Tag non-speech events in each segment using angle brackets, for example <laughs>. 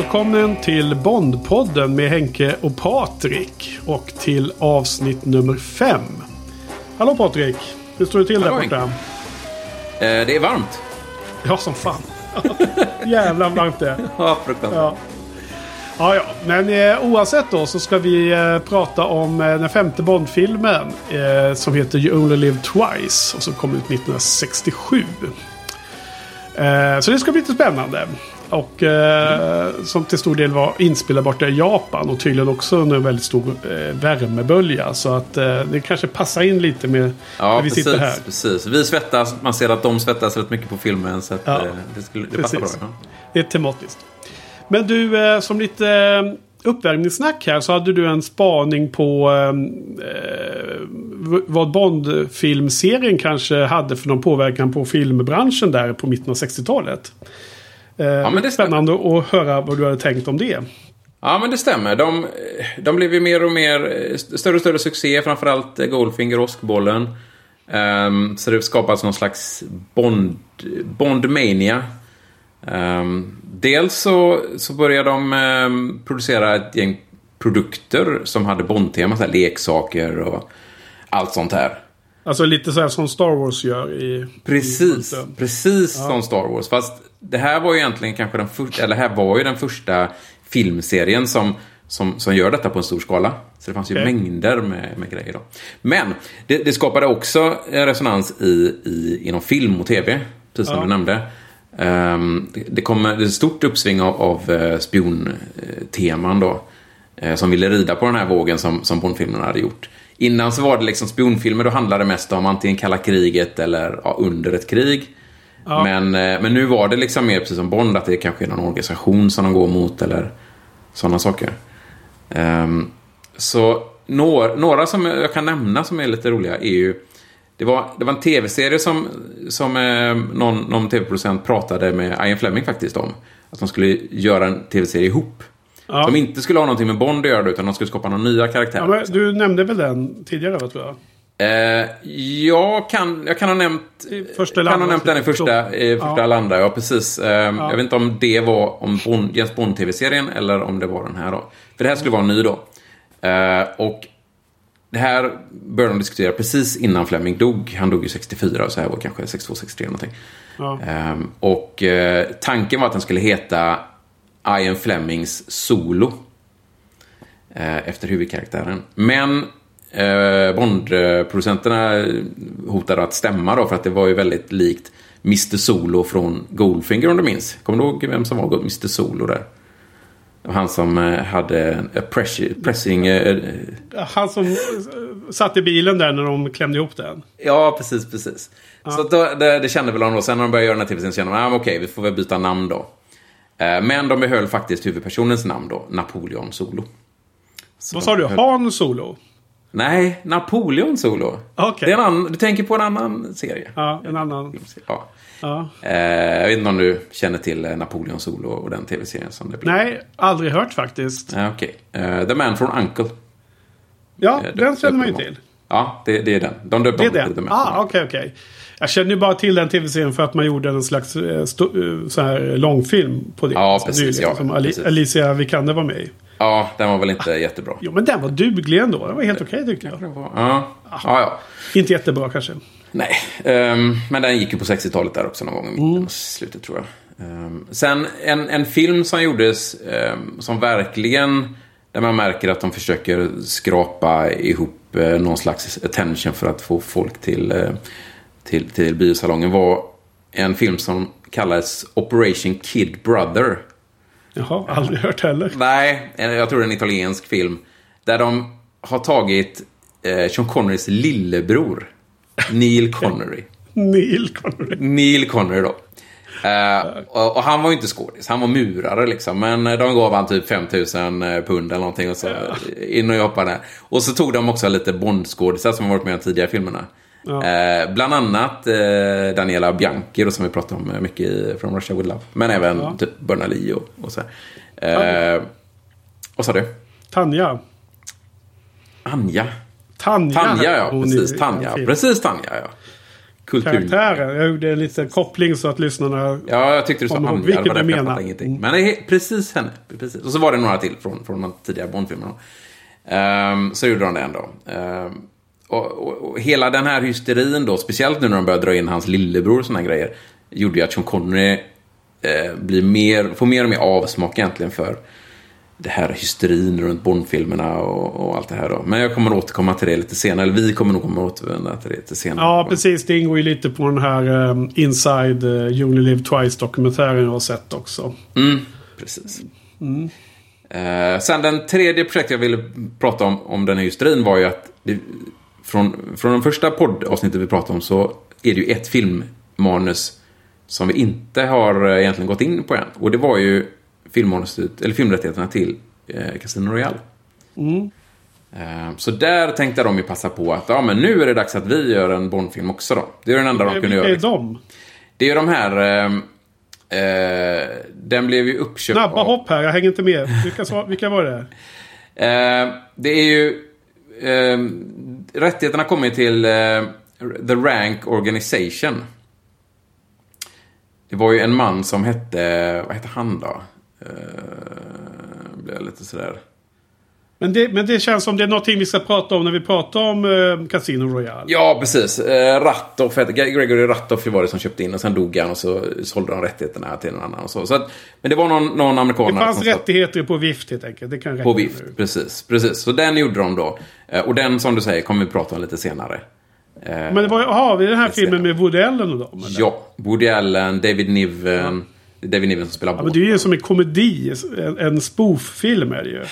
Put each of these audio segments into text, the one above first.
Välkommen till Bondpodden med Henke och Patrik. Och till avsnitt nummer fem. Hallå Patrik! Hur står det till där Hallå, borta? Eh, det är varmt. Ja, som fan. <laughs> Jävlar varmt det. Ja, fruktansvärt. Ja. Ja, ja. Men eh, oavsett då så ska vi eh, prata om eh, den femte Bondfilmen. Eh, som heter You Only Live Twice. Och som kom ut 1967. Eh, så det ska bli lite spännande. Och eh, som till stor del var inspelad borta i Japan. Och tydligen också under en väldigt stor eh, värmebölja. Så att eh, det kanske passar in lite med Ja, när vi precis, sitter här. precis. Vi svettas. Man ser att de svettas rätt mycket på filmen. Så att, Ja, eh, det, skulle, det passar bra. Ja. Det är tematiskt. Men du, eh, som lite eh, uppvärmningssnack här så hade du en spaning på eh, vad Bond-filmserien kanske hade för någon påverkan på filmbranschen där på mitten av 60-talet. Eh, men det spännande att höra vad du hade tänkt om det. ja, men det stämmer. De, de blev ju mer och mer eh, större och större succé. Framförallt eh, Goldfinger och Åskbollen. Ehm, så det skapas någon slags Bond, Bondmania. Um, dels så, så började de ehm, producera ett gäng produkter som hade Bond-tema. Leksaker och allt sånt här. Alltså lite så här som Star Wars gör i... Precis, i precis som Star Wars. Fast det här var ju egentligen kanske den första, eller här var ju den första filmserien som, som, som gör detta på en stor skala. Så det fanns ju Okej. mängder med, med grejer då. Men det, det skapade också en resonans i, i, inom film och tv, precis som Ja. du nämnde. Ehm, det, det kom ett stort uppsving av, av eh, spionteman då. eh, Som ville rida på den här vågen som, som Bondfilmerna hade gjort. Innan så var det liksom spionfilmer, då handlade det mest om antingen kalla kriget eller ja, under ett krig. Ja. Men, eh, men nu var det liksom mer precis som Bond, att det kanske är någon organisation som de går mot eller sådana saker. Ehm, så några, några som jag kan nämna som är lite roliga är ju det var, det var en tv-serie som, som eh, någon, någon tv-producent pratade med Ian Fleming faktiskt om. Att de skulle göra en tv-serie ihop. Ja. Som inte skulle ha någonting med Bond att göra utan de skulle skapa några nya karaktärer. Ja, men du nämnde väl den tidigare, va, tror jag? Eh, jag, kan, jag kan ha nämnt, första kan ha nämnt den i första, i första Ja. Landa, ja precis. Eh, Jag vet inte om det var om Bond, Jens Bond-tv-serien eller om det var den här då. För det här skulle vara ny då. Eh, och det här började de diskutera precis innan Fleming dog. Han dog ju 64 så här var kanske 62, 63 någonting. Ja. Ehm, och eh, tanken var att den skulle heta Ian Flemings Solo. Eh, efter huvudkaraktären. Men eh, Bond-producenterna hotade att stämma då för att det var ju väldigt likt Mr Solo från Goldfinger om du minns. Kommer du ihåg vem som var Mr Solo där? Han som eh, hade press- pressing... eh, Han som satt i bilen där när de klämde ihop den. Ja, precis, precis. Så att då, det, det kände väl de då. Sen när de började göra den här tv-serien så kände de, ah, okej, vi får väl byta namn då. Eh, Men de behöll faktiskt huvudpersonens namn då, Napoleon Solo. Så Vad sa du? Han Solo? Nej, Napoleon Solo. Okej. Det är en annan, du tänker på en annan serie. Ja, en annan. Ja. Ja. Eh, jag vet inte om du känner till eh, Napoleon Solo och den tv-serien som det blev. Nej, aldrig hört faktiskt. Okej. Eh, The Man from Uncle. Ja, den känner man ju till. Ja, det, det är den. De döpte Det är den? Man from Ah, okej, okej. Jag känner ju bara till den tv-serien för att man gjorde en slags eh, eh, så här långfilm på det. Ja, precis, nyligen, ja, som precis. Alicia Vikander var med i. Ja, den var väl inte jättebra. Jo, men den var duglig ändå. Den var helt okej tyckte jag. Ja, ja, ja. Inte jättebra kanske. Nej, ehm, men den gick ju på 60-talet där också någon gång i mitten Mm. slutet tror jag. Ehm, sen en, en film som gjordes ehm, som verkligen, där man märker att de försöker skrapa ihop eh, någon slags attention för att få folk till, eh, till, till biosalongen var en film som kallades Operation Kid Brother. Jaha, aldrig hört heller. Nej, jag tror det är en italiensk film. Där de har tagit eh, Sean Connerys lillebror, Neil <laughs> Connery. Neil Connery. Neil Connery då. Eh, och, och han var ju inte skådis, han var murare liksom. Men eh, de gav han typ 5000 eh, pund eller någonting och så in och jobba där. Och så tog de också lite Bond-skådisar som har varit med i de tidigare filmerna. Ja. Eh, bland annat eh, Daniela Bianchi då, som vi pratade om mycket i From Russia With Love. Men även Ja. typ Bernali och, och så. Eh, Vad sa du? Tanja. Anja. Tanja. Tanja, ja. Hon Precis. Tanja. Precis, Tanja, ja. kultur... karaktären. Jag gjorde en liten koppling så att lyssnarna... Ja, jag tyckte du sa Anja. därför jag menar. ingenting. Mm. Men det är precis henne. Precis. Och så var det några till från, från de tidigare Bond-filmerna. Ehm, så gjorde de det ändå. Ehm, och, och, och hela den här hysterin då, speciellt nu när de började dra in hans lillebror och såna grejer, gjorde ju att Sean Connery eh, blir mer, får mer och mer avsmak egentligen för det här hysterin runt Bond-filmerna och, och allt det här då. Men jag kommer återkomma till det lite senare. Eller vi kommer nog komma återvända till det lite senare. Ja, precis. Det ingår ju lite på den här um, Inside uh, You Only Live Twice-dokumentären jag har sett också. Mm, precis. Eh, sen den tredje projektet jag ville prata om, om den här hysterin var ju att det, från, från den första poddavsnittet vi pratade om så är det ju ett filmmanus som vi inte har eh, egentligen gått in på än. Och det var ju filmmanuset, eller filmrättigheterna till eh, Casino Royale. Eh, så där tänkte de ju passa på att ja, men nu är det dags att vi gör en Bondfilm också då. Det är den enda de kunde Vilka göra. är liksom. de? Det är de här... Eh, eh, den blev ju uppköpt Snabba av- hopp här, jag hänger inte med. Vilka, vilka var det? <laughs> Eh, det är ju... Eh, rättigheterna kommer till eh, The Rank Organization. Det var ju en man som hette... Vad hette han då? Eh, blev jag lite sådär... Men det, men det känns som det är någonting vi ska prata om när vi pratar om uh, Casino Royale. Ja, precis. Eh, Rattoff. Gregory Rattoff var det som köpte in och sen dog han och så sålde de rättigheterna till någon annan. Och så. Så att, men det var någon, någon amerikan... det fanns rättigheter på vift helt enkelt. Det kan räcka På vift, nu. precis, precis. Så den gjorde de då. Eh, Och den, som du säger, kommer vi prata om lite senare. Eh, Men det var, har vi den här filmen med Woody Allen och dem? Eller? Ja, Woody Allen, David Niven. Är David Niven som spelar Ja, men Bond. det är ju som en komedi. En, en spoof-film är det ju.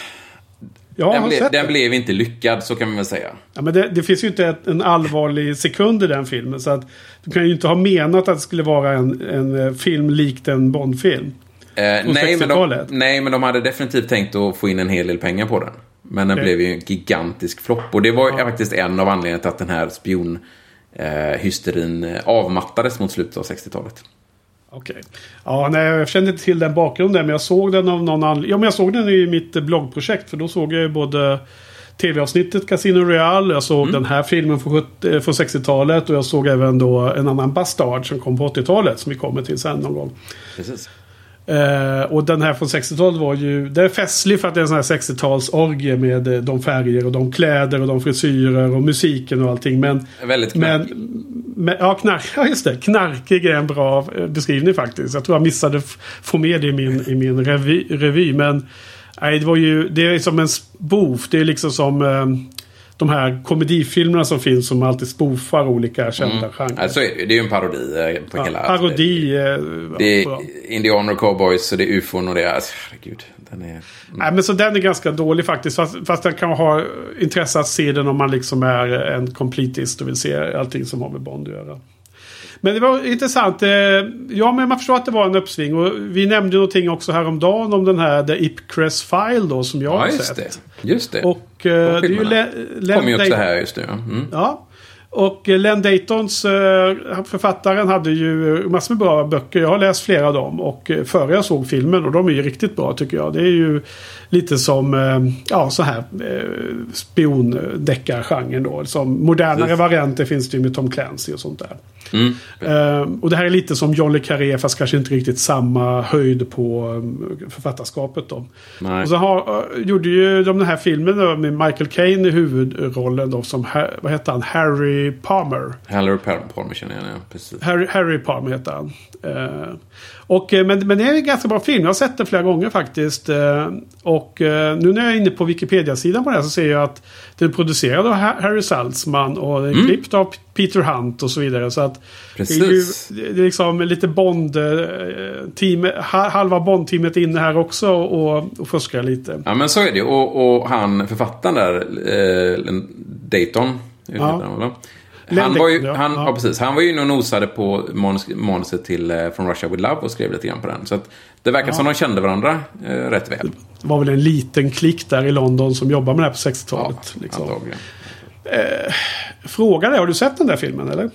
Jag Den, ble, den blev inte lyckad, så kan man väl säga. Ja, men det, det finns ju inte ett, en allvarlig sekund i den filmen. Så att du kan ju inte ha menat att det skulle vara en, en eh, film likt en Bond-film. Eh, nej, men de, 60-talet. nej, men de hade definitivt tänkt att få in en hel del pengar på den. Men den Okej. blev ju en gigantisk flopp. Och det var ju faktiskt en av anledningarna till att den här spion eh, eh, avmattades mot slutet av 60-talet. Okej. Ja, nej, jag kände inte till den bakgrunden. Men jag såg den av någon anledning. Ja, men jag såg den i mitt eh, bloggprojekt. För då såg jag ju både tv-avsnittet Casino Royale. Jag såg den här filmen från, 70 eh, från 60-talet. Och jag såg även då en annan Bastard som kom på 80-talet. Som vi kommer till sen någon gång. Precis. Eh, och den här från 60-talet var ju... Den är festlig för att det är en sån här 60-talsorgie med eh, de färger och de kläder och de frisyrer och musiken och allting. Men... Väldigt knarkig. men ja, knark, <laughs> ja, just det. Knarkig är en bra eh, beskrivning faktiskt. Jag tror jag missade f- få med det i min, i min revy, revy. Men nej, det var ju... Det är som en spoof. Det är liksom som eh, de här komedifilmerna som finns som alltid spoofar olika kända genrer. Alltså, det är ju en parodi eh, på Ja, hela... parodi. eh, Det bra. är indianer och cowboys och det är ufon och det är... Alltså, herregud. Den är... Nej, men så den är ganska dålig faktiskt. Fast, fast den kan ha intresse att se den om man liksom är en completist och vill se allting som har med Bond att göra. Men det var intressant. eh, Ja, men man förstår att det var en uppsving. Och vi nämnde någonting också häromdagen om den här The Ipcress File då som jag Ja, har just sett. det. Just det. Och eh, det är ju. Le- kommer ju också här just nu. ja. Mm. Ja. Och eh, Len Daytons, författaren, hade ju massor med bra böcker. Jag har läst flera av dem. Och före jag såg filmen. Och de är ju riktigt bra tycker jag. Det är ju lite som, eh, ja så här, eh, spiondeckargenren då. Som modernare Precis. varianter finns det ju med Tom Clancy och sånt där. Mm. Eh, och det här är lite som John le Carré fast kanske inte riktigt samma höjd på författarskapet då. Nej. Och så har, gjorde ju de den här filmen då, med Michael Caine i huvudrollen då som, vad heter han, Harry Palmer. Haller Palmer känner jag, ja. Precis. Harry, Harry Palmer heter han. Och, eh, men, men det är en ganska bra film. Jag har sett den flera gånger faktiskt. Eh, och eh, nu när jag är inne på Wikipedia-sidan på det här så ser jag att den är producerad av Ha- Harry Saltzman och är klippt av Peter Hunt och så vidare. Så att det är, ju, Precis. det är liksom lite Bond... Team, ha- halva Bond-teamet inne här också och, och fuskar lite. Ja, men så är det. Och, och han, författaren där, eh, Dayton. Ja. Han, var ju, ja. han, Ja. ja. precis. Han var ju inne och nosade på manus, manuset till eh, From Russia With Love och skrev lite grann på den. Så att det verkar som de kände varandra eh, rätt väl. Det var väl en liten klick där i London som jobbade med det här på 60-talet. liksom. antagligen. Fråga dig, har du sett den där filmen eller?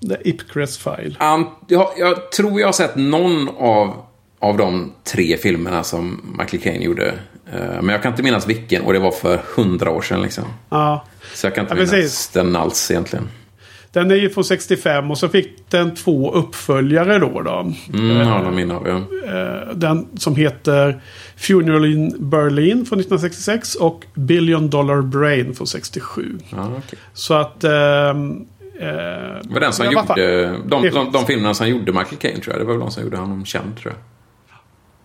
The Ipcress File. An, jag, jag tror jag har sett någon av, av de tre filmerna som Michael Caine gjorde. Eh, men jag kan inte minnas vilken och det var för hundra år sedan. Liksom. Ja. Så jag kan inte Ja, minnas precis. den alls egentligen. Den är ju från 65 och så fick den två uppföljare då. då. Mm, ja, de minns jag. Eh, Den som heter Funeral in Berlin från 1966 och Billion Dollar Brain från 67. Ja, okej. Så att... eh, Det var den som fan, gjorde... De, de, de filmerna som gjorde Michael Caine tror jag. Det var väl de som gjorde honom känd tror jag.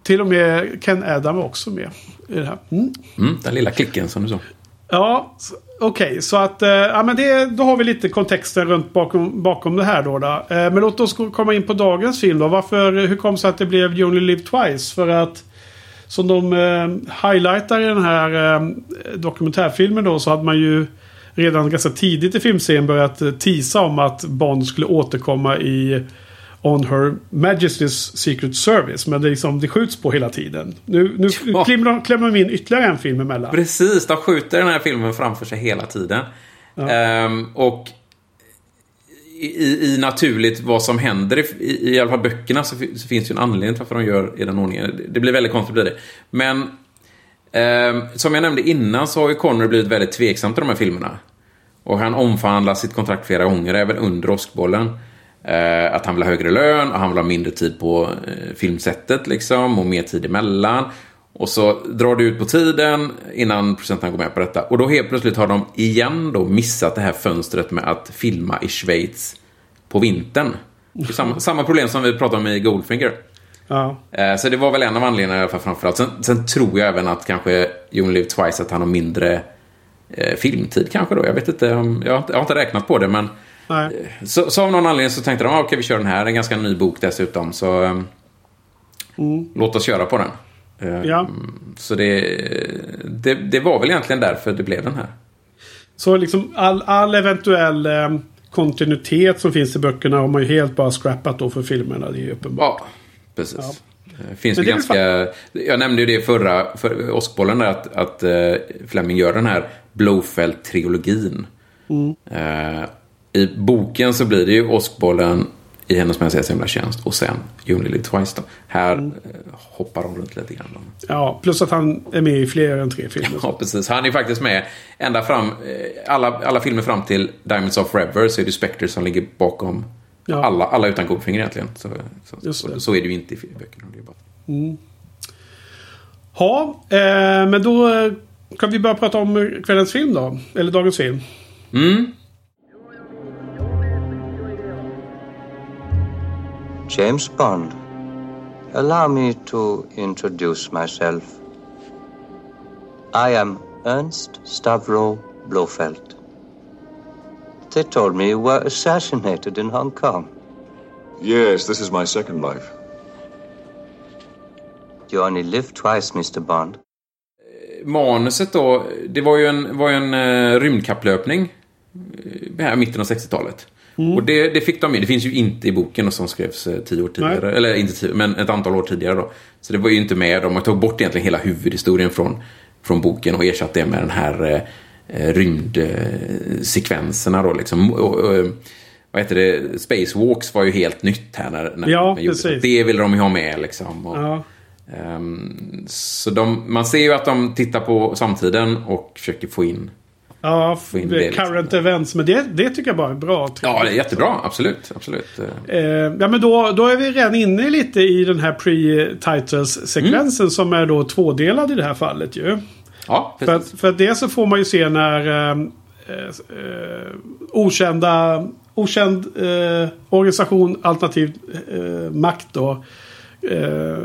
Till och med Ken Adam var också med i det här. Mm. Mm, den lilla klicken som du sa. Ja, okej. så att... eh, ja, men det, då har vi lite kontexten runt bakom, bakom det här då. då. Eh, men låt oss komma in på dagens film då. Varför, hur kom det sig att det blev You Only Live Twice? För att... Som de eh, highlightar i den här eh, dokumentärfilmen då så hade man ju redan ganska tidigt i filmserien börjat eh, teasa om att Bond skulle återkomma i On Her Majesty's Secret Service. Men det, är liksom, det skjuts på hela tiden. Nu, nu <laughs> Ja. klämmer, de, in ytterligare en film emellan. Precis, de skjuter den här filmen framför sig hela tiden. Ehm, och i, i naturligt vad som händer i, i, i alla fall böckerna så, så finns ju en anledning till varför de gör i den ordningen. Det, det blir väldigt konstigt blir det. Men ehm, som jag nämnde innan så har ju Connery blivit väldigt tveksam till de här filmerna. Och han omförhandlar sitt kontrakt flera gånger, även under åskbollen. Eh, att han vill ha högre lön och han vill ha mindre tid på eh, filmsättet liksom och mer tid emellan. Och så drar det ut på tiden innan producenterna går med på detta. Och då helt plötsligt har de igen då missat det här fönstret med att filma i Schweiz på vintern. Samma, samma problem som vi pratade om i Goldfinger. Ja. Eh, Så det var väl en av anledningarna i alla fall framförallt. Sen, sen tror jag även att kanske Only Live Twice att han har mindre eh, filmtid kanske då. Jag vet inte, om- jag har inte, jag har inte räknat på det men Nej. så, så av någon anledning så tänkte de, ah, okej vi kör den här, en ganska ny bok dessutom. Så eh, låt oss köra på den. Eh, Ja. Så det, det, det var väl egentligen därför det blev den här. Så liksom all, all eventuell eh, kontinuitet som finns i böckerna har man ju helt bara scrappat då för filmerna. Det är ju uppenbart. Ja, precis. Ja. Det finns det ganska... Jag nämnde ju det förra, för åskbollen där, att, att uh, Fleming gör den här Blowfelt-trilogin. Mm. Eh, I boken så blir det ju åskbollen i Hennes Majestäts Hemliga Tjänst och sen Live Twice. Då. Här Mm. eh, hoppar de runt lite grann. Ja, plus att han är med i fler än tre filmer. Ja, precis. Han är faktiskt med ända fram... eh, Alla, alla filmer fram till Diamonds of Forever så är det Spectre som ligger bakom Ja. alla, alla utan Goldfinger egentligen. Så, så, så, så är det ju inte i böckerna. Bara... Ja, eh, men då eh, kan vi börja prata om kvällens film då. Eller dagens film. Mm. James Bond. Allow me to introduce myself. I am Ernst Stavro Blofeld. They told me you were assassinated in Hong Kong. Yes, this is my second life. You only live twice, Mr. Bond. Manuset då, det var ju en, var ju en uh, rymdkapplöpning. eh, Här i mitten av 60-talet. Och det, det fick de med. Det finns ju inte i boken som skrevs eh, tio år tidigare. Nej. Eller inte tio, men ett antal år tidigare då. Så det var ju inte med. De har tagit bort egentligen hela huvudhistorien från, från boken och ersatt det med den här eh, eh, rymdsekvenserna då liksom. Och, och, eh, vad heter det? Spacewalks var ju helt nytt här när, när Ja, man gjorde precis. det. Det ville de ju ha med liksom. Och, Ja. Ehm, så de, man ser ju att de tittar på samtiden och försöker få in... Ja, det liksom. current events. Men det, det tycker jag bara är bra. Ja, det är jättebra. Absolut. absolut. Eh, Eh, ja, men då, då är vi redan inne lite i den här pre-titles-sekvensen som är då tvådelad i det här fallet ju. Ja, För att, för att det så får man ju se när eh, eh, okända, okänd eh, organisation alternativt eh, makt då eh,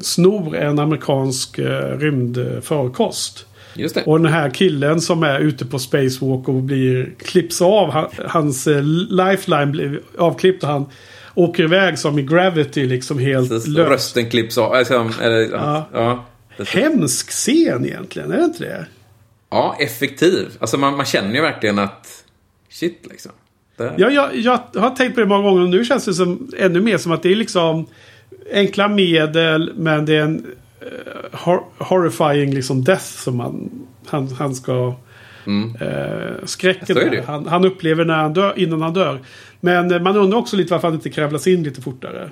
snor en amerikansk eh, rymdfarkost. Just det. Och den här killen som är ute på spacewalk och blir klipps av. Han, hans eh, lifeline blir avklippt och han åker iväg som i Gravity liksom helt Precis. lös. Rösten klipps av. Alltså, eller, ja. Ja. Hemsk scen egentligen, är det inte det? ja, effektiv. Alltså man, man känner ju verkligen att... Shit, liksom. Det, Ja, jag, jag har tänkt på det många gånger och nu känns det som, ännu mer som att det är liksom enkla medel men det är en hor horrifying liksom death som man, han, han ska... Eh, skräcken Mm. Där. ju. Han, han upplever när han dör, innan han dör. Men eh, man undrar också lite varför han inte kravlas in lite fortare.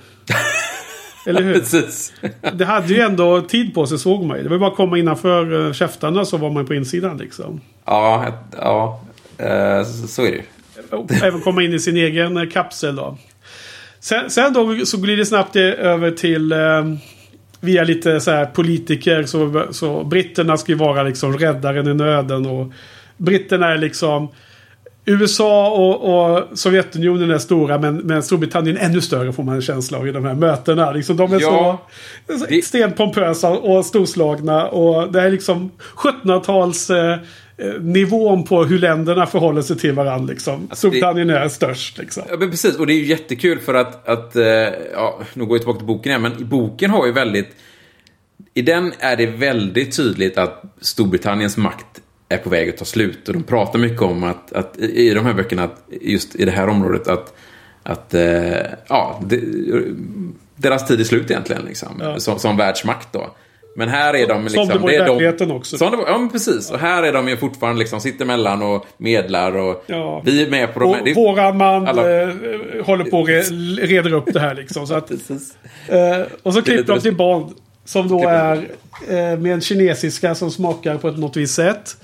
<laughs> Eller hur? Precis. Det hade ju ändå tid på sig såg man ju. Det var bara att komma innanför eh, käftarna så var man på insidan liksom. Ja, ja. Eh, så, är det ju. även komma in i sin egen eh, kapsel då. Sen, sen då så glider det snabbt eh, över till eh, via lite så här politiker så, så britterna ska ju vara liksom räddaren i nöden och britterna är liksom USA och, och Sovjetunionen är stora men, men Storbritannien är ännu större får man en känsla av i de här mötena. Liksom, de är Ja, så, det- extremt pompösa och storslagna och det är liksom 1700-tals eh, eh, nivån på hur länderna förhåller sig till varandra. Liksom. Alltså, det- Storbritannien är störst. Liksom. Ja, men precis. Och det är ju jättekul för att, att eh, ja, nu går jag tillbaka till boken igen, men i boken har ju väldigt, i den är det väldigt tydligt att Storbritanniens makt är på väg att ta slut. Och de pratar mycket om att, att i i de här böckerna, att just i det här området, att, att eh, ja, det, deras tid är slut egentligen, liksom. Ja. Som, som världsmakt då. Men här är de liksom... det var i är de- verkligheten också. Som det var, ja, men precis. Och här är de ju fortfarande liksom, sitter emellan och medlar och Ja. vi är med på de Och här... våran man alla- eh, håller på att re, reder upp det här liksom. Så att, eh, och så klipper de till. Bond. Som då är eh, med en kinesiska som smakar på ett något visst sätt.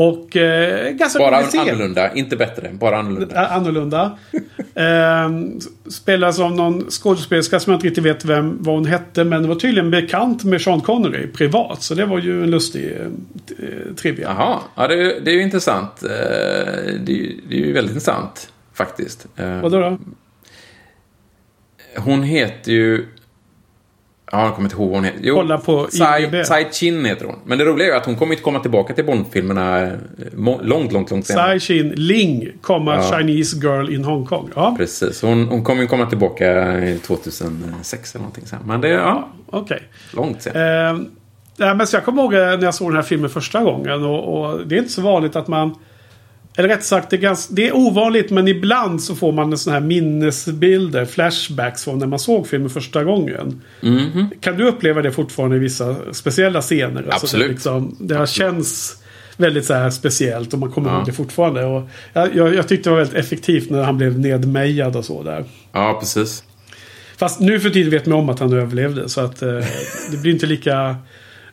Och eh, ganska Bara annorlunda, inte bättre. Bara annorlunda. Annorlunda. <laughs> Ehm, spelas av någon skådespelerska som jag inte riktigt vet vem, vad hon hette. Men var tydligen bekant med Sean Connery privat. Så det var ju en lustig eh, eh, trivia. Jaha, ja, det, är- det är ju intressant. Eh, Det det är ju väldigt intressant faktiskt. Eh, Vadå då? Hon heter ju... Ja, jag kommer inte ihåg vad hon heter. Jo, Kolla på Tsai, IMDb. Tsai Chin heter hon. Men det roliga är ju att hon kommer inte komma tillbaka till Bond-filmerna eh, långt, långt, långt senare. Sai Chin Ling, komma Ja. Chinese Girl in Hong Kong. Ja, Precis, hon, hon kommer ju komma tillbaka i 2006 eller någonting sen. Men det är ja, okej. långt sen. Eh, men så jag kommer ihåg eh, när jag såg den här filmen första gången. Och, och det är inte så vanligt att man... Eller rätt sagt, det är, ganska, det är ovanligt men ibland så får man en sån här minnesbilder, flashbacks från när man såg filmen första gången. Mhm. Kan du uppleva det fortfarande i vissa speciella scener? Alltså Absolut. det, liksom, det har känns väldigt så här speciellt och man kommer Ja. ihåg det fortfarande. Och jag, jag, jag tyckte det var väldigt effektivt när han blev nedmejad och så där. Ja, precis. Fast nu för tiden vet man om att han överlevde. Så att eh, det blir inte lika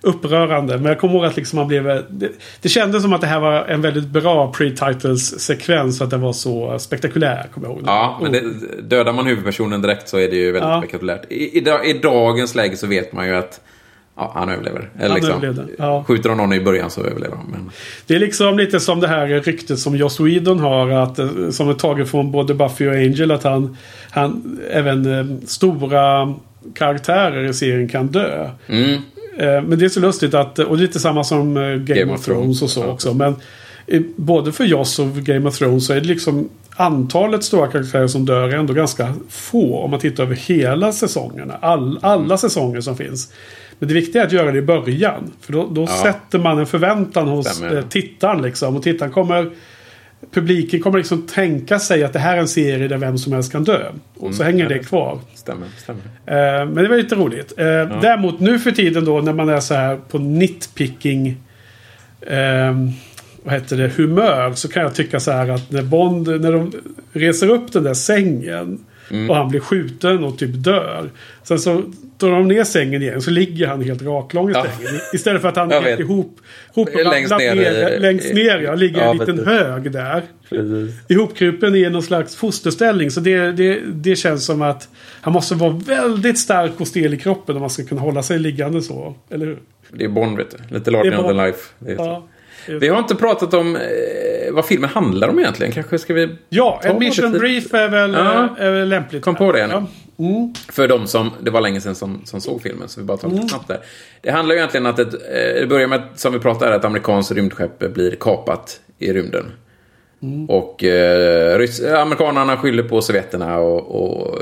upprörande. Men jag kommer ihåg att liksom han blev... Det, det kändes som att det här var en väldigt bra pre-titles-sekvens. För att den var så spektakulär. Kommer jag ihåg. Ja, men det, dödar man huvudpersonen direkt så är det ju väldigt Ja. spektakulärt. I, i, I dagens läge så vet man ju att ja, han överlever. Eller Han liksom, överlevde, ja. Skjuter de någon i början så överlever de. Men, Det är liksom lite som det här ryktet som Joss Whedon har. Att, eh, som är taget från både Buffy och Angel. Att han, han även eh, stora karaktärer i serien kan dö. mm, Men det är så lustigt att, och lite samma som eh, Game, of Thrones och så ja. också. Men eh, både för Joss och Game of Thrones så är det liksom antalet stora karaktärer som dör är ändå ganska få. Om man tittar över hela säsongerna. All, alla säsonger som finns. Men det viktiga är att göra det i början. För då, då Ja. sätter man en förväntan hos eh, tittaren. Liksom. Och tittaren kommer... Publiken kommer liksom tänka sig att det här är en serie där vem som helst kan dö. Och så hänger Mm. ja, det kvar. stämmer, stämmer. Eh, men det var lite roligt. Eh, Däremot nu för tiden då när man är så här på nitpicking ehm, vad heter det, humör så kan jag tycka så här att när Bond, när de reser upp den där sängen Mm. och han blir skjuten och typ dör. Sen så drar de ner sängen igen så ligger han helt raklång i Ja. sängen. Istället för att han vet. ihop, ihop Längst ner i- längst ner ja, ligger Ja, en liten hög där Precis. ihopkrupen i någon slags fosterställning. Så det, det, det känns som att han måste vara väldigt stark och stel i kroppen om man ska kunna hålla sig liggande så. Eller hur? Det är Bond, vet du. Lite larger är than life. Det är så. Vi har inte pratat om eh, vad filmen handlar om egentligen. Kanske ska vi... ja en mission lite- brief är väl, Ja. är väl lämpligt. Kom på det nu. Ja. Mm. För de som, det var länge sedan som, som såg filmen, så vi bara tar lite snabbt där. Det handlar ju egentligen att ett, eh, det börjar med, som vi pratade, att ett amerikanskt rymdskepp blir kapat i rymden. Och eh, rys- amerikanerna skyller på sovjeterna och, och,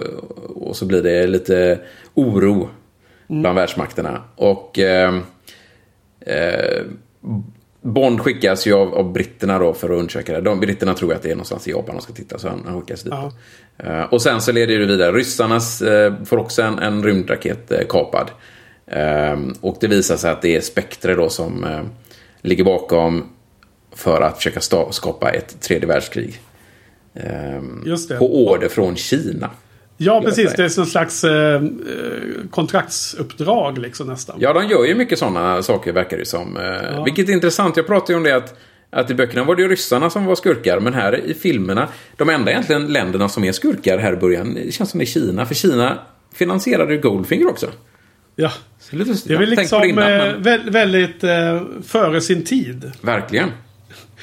och så blir det lite oro bland världsmakterna. Och eh, eh, Bond skickas ju av, av britterna då för att undersöka det. De, britterna tror att det är någonstans i Japan de ska titta, så han, han skickas dit. Eh, och sen så leder det vidare. Ryssarnas eh, får också en, en rymdraket eh, kapad. Eh, och det visar sig att det är Spectre då som ligger bakom för att försöka skapa ett tredje världskrig. Eh, det. På order från Kina. Ja, precis. Det är någon slags eh, eh, kontraktsuppdrag liksom nästan. Ja, de gör ju mycket sådana saker verkar det som. Eh, Vilket är intressant. Jag pratade ju om det att Att i böckerna var det ju ryssarna som var skurkar, men här i filmerna, de enda egentligen länderna som är skurkar här i början, det känns som det är Kina. För Kina finansierade ju Goldfinger också. Ja. Så lite, Det är väl liksom innan, eh, men- vä- väldigt eh, före sin tid. Verkligen.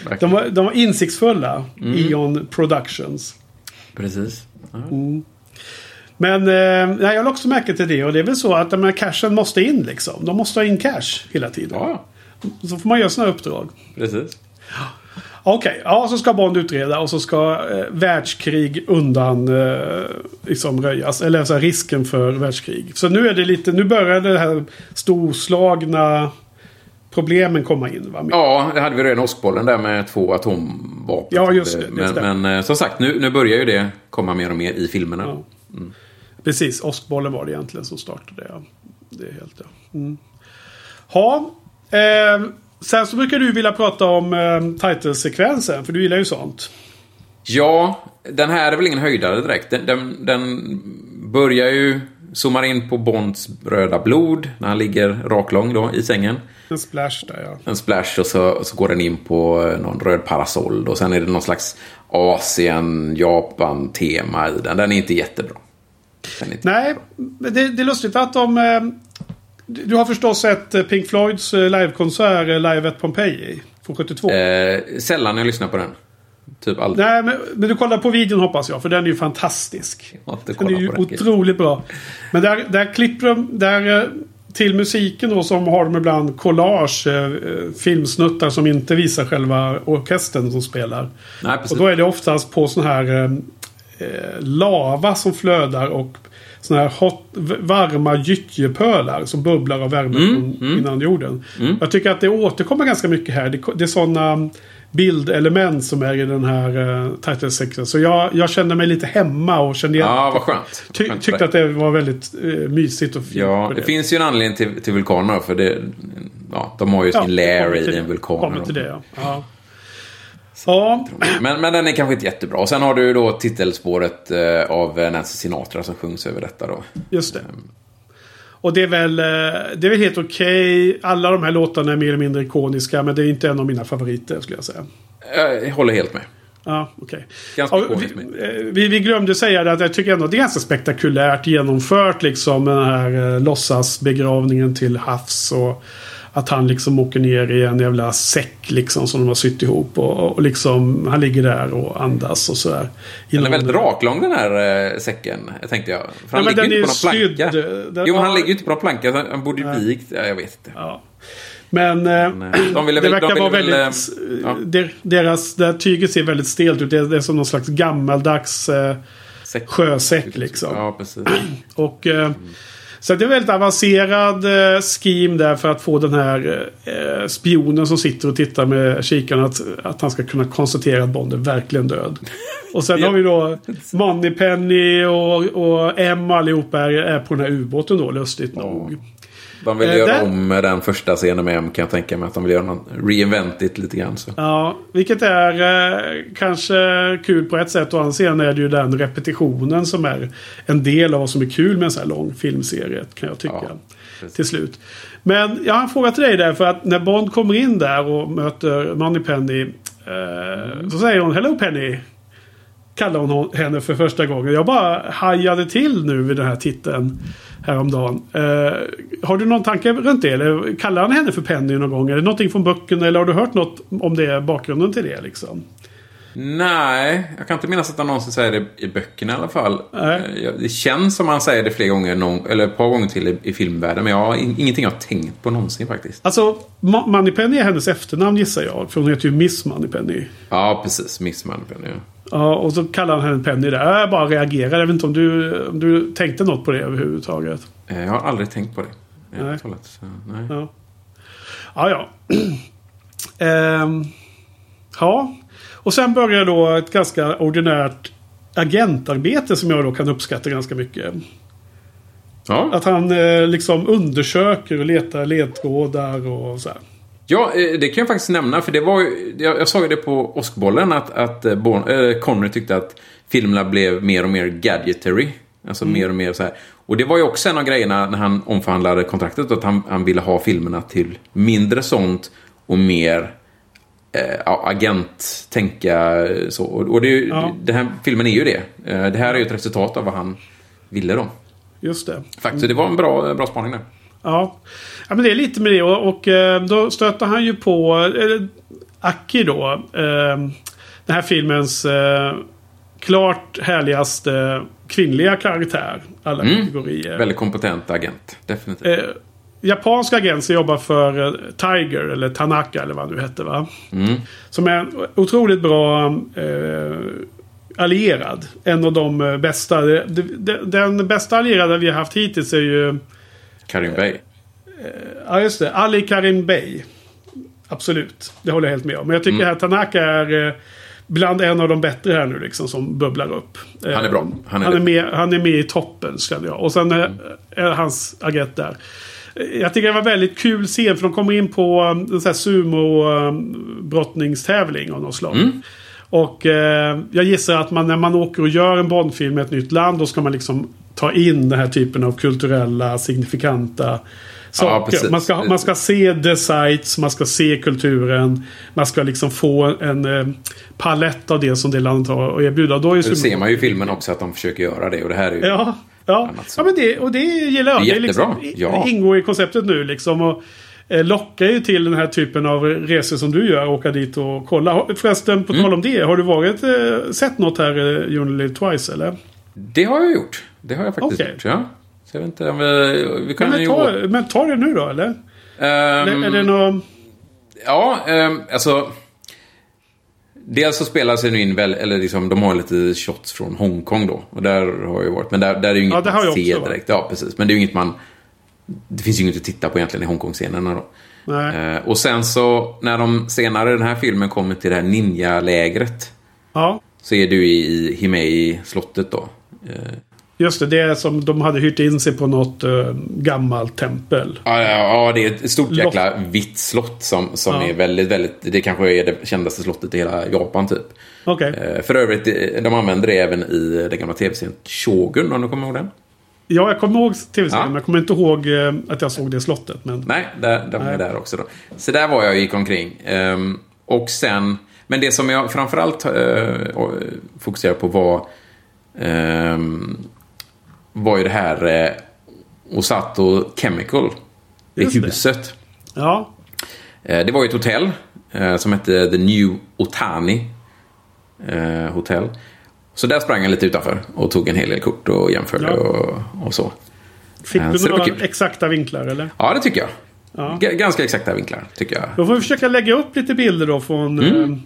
De Verkligen. var, de var insiktsfulla. Mm. Eon Productions. Precis. Ja. Men eh, jag har också märke till det. Och det är väl så att här cashen måste in liksom. De måste ha in cash hela tiden. ja, Så får man göra sådana uppdrag. precis. Okej, ja så ska Bond utreda och så ska eh, världskrig undan eh, liksom röjas. Eller så här, risken för världskrig. Så nu är det lite, nu börjar det här storslagna problemen komma in. Va? Ja, det hade vi redan åskbollen där med två atomvapen. Ja, just det. Det Men, stämmer. men eh, som sagt, nu, nu börjar ju det komma mer och mer i filmerna. Ja. Precis, åskbollen var det egentligen som startade. Ja. Det är helt ja. Mm. Ha, eh, sen så brukar du vilja prata om eh, title-sekvensen. För du gillar ju sånt. Ja, den här är väl ingen höjdare direkt. Den, den, den börjar ju zoomar in på Bonds röda blod när han ligger raklång då i sängen. En splash där ja. En splash och så, och så går den in på eh, någon röd parasoll. Och sen är det någon slags Asien, Japan-tema i den. Den är inte jättebra. Är inte Nej, jättebra. det, det är lustigt att de... Eh, du har förstås sett eh, Pink Floyds eh, livekonsert Live at Pompeji från 72. Eh, sällan jag lyssnar på den. Typ aldrig. Nej, men, men du kollar på videon hoppas jag, för den är ju fantastisk. Den är ju den. otroligt bra. Men där, där klipper de... Där, till musiken då som har de ibland collage, eh, eh, filmsnuttar som inte visar själva orkestern som spelar. Nej. Och då är det oftast på sån här eh, lava som flödar och såna här hot, varma gyttjepölar som bubblar av värme Mm, från innan jorden. Jag tycker att det återkommer ganska mycket här. Det, det är sådana bildelement som är i den här uh, title section. Så jag, jag kände mig lite hemma och kände. Ja, vad skönt. Ty, Skönt tyckte att det var väldigt eh, mysigt och fint. Ja, med det finns ju en anledning till, till vulkanerna. För det, ja, de har ju sin lair kommer till i en det. vulkan. Kommer till det, ja. ja. Ja, Men, men den är kanske inte jättebra. Och sen har du då titelspåret eh, av Nancy Sinatra som sjungs över detta då. just det. Och det är väl, eh, det är väl helt okej. Alla de här låtarna är mer eller mindre ikoniska. Men det är inte en av mina favoriter skulle jag säga. Jag håller helt med. Ja, okej. Ganska Ja, vi, eh, vi, vi glömde säga det att jag tycker ändå det är ganska spektakulärt genomfört liksom. Den här eh, låtsasbegravningen till havs. Och att han liksom åker ner i en jävla säck liksom som de har sytt ihop. Och, och liksom han ligger där och andas och sådär. Den är väldigt raklång den här eh, säcken, tänkte jag. För han men ligger ju inte på någon sydd, planka. den- jo, han ligger ju inte på någon planka. så Han borde ju vikt. Ja, jag vet inte. Ja. Men eh, de ville det de verkar ville vara väl, väldigt... eh, ja. der- Deras, det här tyget ser väldigt stelt ut. Det är, det är som någon slags gammaldags eh, Säck. sjösäck liksom. Ja, precis. <clears throat> Och, eh, så det är väldigt avancerad eh, scheme där för att få den här eh, spionen som sitter och tittar med kikaren att, att han ska kunna konstatera att Bond är verkligen död. <laughs> Och sen Ja. har vi då Moneypenny och, och M allihopa är, är på den här ubåten då, lustigt nog. De vill Eh, göra där- om den första scenen med M kan jag tänka mig. Att de vill göra någon reinvent it lite grann. Så. Ja, vilket är eh, kanske kul på ett sätt. Å andra sidan är det ju den repetitionen som är en del av vad som är kul med en sån här lång filmserie. Kan jag tycka. Ja, till slut. Men jag har en fråga till dig där. För att när Bond kommer in där och möter Moneypenny. Eh, Så säger hon Hello Penny. Kallar hon- henne för första gången. Jag bara hajade till nu vid den här titeln. Häromdagen. Eh, har du någon tanke runt det? Eller kallar han henne för Penny någon gång? Är det någonting från böckerna? Eller har du hört något om det? Bakgrunden till det liksom? Nej, jag kan inte minnas att han någonsin säger det i böckerna i alla fall. Nej. Eh, Det känns som han säger det flera gånger, någon, eller ett par gånger till i, i filmvärlden. Men jag har in, ingenting jag har tänkt på någonsin faktiskt. Alltså, Ma- Moneypenny är hennes efternamn gissar jag. För hon heter ju Miss Moneypenny. Ja, precis. Miss Manpen, ja. Ja, och så kallar han henne Penny där. Jag bara reagerar. Jag vet inte om du, om du tänkte något på det överhuvudtaget. Eh, Jag har aldrig tänkt på det. Nej. Nej. Talat, så, nej. Ja, ja. ja. <clears throat> Ehm, ja. Och sen börjar då ett ganska ordinärt agentarbete som jag då kan uppskatta ganska mycket. Ja. Att han eh, liksom undersöker och letar ledtrådar och så här. Ja, eh, det kan jag faktiskt nämna. För det var jag, jag sa ju det på Åskbollen att, att eh, Born, eh, Connery tyckte att filmerna blev mer och mer gadgetary. Alltså mer och mer så här. Och det var ju också en av grejerna när han omförhandlade kontraktet. Att han, han ville ha filmerna till mindre sånt och mer ja, agent tänka så. Och, det, Ja. den här filmen är ju det. Det här är ju ett resultat av vad han ville då. Just det. Faktiskt, så det var en bra, bra spaning där. Ja. ja, men det är lite med det. Och, och eh, då stöter han ju på eh, Aki då. Eh, den här filmens eh, klart härligaste kvinnliga karaktär. Alla kategorier. Väldigt kompetent agent, definitivt. Eh, japanska agent som jobbar för eh, Tiger eller Tanaka eller vad han nu hette va. Som är en otroligt bra eh, allierad. En av de eh, bästa. Den bästa allierade vi har haft hittills är ju Karim Bey. Ja, just det. Ali Karim Bey. Absolut. Det håller jag helt med om. Men jag tycker att Tanaka är eh, bland en av de bättre här nu liksom som bubblar upp. Eh, Han är bra. Han är han, är med, han är med i toppen känner jag. Och sen eh, är hans agent där. Eh, Jag tycker det var väldigt kul scen för de kommer in på en sån här sumo um, brottningstävling av något slag. Mm. Och eh, jag gissar att man när man åker och gör en Bondfilm med ett nytt land då ska man liksom ta in den här typen av kulturella signifikanta saker. precis. man, ska, man ska se the sites, man ska se kulturen. Man ska liksom få en eh, palett av det som det landet har att erbjuda. Då är sumo- ser man ju i filmen också att de försöker göra det. Och det här är ju... Ja, ja. Ja men det, och det gillar jag. Det är liksom. Ja. det ingår i konceptet nu liksom. Och, eh, lockar ju till den här typen av resor som du gör. Åka dit och kolla. Förresten, på Mm. tal om det. Har du varit, eh, sett något här eh, Live Twice eller? Det har jag gjort. Det har jag faktiskt Okej. gjort, ja. Så jag vet inte om vi... Vi kan Men, ju... ta, men ta det nu då eller? Eller är det något... Ja, ehm, alltså... Dels så spelas det nu in väl, eller liksom, de har lite shots från Hongkong då. Och där har jag ju varit. Men där, där är ju inget Ja, det har man ser också direkt. Ja, precis. Men det är ju inget man... Det finns ju inget att titta på egentligen i Hongkong-scenerna då. Eh, och sen så, när de senare i den här filmen kommer till det här ninja-lägret. Ja. Så är du i, i Himei-slottet då. Eh, Just det, det är som de hade hyrt in sig på något eh, gammalt tempel. Ja, ja, ja, det är ett stort jäkla vitt slott som, som Ja. är väldigt, väldigt... Det kanske är det kändaste slottet i hela Japan typ. Okej. Eh, För övrigt, eh, de använder det även i den gamla tv-serien Shogun, om du kommer ihåg den? Ja, jag kommer ihåg tv-serien. Ja. Men jag kommer inte ihåg eh, att jag såg det slottet. Men... Nej, där, de är där också då. Så där var jag och gick omkring. Ehm, och sen... Men det som jag framförallt uh, fokuserade på var... ehm, var ju det här uh, Osato Chemical. Det Just det. huset. Ja. Eh, Det var ju ett hotell eh, som hette The New Otani eh, Hotel. Så där sprang jag lite utanför och tog en hel del kort och jämförde Ja. och, och så. Fick Eh, du så några exakta vinklar eller? Ja, det tycker jag. Ja. Ganska exakta vinklar, tycker jag. Då får vi försöka lägga upp lite bilder då från Mm. eh,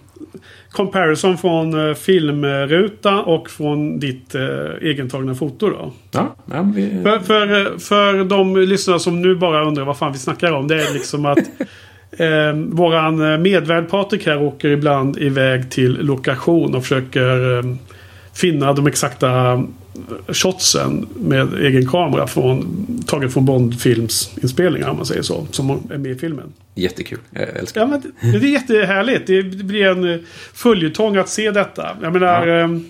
Comparison från eh, filmruta och från ditt eh, egentagna foto då. Ja, ja, vi... För, för, eh, för de lyssnare som nu bara undrar vad fan vi snackar om. Det är liksom att <laughs> eh, våran eh, medvärd Patrik här åker ibland iväg till lokation och försöker eh, finna de exakta shotsen med egen kamera från, taget från Bond-filmsinspelningar om man säger så. Som är med i filmen. Jättekul. Jag älskar Ja, men det, det är jättehärligt. Det blir en eh, följetong att se detta. Jag menar... Ja. ehm,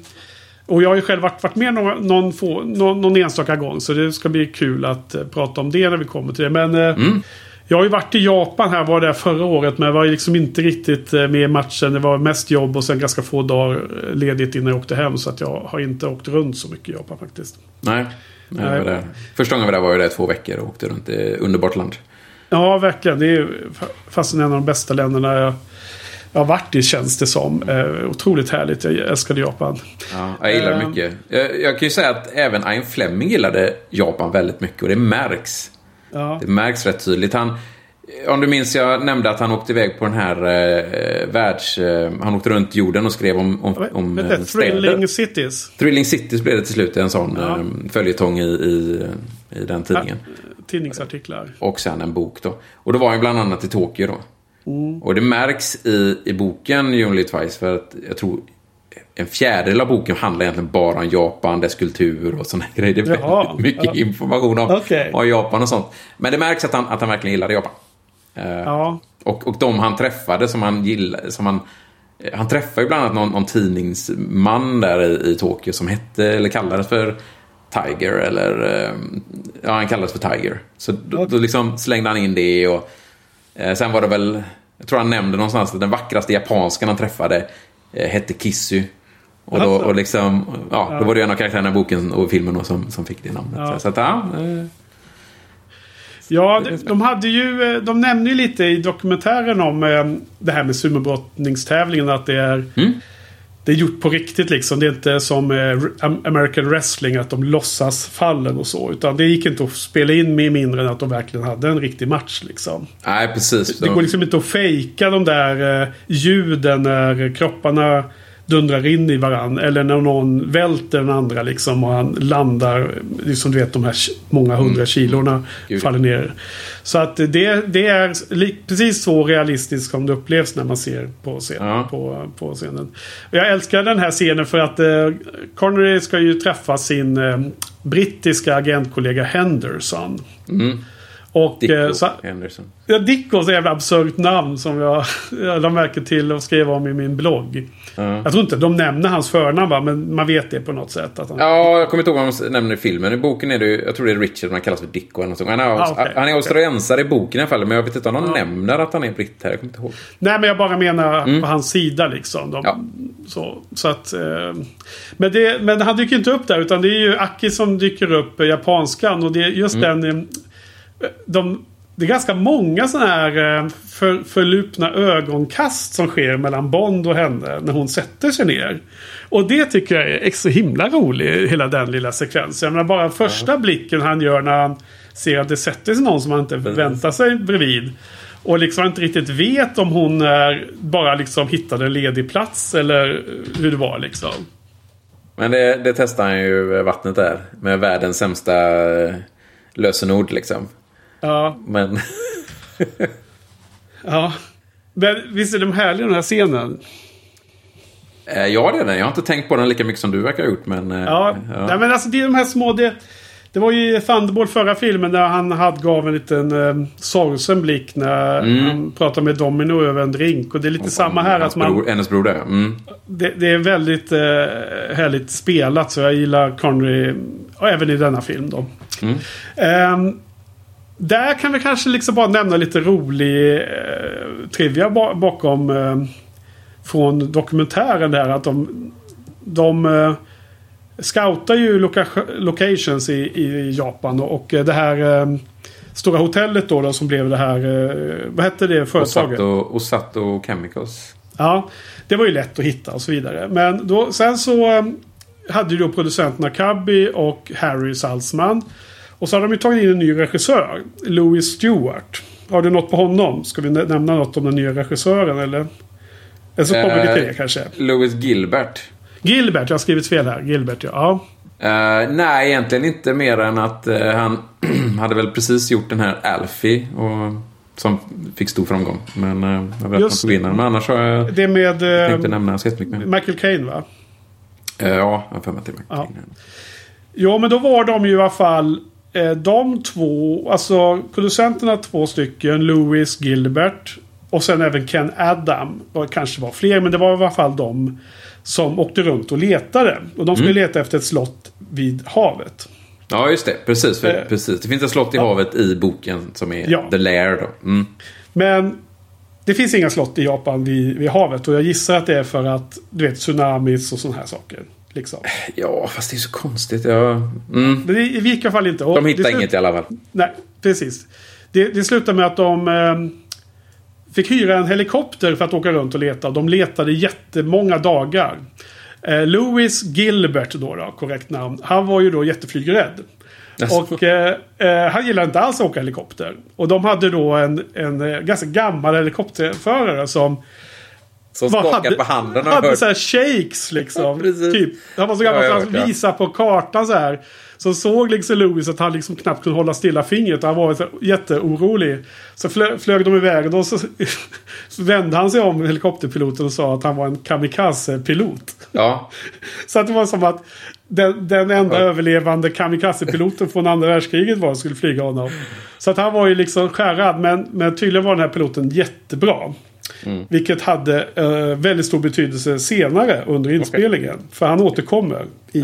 Och jag har ju själv varit, varit med någon, någon, få, någon, någon enstaka gång. Så det ska bli kul att eh, prata om det när vi kommer till det. Men eh, Mm. Jag har ju varit i Japan här, var där förra året. Men jag var liksom inte riktigt eh, med i matchen. Det var mest jobb och sen ganska få dagar eh, ledigt innan jag åkte hem. Så att jag har inte åkt runt så mycket i Japan faktiskt. Nej. Nej, var där. Första gången jag var där var jag där två veckor och åkte runt. Det är underbart land. Ja, verkligen. Det är ju fa- fastän en av de bästa länderna jag, jag har varit i känns det som. Eh, otroligt härligt. Jag älskade Japan. Ja, jag gillar det mycket. Jag, jag kan ju säga att även Ian Fleming gillade Japan väldigt mycket och det märks. Ja, Det märks rätt tydligt. Han, om du minns, jag nämnde att han åkte iväg på den här eh, världs... Eh, han åkte runt jorden och skrev om, om, om Vet du, eh, städer. Thrilling Cities. Thrilling Cities blev det till slut en sån Ja. eh, följetong i, i, i den tidningen. Tidningsartiklar. Och sen en bok då. Och då var han bland annat i Tokyo då. Och det märks i, i boken Live Twice för att jag tror en fjärdedel av boken handlar egentligen bara om Japan, dess kultur och sådana grejer. Det är Jaha, väldigt mycket ja. information om, Okej. om Japan och sånt. Men det märks att han, att han verkligen gillade Japan. Eh, Ja, och, och de han träffade som han gillade, som han... eh, Han träffade ju bland annat någon, någon tidningsman där i, i Tokyo som hette, eller kallades för Tiger, eller... eh, Ja, han kallades för Tiger. Så då, då liksom slängde han in det och... Eh, sen var det väl Jag tror han nämnde någonstans att den vackraste japanskan han träffade eh, hette Kissy. Och, då, och liksom, ja, då var det en av karaktärerna i boken och filmen som, som fick det namnet. Ja. Så att, ja, eh, Ja, de, de hade ju... eh, De nämnde ju lite i dokumentären om eh, det här med sumobrottningstävlingen att det är... Det är gjort på riktigt liksom. Det är inte som eh, Am- American wrestling att de låtsas fallen och så. Utan det gick inte att spela in med mindre än att de verkligen hade en riktig match liksom. nej, precis. Det går liksom inte att fejka de där ljuden när kropparna dundrar in i varann. Eller när någon välter den andra liksom och han landar. Liksom du vet de här många hundra kilorna Mm. Faller ner. Så att det, det är precis så realistiskt som det upplevs när man ser på, scen, Ja. på, på scenen. Jag älskar den här scenen för att eh, Connery ska ju träffa sin eh, brittiska agentkollega Henderson. Och, Dicko eh, så, Henderson. Ja, Dicko är jävla absurt namn som jag, <laughs> jag la märke till och skrev om i min blogg. Jag tror inte de nämner hans förnamn va, men man vet det på något sätt. Att han, Ja, jag kommer inte ihåg vad de nämner i filmen. I boken är det jag tror det är Richard, man kallas för Dicko eller något sånt. Han är, Ah, okej, han är australiensare i boken i alla fall, men jag vet inte om de nämner att han är britt här. Jag kommer inte ihåg. Nej, men jag bara menar på hans sida liksom. De, Ja. så, så att, eh, men, det, men han dyker inte upp där utan det är ju Aki som dyker upp, eh, japanskan. Och det är just den... De, det är ganska många sådana här eh, för, förlupna ögonkast som sker mellan Bond och henne när hon sätter sig ner. Och det tycker jag är så himla rolig, hela den lilla sekvensen. Jag menar, bara första blicken han gör när han ser att det sätter sig någon som han inte väntar sig bredvid. Och liksom inte riktigt vet om hon är, bara liksom hittade en ledig plats eller hur det var liksom. Men det, det testar han ju vattnet där. Med världens sämsta eh, lösenord liksom. Ja, Men <laughs> ja. Men visst är de härliga den här scenen? eh, ja, det är den. Jag har inte tänkt på den lika mycket som du verkar ha gjort. Men, eh, Ja, Nej, men alltså det är de här små... Det, det var ju i Thunderbolt förra filmen där han hade, gav en liten eh, sorgsen blick när han pratade med Domino över en drink. Och det är lite samma här. Att man, bror, hennes bror där. Mm. det, det är väldigt eh, härligt spelat. Så jag gillar Connery. Och även i denna film då. Ehm, där kan vi kanske liksom bara nämna lite rolig eh, trivia ba- bakom eh, från dokumentären där. Att de, de eh, scoutar ju loca- locations i, i Japan. Och, och det här eh, stora hotellet då, då som blev det här. Eh, vad hette det företaget? Osato, Osato Chemicals. Ja, det var ju lätt att hitta och så vidare. Men då, sen så eh, hade ju då producenterna Cubby och Harry Salzman. Och så har de ju tagit in en ny regissör. Louis Stewart. Har du något på honom? Ska vi nä- nämna något om den nya regissören eller? Eller så kommer vi till det Eh, kanske. Louis Gilbert. Gilbert, jag har skrivit fel här. Gilbert ja. Eh, nej, egentligen inte mer än att eh, han <clears throat> hade väl precis gjort den här Alfie. Och, som fick stor framgång. Men uh, jag vet Just inte. Men annars har jag Det med eh, tänkte nämna så mer. Michael Caine va? Ja, jag har för mig till mig. Ja. Ja, men då var de ju i alla fall eh, de två, alltså producenterna två stycken, Louis Gilbert och sen även Ken Adam. Det kanske var fler, men det var i alla fall de som åkte runt och letade. Och de skulle leta efter ett slott vid havet. Ja, just det. Precis, för, Eh, precis. Det finns ett slott i havet i boken som är Ja. The Lair. Då. Mm. Men det finns inga slott i Japan vid, vid havet och jag gissar att det är för att du vet tsunamis och sådana här saker. Liksom. Ja, fast det är så konstigt. Ja. Mm. Men det i vilka fall inte. Och De det hittar slut- inget i alla fall. Nej, precis. Det, det slutar med att de eh, fick hyra en helikopter för att åka runt och leta. De letade jättemånga dagar. Eh, Louis Gilbert då, då, korrekt namn. Han var ju då jätteflygrädd. Alltså. Och eh, eh, han gillade inte alls att åka helikopter. Och de hade då en, en eh, ganska gammal helikopterförare som Som var- skakat på handen och hade hört. så här shakes liksom. <laughs> Precis. typ. Han var så gammal Ja, så ja, han visade på kartan så här. Så såg liksom Louis att han liksom knappt kunde hålla stilla fingret. Och han var så jätteorolig. Så flö, flög de iväg och då så, så <laughs> vände han sig om helikopterpiloten och sa att han var en kamikaze-pilot. Ja, <laughs> Så att det var som att den, den enda överlevande kamikaze-piloten från andra världskriget var skulle flyga honom. Så att han var ju liksom skärrad. Men, men tydligen var den här piloten jättebra. Vilket hade eh, väldigt stor betydelse senare under inspelningen. För han återkommer i,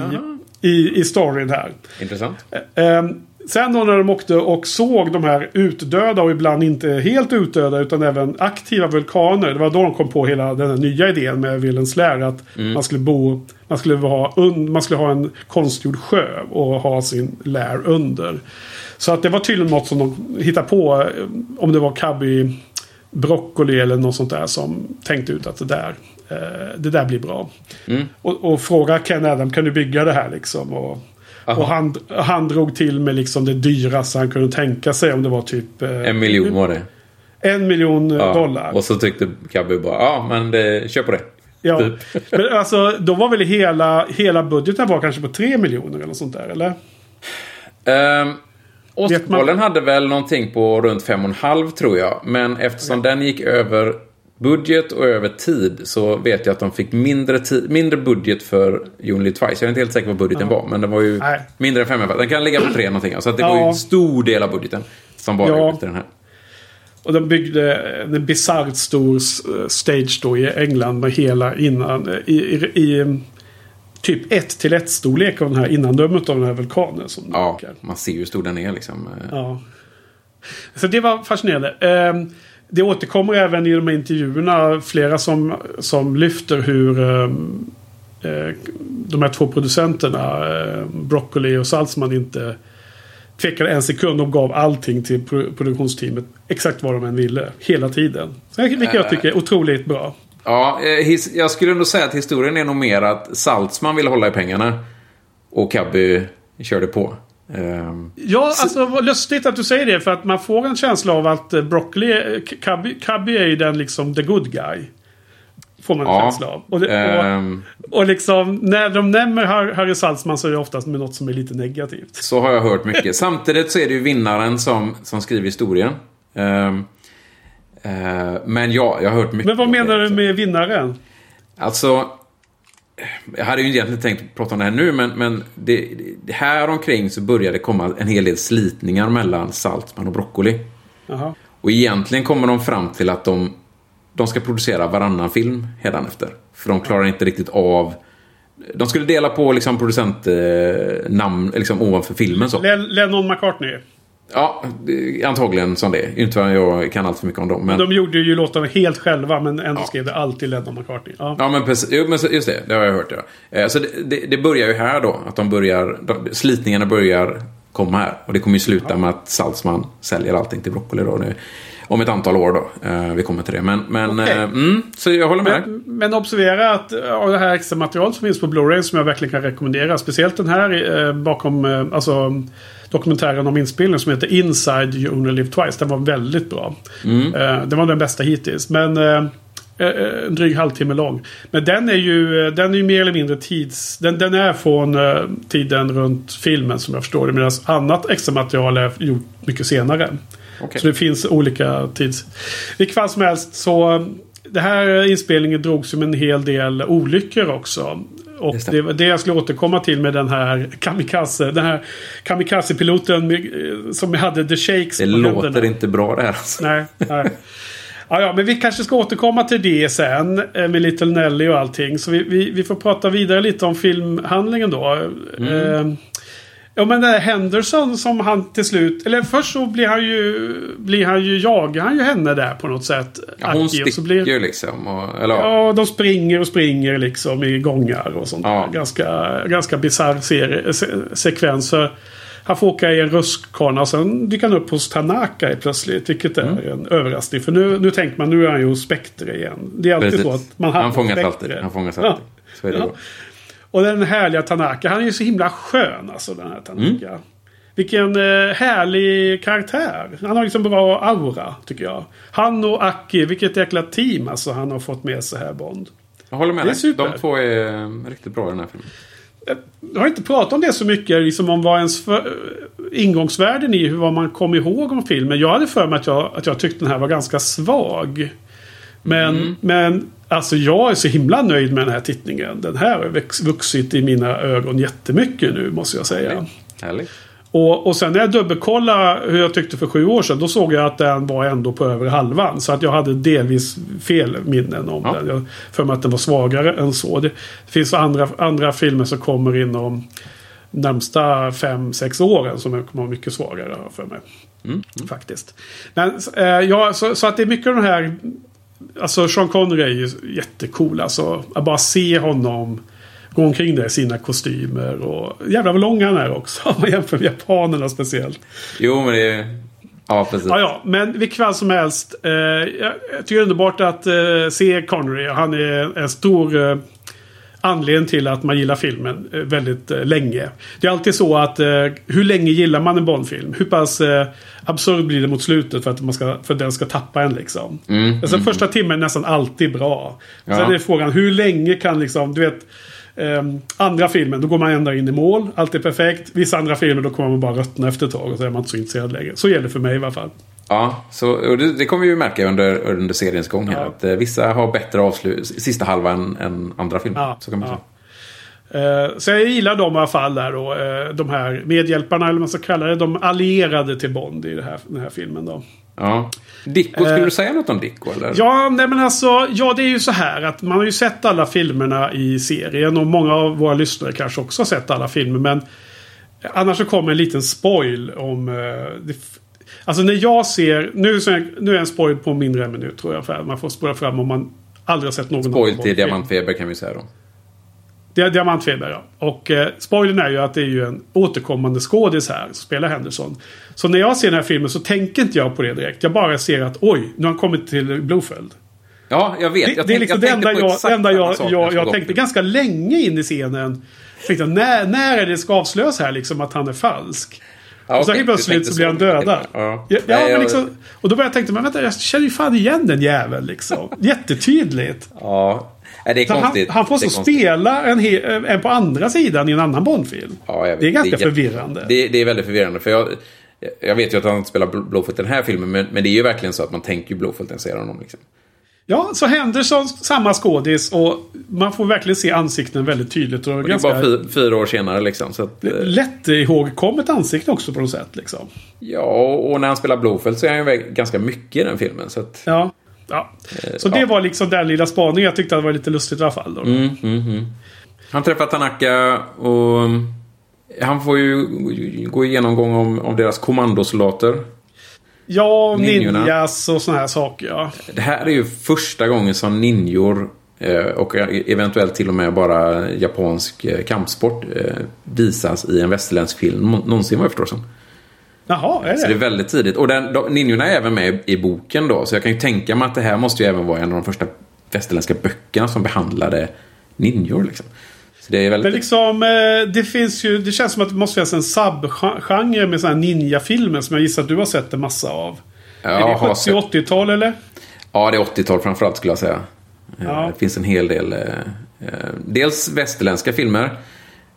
i, i storyn här. intressant. Eh, Sen då när de åkte och såg de här utdöda och ibland inte helt utdöda utan även aktiva vulkaner. Det var då de kom på hela den här nya idén med Willens lär. Att man skulle bo, man skulle, ha, man skulle ha en konstgjord sjö och ha sin lär under. Så att det var tydligen något som de hittade på. eh, Om det var Cubby Broccoli eller något sånt där som tänkte ut att det där, eh, det där blir bra. Och, och fråga Ken Adam, kan du bygga det här liksom? Och, och han, han drog till med liksom det dyraste han kunde tänka sig om det var typ eh, En miljon var det. en miljon Ja. dollar. Och så tyckte Cabby bara, ja men det, kör på det. ja. typ. <laughs> Men alltså, då var väl hela, hela budgeten var kanske på tre miljoner eller något sånt där, eller? Um, Ostbollen hade väl någonting på runt 5,5 tror jag. Men eftersom den gick över budget och över tid så vet jag att de fick mindre, mindre budget för Only Twice. Jag är inte helt säker på vad budgeten var, men den var ju Nej. mindre än 5 Den kan ligga på 3 någonting. Så det var ju Ja. en stor del av budgeten som bara Ja. till den här. Och de byggde en bisarrt stor eh, stage då i England med hela innan. eh, I, i, i typ 1 till 1 storlek av den här innandömet av den här vulkanen. Som Ja, verkar. man ser ju hur stor den är liksom. Ja. Så det var fascinerande. Ehm, Det återkommer även i de här intervjuerna flera som, som lyfter hur ehm, eh, de här två producenterna, eh, Broccoli och Salzman, inte tvekade en sekund. De gav allting till pro- produktionsteamet. Exakt vad de än ville. Hela tiden. Vilket jag tycker är otroligt bra. Ja, eh, his- jag skulle ändå säga att historien är nog mer att Saltzman ville hålla i pengarna. Och Cabby körde på. Ehm, Ja, alltså vad lustigt att du säger det. För att man får en känsla av att eh, Broccoli, Cubby, Cubby är ju den liksom the good guy. Får man en Ja, känsla av. Och, det, och, ehm, och liksom när de nämner Har- Harry Saltzman så är det oftast med något som är lite negativt. Så har jag hört mycket. Samtidigt så är det ju vinnaren som, som skriver historien. Eh, men ja, jag har hört mycket. Men vad menar du också. med vinnaren? Alltså, jag hade ju egentligen tänkt prata om det här nu, men, men det, det, här omkring så började det komma en hel del slitningar mellan Saltzman och Broccoli. Jaha. Och egentligen kommer de fram till att de, de ska producera varannan film hädanefter. För de klarar inte riktigt av... De skulle dela på liksom producentnamn eh, liksom ovanför filmen så. Len- Lennon McCartney. Ja, antagligen som det. Inte för att jag kan allt för mycket om dem. Men, De gjorde ju låtarna helt själva men ändå skrev det alltid Lennon McCartney. Ja. ja, men, precis, jo, men just det. Det har jag hört. Ja. Eh, Så det, det, det börjar ju här då. Att de börjar, de, slitningarna börjar komma här. Och det kommer ju sluta med att Salzman säljer allting till Broccoli då. Nu, om ett antal år då. Eh, vi kommer till det. Men, men Okej. eh, mm, så jag håller med. Men, men observera att av det här extra materialet som finns på Blu-ray som jag verkligen kan rekommendera. Speciellt den här eh, bakom eh, alltså, dokumentären om inspelningen som heter Inside You Only Live Twice. Den var väldigt bra. Eh, den var den bästa hittills. Men eh, eh, en dryg halvtimme lång. Men den är ju, den är ju mer eller mindre tids... Den, den är från tiden runt filmen som jag förstår det. Medan annat extra material är gjort mycket senare. Okej. Så det finns olika tids... Vilket fall som helst så... Det här inspelningen drogs ju med en hel del olyckor också. Och det. det var det jag skulle återkomma till med den här kamikaze. Den här kamikaze-piloten eh, som hade the shakes Det låter händerna. inte bra det här. Alltså. Nej, nej. Ja, ja, men vi kanske ska återkomma till det sen. eh, Med Little Nelly och allting. Så vi, vi, vi får prata vidare lite om filmhandlingen då. Eh, Ja men den här Henderson som han till slut... Eller först så blir han ju... Blir han ju... Jagar han ju henne där på något sätt. Ja, hon Aki, sticker så blir, liksom. Och, eller, ja. Ja, de springer och springer liksom i gångar och sånt Ja. där. Ganska, ganska bisarr se, sekvens. Så Han får åka i en rutschkana och sen dyker han upp hos Tanaka plötsligt. Vilket är Mm. en överraskning. För nu, nu tänker man nu är han ju hos Spectre igen. Det är alltid Precis. så att man hamnar han fångas alltid. Han fångas Ja. alltid. Så är det Ja. Och den härliga Tanaka. Han är ju så himla skön alltså den här Tanaka. Mm. Vilken eh, härlig karaktär. Han har liksom bra aura tycker jag. Han och Aki, vilket jäkla team alltså han har fått med sig här Bond. Jag håller med Det är dig. super. De två är eh, riktigt bra i den här filmen. Jag har inte pratat om det så mycket, liksom om vad ens för, ingångsvärden i hur vad man kom ihåg om filmen. Jag hade för mig att jag, att jag tyckte den här var ganska svag. Men, Mm. men alltså jag är så himla nöjd med den här tittningen. Den här har vuxit i mina ögon jättemycket nu måste jag säga. Härligt. Och, och sen när jag dubbelkollade hur jag tyckte för sju år sedan. Då såg jag att den var ändå på över halvan. Så att jag hade delvis fel minnen om Ja. den. Jag för mig att den var svagare än så. Det finns andra, andra filmer som kommer inom närmsta fem sex åren som kommer vara mycket svagare för mig. Faktiskt. Men, eh, ja, så, så att det är mycket av den här... Alltså Sean Connery är ju jättecool. Alltså, att bara se honom gå omkring där i sina kostymer. Och jävlar vad lång han är också. <laughs> Om man jämför med japanerna speciellt. Jo, men det är... Ja, precis. Ja, ja, men vilket fall som helst. Eh, jag, jag tycker det är underbart att eh, se Connery. Han är en stor eh, anledning till att man gillar filmen eh, väldigt eh, länge. Det är alltid så att eh, hur länge gillar man en Bondfilm? Hur pass absurd blir det mot slutet för att, man ska, för att den ska tappa en liksom? Mm, alltså, Första timmen är nästan alltid bra. Ja. Sen är frågan hur länge kan liksom, du vet. ehm, andra filmen, då går man ända in i mål. Allt är perfekt. Vissa andra filmer, då kommer man bara ruttna efter ett tag. Och så är man inte så intresserad längre. Så gäller det för mig i alla fall. Ja, så, och det, det kommer vi ju märka under, under seriens gång här. Ja. Att eh, vissa har bättre avslut, sista halvan än andra filmer. Ja, så kan man ja. säga. Eh, Så jag gillar dem i alla fall där då. eh, De här medhjälparna, eller vad man ska kalla det. De allierade till Bond i här, den här filmen då. Ja. Dicko, skulle du säga något om Dicko eller? Ja, nej men alltså. Ja, det är ju så här att man har ju sett alla filmerna i serien. Och många av våra lyssnare kanske också har sett alla filmer. Men annars så kommer en liten spoil om... det, alltså när jag ser... Nu, är, nu är en spoil på mindre än en minut tror jag. För man får spola fram om man aldrig har sett någon Spoil till. Diamantfeber kan vi säga då. Det är Diamantfeber ja. Och eh, spoilern är ju att det är ju en återkommande skådis här som spelar Henderson. Så när jag ser den här filmen så tänker inte jag på det direkt. Jag bara ser att oj, nu har han kommit till Blofeld. Ja, jag vet. Det, jag det är liksom jag det enda jag, det enda jag, jag, jag tänkte ganska länge in i scenen. Tänkte, när, när är det ska avslöjas här liksom att han är falsk? Ja, och så helt plötsligt så blir han dödad. Ja. Ja, Nej, men liksom, och då började jag tänka, men vänta, jag känner ju fan igen den jäveln liksom. <laughs> Jättetydligt. Ja. Nej, det är Så han, konstigt. han får Det är så konstigt. spela en, en på andra sidan i en annan Bondfilm. Ja, jag vet. det är ganska jätte- förvirrande. Det, det är väldigt förvirrande. För jag, jag vet ju att han inte spelar Bl- Blowfoot i den här filmen. Men, men det är ju verkligen så att man tänker ju Blowfoot när man ser honom. Liksom. Ja, så Henderson, samma skådis och man får verkligen se ansikten väldigt tydligt. Och, Och det är ganska bara fyra, fyra år senare liksom. Så att, eh, lätt ihågkommet ansikte också på något sätt. Liksom. ja, och när han spelar Blowfoot så är han ju väl ganska mycket i den filmen. Så att, Ja. ja. Så det ja. var liksom den lilla spaningen jag tyckte det var lite lustigt i alla fall. Då. Mm. Han träffar Tanaka och han får ju gå igenom gång om, om deras kommandosoldater. Ja, Ninjorna. ninjas och sådana här saker. Ja. Det här är ju första gången som ninjor eh, och eventuellt till och med bara japansk eh, kampsport eh, visas i en västerländsk film nå- någonsin vad jag förstår som. Jaha, är Så det är det? väldigt tidigt. Och den, de, ninjorna är även med i boken då. Så jag kan ju tänka mig att det här måste ju även vara en av de första västerländska böckerna som behandlade ninjor. Liksom. Det är väldigt... Men liksom, eh, det finns ju, det känns som att det måste finnas en subgenre med sådana här ninjafilmer som jag gissar att du har sett en massa av. Ja, är det har 70 och 80-tal eller? Ja, det är 80-tal framförallt skulle jag säga. Eh, Ja. Det finns en hel del. eh, dels västerländska filmer.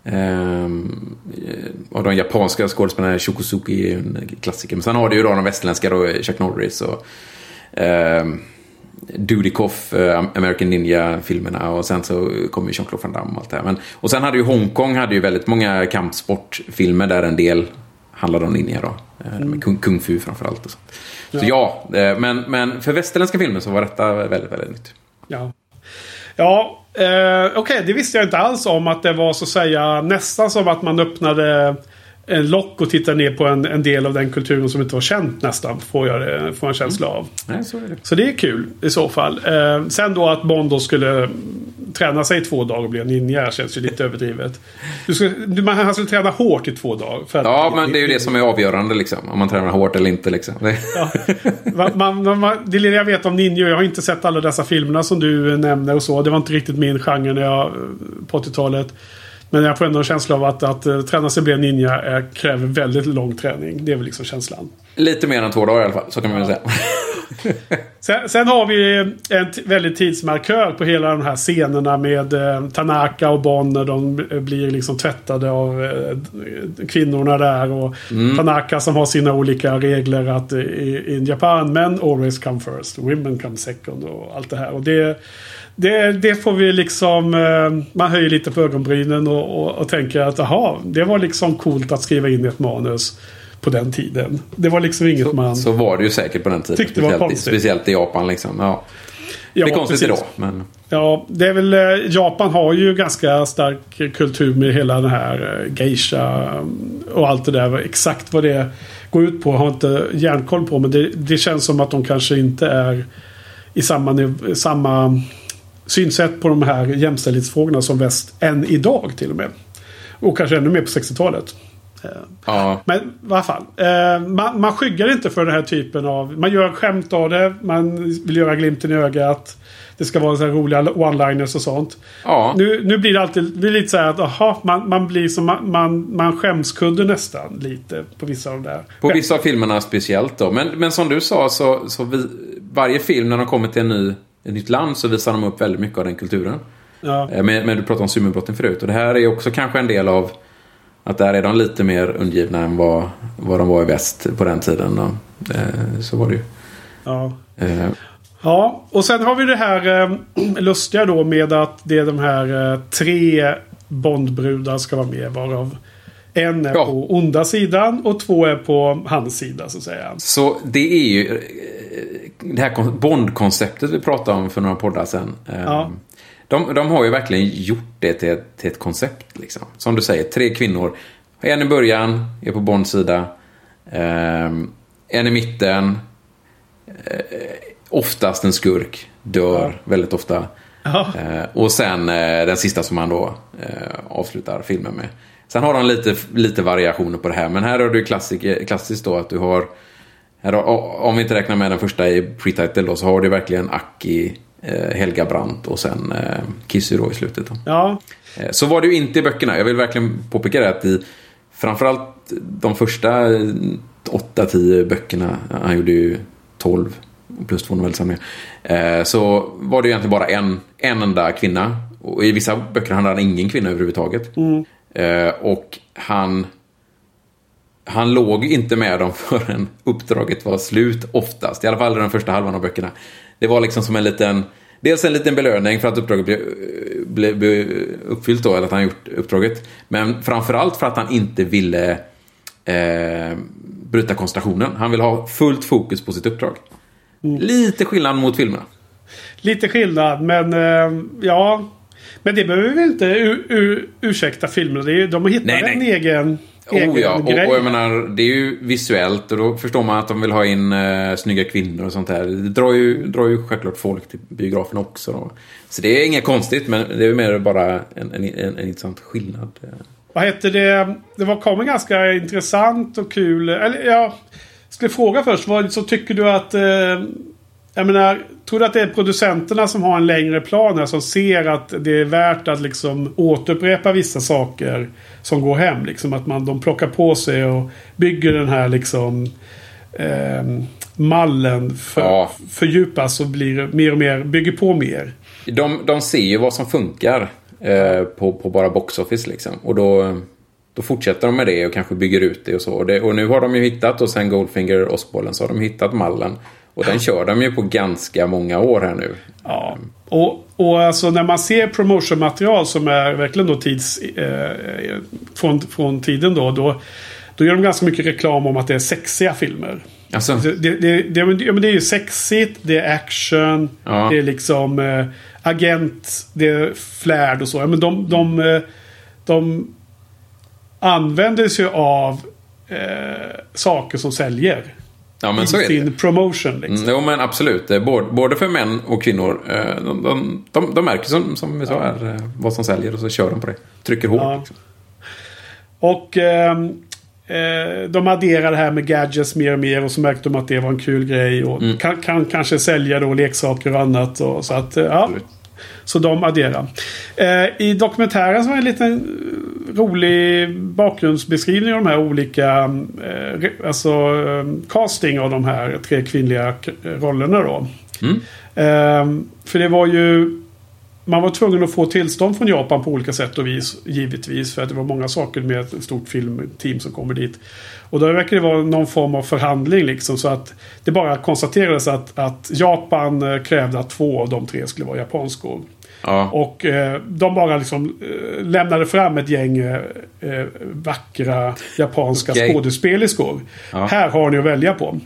Ehm, eh, och de japanska skådespelarna, Shokosuki är en klassiker. Men sen har du ju då de västerländska då, Chuck Norris och ehm, Dudikoff, eh, American Ninja-filmerna och sen så kommer ju Jean-Claude Van Damme och allt det här. Men, och sen hade ju Hongkong hade ju väldigt många kampsportfilmer där en del handlade om ninja då. Eh, Med kung, kung fu framförallt och så. Så ja, eh, men, men för västerländska filmer så var detta väldigt, väldigt nytt. Ja. Ja, eh, okej, det visste jag inte alls om att det var så att säga nästan som att man öppnade en lock och tittade ner på en, en del av den kulturen som inte var känt nästan. Får jag det, får en känsla av. Nej, så är det. Så det är kul i så fall. Eh, sen då att Bond då skulle träna sig i två dagar och bli en ninja känns ju lite överdrivet. Du skulle, du, man, han skulle träna hårt i två dagar. För att, Ja, men det är ju det som är avgörande liksom. Om man tränar hårt eller inte liksom. Det- Ja. Man, man, man, det lilla jag vet om ninjor, jag har inte sett alla dessa filmerna som du eh, nämner och så. Det var inte riktigt min genre när jag, på 80-talet. Men jag får ändå en känsla av att, att uh, träna sig bli en ninja är, kräver väldigt lång träning. Det är väl liksom känslan. Lite mer än två dagar i alla fall, så kan man väl säga. <laughs> Sen, sen har vi en väldigt tidsmarkör på hela de här scenerna med eh, Tanaka och Bond när de b- blir liksom tvättade av eh, kvinnorna där. Och Tanaka som har sina olika regler att eh, i, in Japan men always come first. Women come second och allt det här. Och det, det, det får vi liksom... Eh, man höjer lite på ögonbrynen och, och, och tänker att aha, det var liksom coolt att skriva in i ett manus på den tiden. Det var liksom inget man... Så var det ju säkert på den tiden. Tyckte det var speciellt, i, konstigt. speciellt i Japan liksom. Ja. Det är konstigt precis. idag, men... Ja, det är väl... eh, Japan har ju ganska stark kultur med hela den här eh, geisha och allt det där. Exakt vad det går ut på har jag inte järnkoll på. Men det, det känns som att de kanske inte är i samma, samma synsätt på de här jämställdhetsfrågorna som väst än idag till och med. Och kanske ännu mer på 60-talet. Eh, Ja, Men alla fall. Eh, man, man skyggar inte för den här typen av... Man gör skämt av det. Man vill göra glimten i ögat. Det ska vara så här roliga one-liners och sånt. ja. Nu, nu blir det alltid blir lite så här att aha, man, man blir som man, man, man skämskudde nästan lite på vissa av de där. På vissa av filmerna speciellt då. Men, men som du sa, så, så vi, varje film när de kommer till en ny, ett nytt land så visar de upp väldigt mycket av den kulturen. Ja, Eh, Men, men du pratade om sumobrotten förut. Och det här är också kanske en del av att där är de lite mer undgivna än vad, vad de var i väst på den tiden. Och, eh, så var det ju. ja. Eh, ja, och sen har vi det här eh, <clears throat> lustiga då med att det är de här eh, tre Bondbrudar ska vara med. Varav en är Ja. på onda sidan och två är på hans sida så att säga. Så det är ju det här kon- Bond-konceptet vi pratade om för några poddar sedan. Eh, Ja. De, de har ju verkligen gjort det till ett, till ett koncept. Liksom. Som du säger, tre kvinnor. En i början är på Bonds sida. Eh, en i mitten. Eh, oftast en skurk. Dör väldigt ofta. Ja. Eh, och sen eh, den sista som han då eh, avslutar filmen med. Sen har de lite, lite variationer på det här. Men här har du klassik, klassiskt då att du har... Om vi inte räknar med den första i pre-title då, så har du verkligen Aki, eh, Helga Brandt och sen eh, Kissy då i slutet. Då. Ja, Eh, Så var det ju inte i böckerna. Jag vill verkligen påpeka det att i framförallt de första 8-10 böckerna, han gjorde ju 12 plus två novellsamlingar, så var det ju egentligen bara en, en enda kvinna. Och i vissa böcker hade han ingen kvinna överhuvudtaget. Eh, Och han, han låg inte med dem <laughs> förrän uppdraget var slut oftast. I alla fall i den första halvan av böckerna. Det var liksom som en liten... Dels en liten belöning för att uppdraget blev, blev, blev uppfyllt då, eller att han gjort uppdraget. Men framförallt för att han inte ville eh, bryta koncentrationen. Han ville ha fullt fokus på sitt uppdrag. Lite skillnad mot filmerna. lite skillnad men eh, ja. Men det behöver vi inte ur, ur, ursäkta filmerna. De har hittat Nej, nej. en egen, egen Oh ja, och, och jag menar, det är ju visuellt och då förstår man att de vill ha in uh, snygga kvinnor och sånt där. Det drar ju, drar ju självklart folk till biografen också. Då. Så det är inget konstigt, men det är mer bara en, en, en, en intressant skillnad. Vad hette det? Det var, kom en ganska intressant och kul. Eller jag skulle fråga först. Vad, så tycker du att... Eh, jag menar, tror du att det är producenterna som har en längre plan här? Som ser att det är värt att liksom återupprepa vissa saker som går hem. Liksom att man, de plockar på sig och bygger den här liksom... Eh, mallen för, Ja. fördjupas och blir mer och mer, bygger på mer. De, de ser ju vad som funkar eh, på, på bara box office liksom. Och då, då fortsätter de med det och kanske bygger ut det och så. Och, det, och nu har de ju hittat, och sen Goldfinger och Osbollen, så har de hittat mallen. Och den kör de ju på ganska många år här nu. Ja. Och, och alltså när man ser promotionmaterial som är verkligen då tids... Eh, från, från tiden då, då. Då gör de ganska mycket reklam om att det är sexiga filmer. Alltså, Det, det, det, ja, men det är ju sexigt, det är action, Ja. det är liksom eh, agent, det är flärd och så. Ja, men de, de, eh, de använder sig av eh, saker som säljer. Ja men I så är det. sin promotion liksom. Mm, Jo men absolut. Eh, Både, för män och kvinnor. eh, De, de, de, de märker som, som vi sa här eh, vad som säljer och så kör de på det. Trycker hårt. Ja. Liksom. Och ehm, eh, de adderar det här med gadgets mer och mer och så märkte de att det var en kul grej. Och Mm. kan, kan kanske sälja då leksaker och annat. Och, så att, ja. Så de adderar. Eh, I dokumentären så var det en liten eh, rolig bakgrundsbeskrivning av de här olika eh, alltså, casting av de här tre kvinnliga rollerna då. Mm. För det var ju... Man var tvungen att få tillstånd från Japan på olika sätt och vis. Givetvis. För att det var många saker med ett stort filmteam som kommer dit. Och då verkar det vara någon form av förhandling liksom. Så att det bara konstaterades att, att Japan eh, krävde att två av de tre skulle vara japanskor. Ja. Och eh, de bara liksom eh, lämnade fram ett gäng eh, eh, vackra japanska Okej. skådespelerskor. Ja. Här har ni att välja på.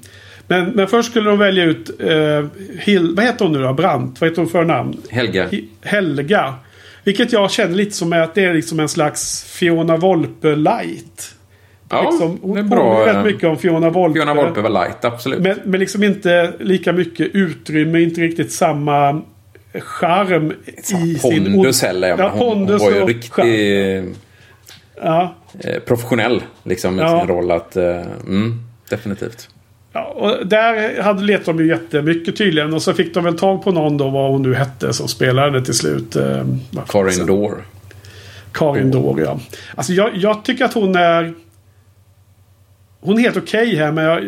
Men, men först skulle de välja ut eh, Hil, vad heter hon nu då? Brandt? Vad heter hon för namn? Helga. Hi- Helga. Vilket jag känner lite som att det är liksom en slags Fiona Volpe light. Ja, liksom, det hon är påminner bra. rätt eh, mycket om Fiona Volpe. Fiona Volpe var light, absolut. Men, men liksom inte lika mycket utrymme, inte riktigt samma charm i sin... Pondus heller. Ja, hon, hon pondus var ju riktigt. Ja, eh, professionell liksom, med Ja. sin roll. Att, eh, mm, definitivt. Ja, och där hade letat de ju jättemycket tydligen. Och så fick de väl tag på någon då, vad hon nu hette, som spelade till slut. Eh, Karin. Dore. Karin Dore, ja. Alltså jag, jag tycker att hon är... Hon är helt okej här, men jag,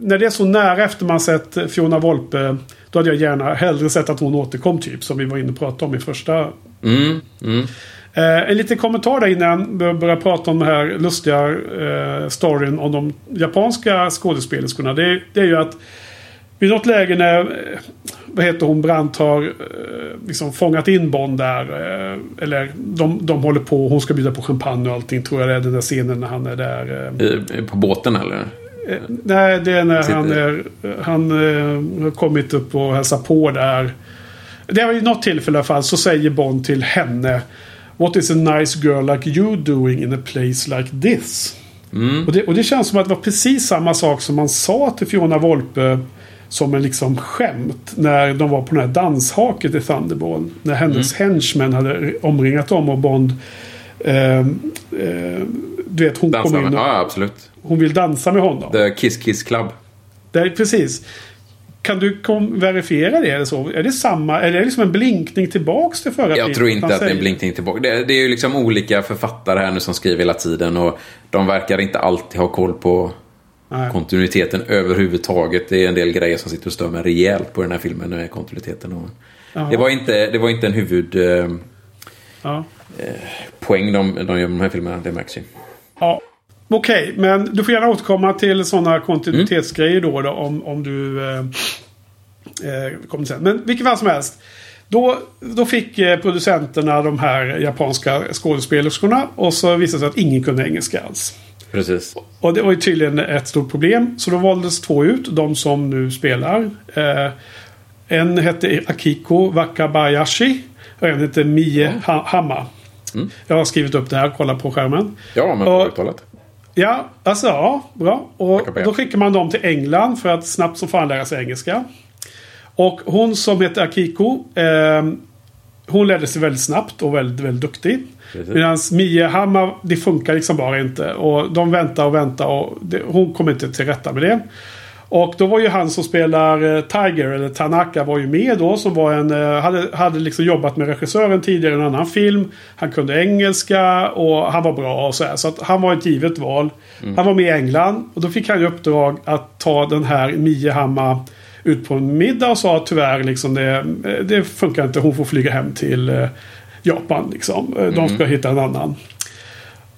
när det är så nära efter man sett Fiona Volpe. Då hade jag gärna hellre sett att hon återkom typ, som vi var inne och pratade om i första Mm, mm. Eh, en liten kommentar där innan vi börjar prata om den här lustiga eh, storyn om de japanska skådespelerskorna. Det, det är ju att vid något läge när eh, vad heter hon, Brandt har eh, liksom fångat in Bond där. Eh, eller de, de håller på, hon ska bjuda på champagne och allting tror jag det är den där scenen när han är där. På båten eller? Nej, det är när han, är, han har kommit upp och hälsar på där. Det var ju något tillfälle i alla fall så säger Bond till henne What is a nice girl like you doing in a place like this? Mm. Och, det, och det känns som att det var precis samma sak som man sa till Fiona Volpe som en liksom skämt när de var på den här danshaket i Thunderball. När hennes Mm. henchmen hade omringat dem och Bond eh, eh, du vet, hon Dansar kom med? in och Ja, absolut. hon vill dansa med honom. The Kiss Kiss Club. Det är precis. Kan du verifiera det eller så? Är det samma? Eller är det liksom en blinkning tillbaks till förra Jag tror inte att det är en säger- blinkning tillbaka. Det, det är ju liksom olika författare här nu som skriver hela tiden och de verkar inte alltid ha koll på Nej. kontinuiteten överhuvudtaget. Det är en del grejer som sitter och stör mig rejält på den här filmen med kontinuiteten. Och det, var inte, det var inte en huvudpoäng Ja. de, de gör med de här filmerna, det märks ju. ja. Okej, men du får gärna återkomma till sådana kontinuitetsgrejer då, då om, om du eh, eh, kommer sen. Men vilket fall som helst. Då, då fick eh, producenterna de här japanska skådespelerskorna och så visade det sig att ingen kunde engelska alls. Precis. Och det var ju tydligen ett stort problem. Så då valdes två ut, de som nu spelar. Eh, en hette Akiko Wakabayashi. Och en hette Mie ha Hama. Jag har skrivit upp det här, kolla på skärmen. Ja, men Och- uttalat. Ja, alltså ja, bra. Och då skickar man dem till England för att snabbt som fan lära sig engelska. Och hon som heter Akiko. Eh, hon lärde sig väldigt snabbt och väldigt, väldigt duktig. Medan Mia Hammar, det funkar liksom bara inte. Och de väntar och väntar och det, hon kommer inte till rätta med det. Och då var ju han som spelar eh, Tiger, eller Tanaka, var ju med då. Som var en, eh, hade, hade liksom jobbat med regissören tidigare i en annan film. Han kunde engelska och han var bra och så här. Så att han var ett givet val. Han var med i England och då fick han i uppdrag att ta den här Mie Hammar ut på en middag och sa att tyvärr liksom det, det funkar inte. Hon får flyga hem till eh, Japan liksom. Eh, De ska hitta en annan.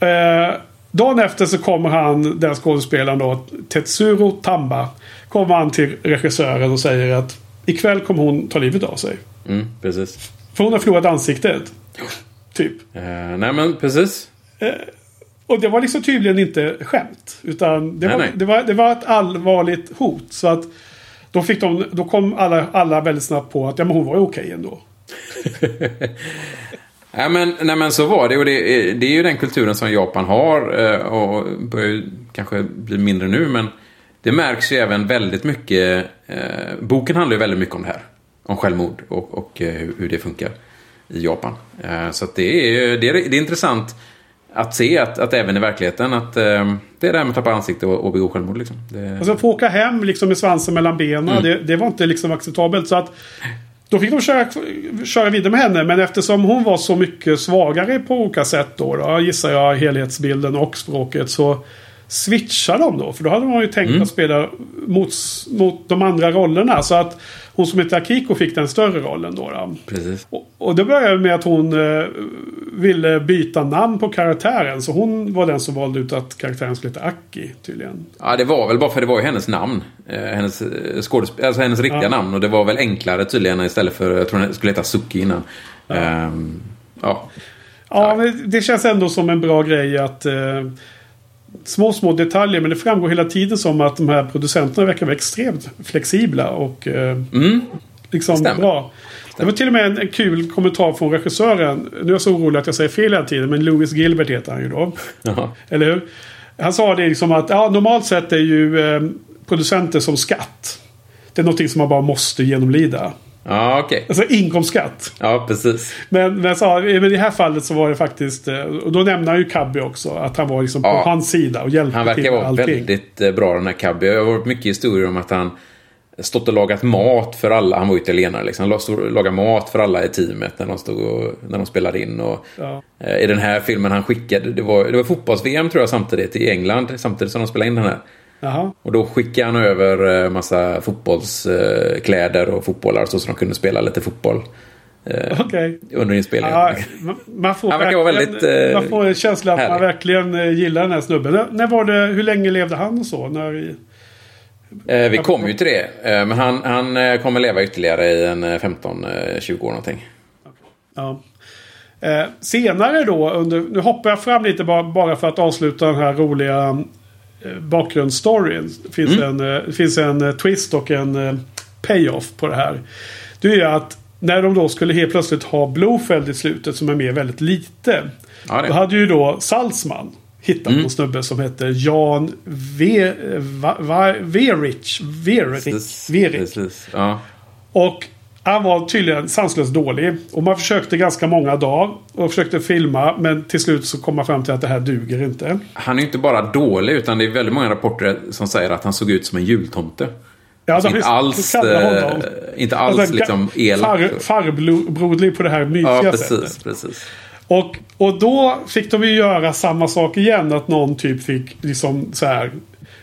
Eh, dagen efter så kommer han, den skådespelaren då, Tetsuro Tamba. Kommer han till regissören och säger att ikväll kommer hon ta livet av sig. Mm, precis. För hon har förlorat ansiktet. Typ. Eh, nej, men precis. Och det var liksom tydligen inte skämt. Utan det, Nej, var, nej. det, var, det var ett allvarligt hot. Så att då, fick de, då kom alla, alla väldigt snabbt på att ja, men hon var ju okej ändå. <laughs> Nej men, nej men så var det och det, är- det är ju den kulturen som Japan har eh, och börjar ju kanske bli mindre nu men det märks ju även väldigt mycket. Eh, boken handlar ju väldigt mycket om det här. Om självmord och, och eh, hur, det funkar i Japan. Eh, så det, är, det, är, det är intressant att se att, att även i verkligheten att eh, det är det här med att tappa ansikte och, och begå självmord. Liksom. Det, Alltså få åka hem liksom med svansen mellan benen. Mm. Det, det var inte liksom acceptabelt. Så att då fick de köra, köra vidare med henne. Men eftersom hon var så mycket svagare på olika sätt då, då gissar jag helhetsbilden och språket. Så switchar de då. För då hade man ju tänkt Mm. att spela mot, mot de andra rollerna. Så att hon som heter Akiko fick den större rollen då. då. precis. Och, och det började med att hon eh, ville byta namn på karaktären. Så hon var den som valde ut att karaktären skulle heta Aki tydligen. Ja, det var väl bara för det var ju hennes namn. Eh, hennes eh, skådesp- alltså hennes riktiga Ja. namn. Och det var väl enklare tydligen istället för, jag tror den skulle heta Suki innan. Ja. Ja, men det känns ändå som en bra grej att... Eh, små, små detaljer. Men det framgår hela tiden som att de här producenterna verkar vara extremt flexibla och eh, liksom Stämmer. bra. Det var till och med en, en kul kommentar från regissören. Nu är jag så orolig att jag säger fel hela tiden. Men Louis Gilbert heter han ju då. Jaha. Eller hur? Han sa det liksom att ja, normalt sett är ju eh, producenter som skatt. Det är någonting som man bara måste genomlida. Ja, okej. Alltså inkomstskatt. Ja, precis. Men, men, jag sa, men i det här fallet så var det faktiskt... eh, Och då nämner han ju Cabby också. Att han var liksom Ja. på hans sida och hjälpte Han verkar till med vara allting. väldigt eh, bra den här Cabby. Det har varit mycket historier om att han stått och lagat mat för alla. Han var ju italienare liksom. Han stod och lagade mat för alla i teamet när de, stod och, när de spelade in. Och, Ja. eh, I den här filmen han skickade, det var, det var fotbolls-VM tror jag samtidigt i England. Samtidigt som de spelade in den här. Jaha. Och då skickade han över eh, massa fotbollskläder och fotbollar så att de kunde spela lite fotboll Okej. under inspelningen. Ja, ma- man, får verkligen- väldigt, eh, man får en känsla att man härlig. verkligen eh, gillar den här snubben. När, var det, hur länge levde han och så? När, i- Eh, vi kommer ju till det. Eh, men han, han eh, kommer leva ytterligare i en eh, 15-20 år någonting. ja. eh, senare då, under, nu hoppar jag fram lite bara, bara för att avsluta den här roliga eh, bakgrundsstoryn. Det finns, en, eh, finns en eh, twist och en eh, payoff på det här. Det är att när de då skulle helt plötsligt ha Blofeld i slutet som är med väldigt lite. Ja. Då hade ju då Salzman hittat Mm. någon snubbe som hette Jan Verich. Verich. Verich. Ja. Och han var tydligen sanslöst dålig. Och man försökte ganska många dagar. Och försökte filma. Men till slut så kom man fram till att det här duger inte. Han är inte bara dålig, utan det är väldigt många rapporter som säger att han såg ut som en jultomte. Ja, Alltså inte alls, eh, honom. inte alls Alltså, liksom elak. Far, farbroderlig på det här mysiga Ja, sättet. precis. precis. Och, och då fick de ju göra samma sak igen. Att någon typ fick liksom så här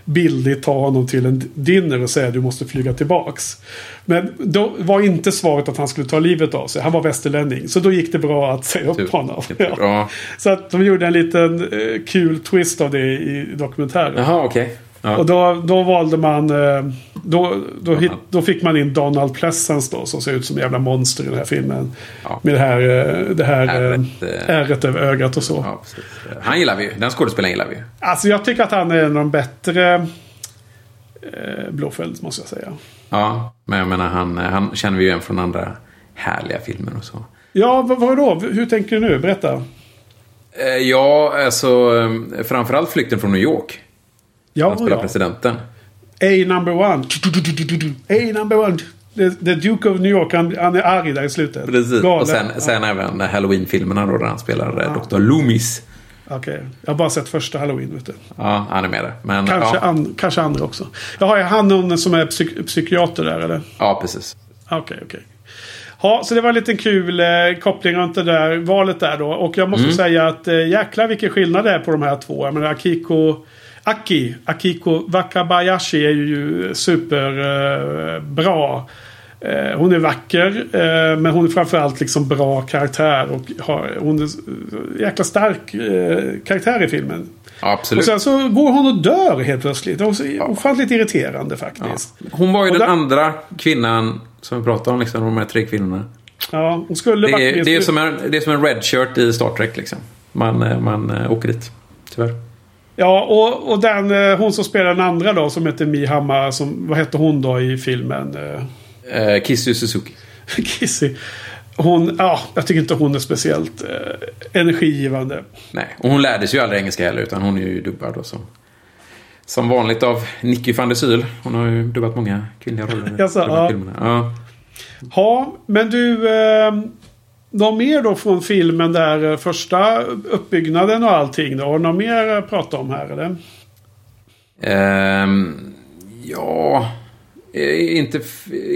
bildligt ta honom till en dinner och säga du måste flyga tillbaks. Men då var inte svaret att han skulle ta livet av sig. Han var västerlänning. Så då gick det bra att säga upp Tur. honom. Ja. Så att de gjorde en liten eh, kul twist av det i dokumentären. Jaha, okej. Ja. Och då, då valde man... eh, Då, då, hit, då fick man in Donald Pleasence då. Som ser ut som jävla monster i den här filmen. Ja. Med det här, eh, det här Ärret, eh. ärret över ögat och så. Ja. Han gillar vi. Den skådespelaren gillar vi. Alltså jag tycker att han är en av de bättre Blåfeld måste jag säga. Ja, men jag menar han, han känner vi ju igen från andra härliga filmer och så. Ja, vad, då? Hur tänker du nu? Berätta. Ja, alltså framförallt Flykten från New York. Ja, Han spelar ja. presidenten. A number one. A number one. The, the Duke of New York. Han, han är arg där i slutet. Precis. Galen. Och sen, sen även Halloween-filmerna då där han spelar eh, Dr. Loomis. Okej. Jag har bara sett första Halloween. Vet du. Ja, han är med där. Men, Kanske, ja, an, kanske andra också. Jaha, är han någon som är psyk, psykiater där eller? ja, precis. Okej, okej. Ja, så det var en liten kul eh, koppling runt det där valet där då. Och jag måste säga att eh, jäklar vilken skillnad det är på de här två. Jag menar Akiko... Aki, Akiko Wakabayashi är ju superbra. Eh, eh, hon är vacker, eh, men hon är framförallt liksom bra karaktär. Och har, hon är eh, jäkla stark karaktär i filmen. Ja, Och absolut. sen så går hon och dör helt plötsligt. Det är ofantligt irriterande faktiskt. Hon var ju Och den där- andra kvinnan som vi pratade om, liksom, de här tre kvinnorna. Ja, hon skulle Det är, det är, som, en, det är som en red shirt i Star Trek liksom. Man, man åker dit. Tyvärr. Ja, och, och den, eh, hon som spelar den andra då som heter Mihama. Som, vad hette hon då i filmen? Eh, Eh, Kissu Suzuki. <laughs> Kissy. Hon, ja, jag tycker inte hon är speciellt eh, energigivande. Nej, och hon lärde sig ju aldrig engelska heller utan hon är ju dubbad då som, som vanligt av Nicky van der Syl. Hon har ju dubbat många kvinnliga roller i <laughs> Jaså, ja. filmerna. Ja. Ja, men du... Eh, något mer då från filmen där eh, första uppbyggnaden och allting då? Har du något mer att prata om här eller? Ehm, ja, eh, inte...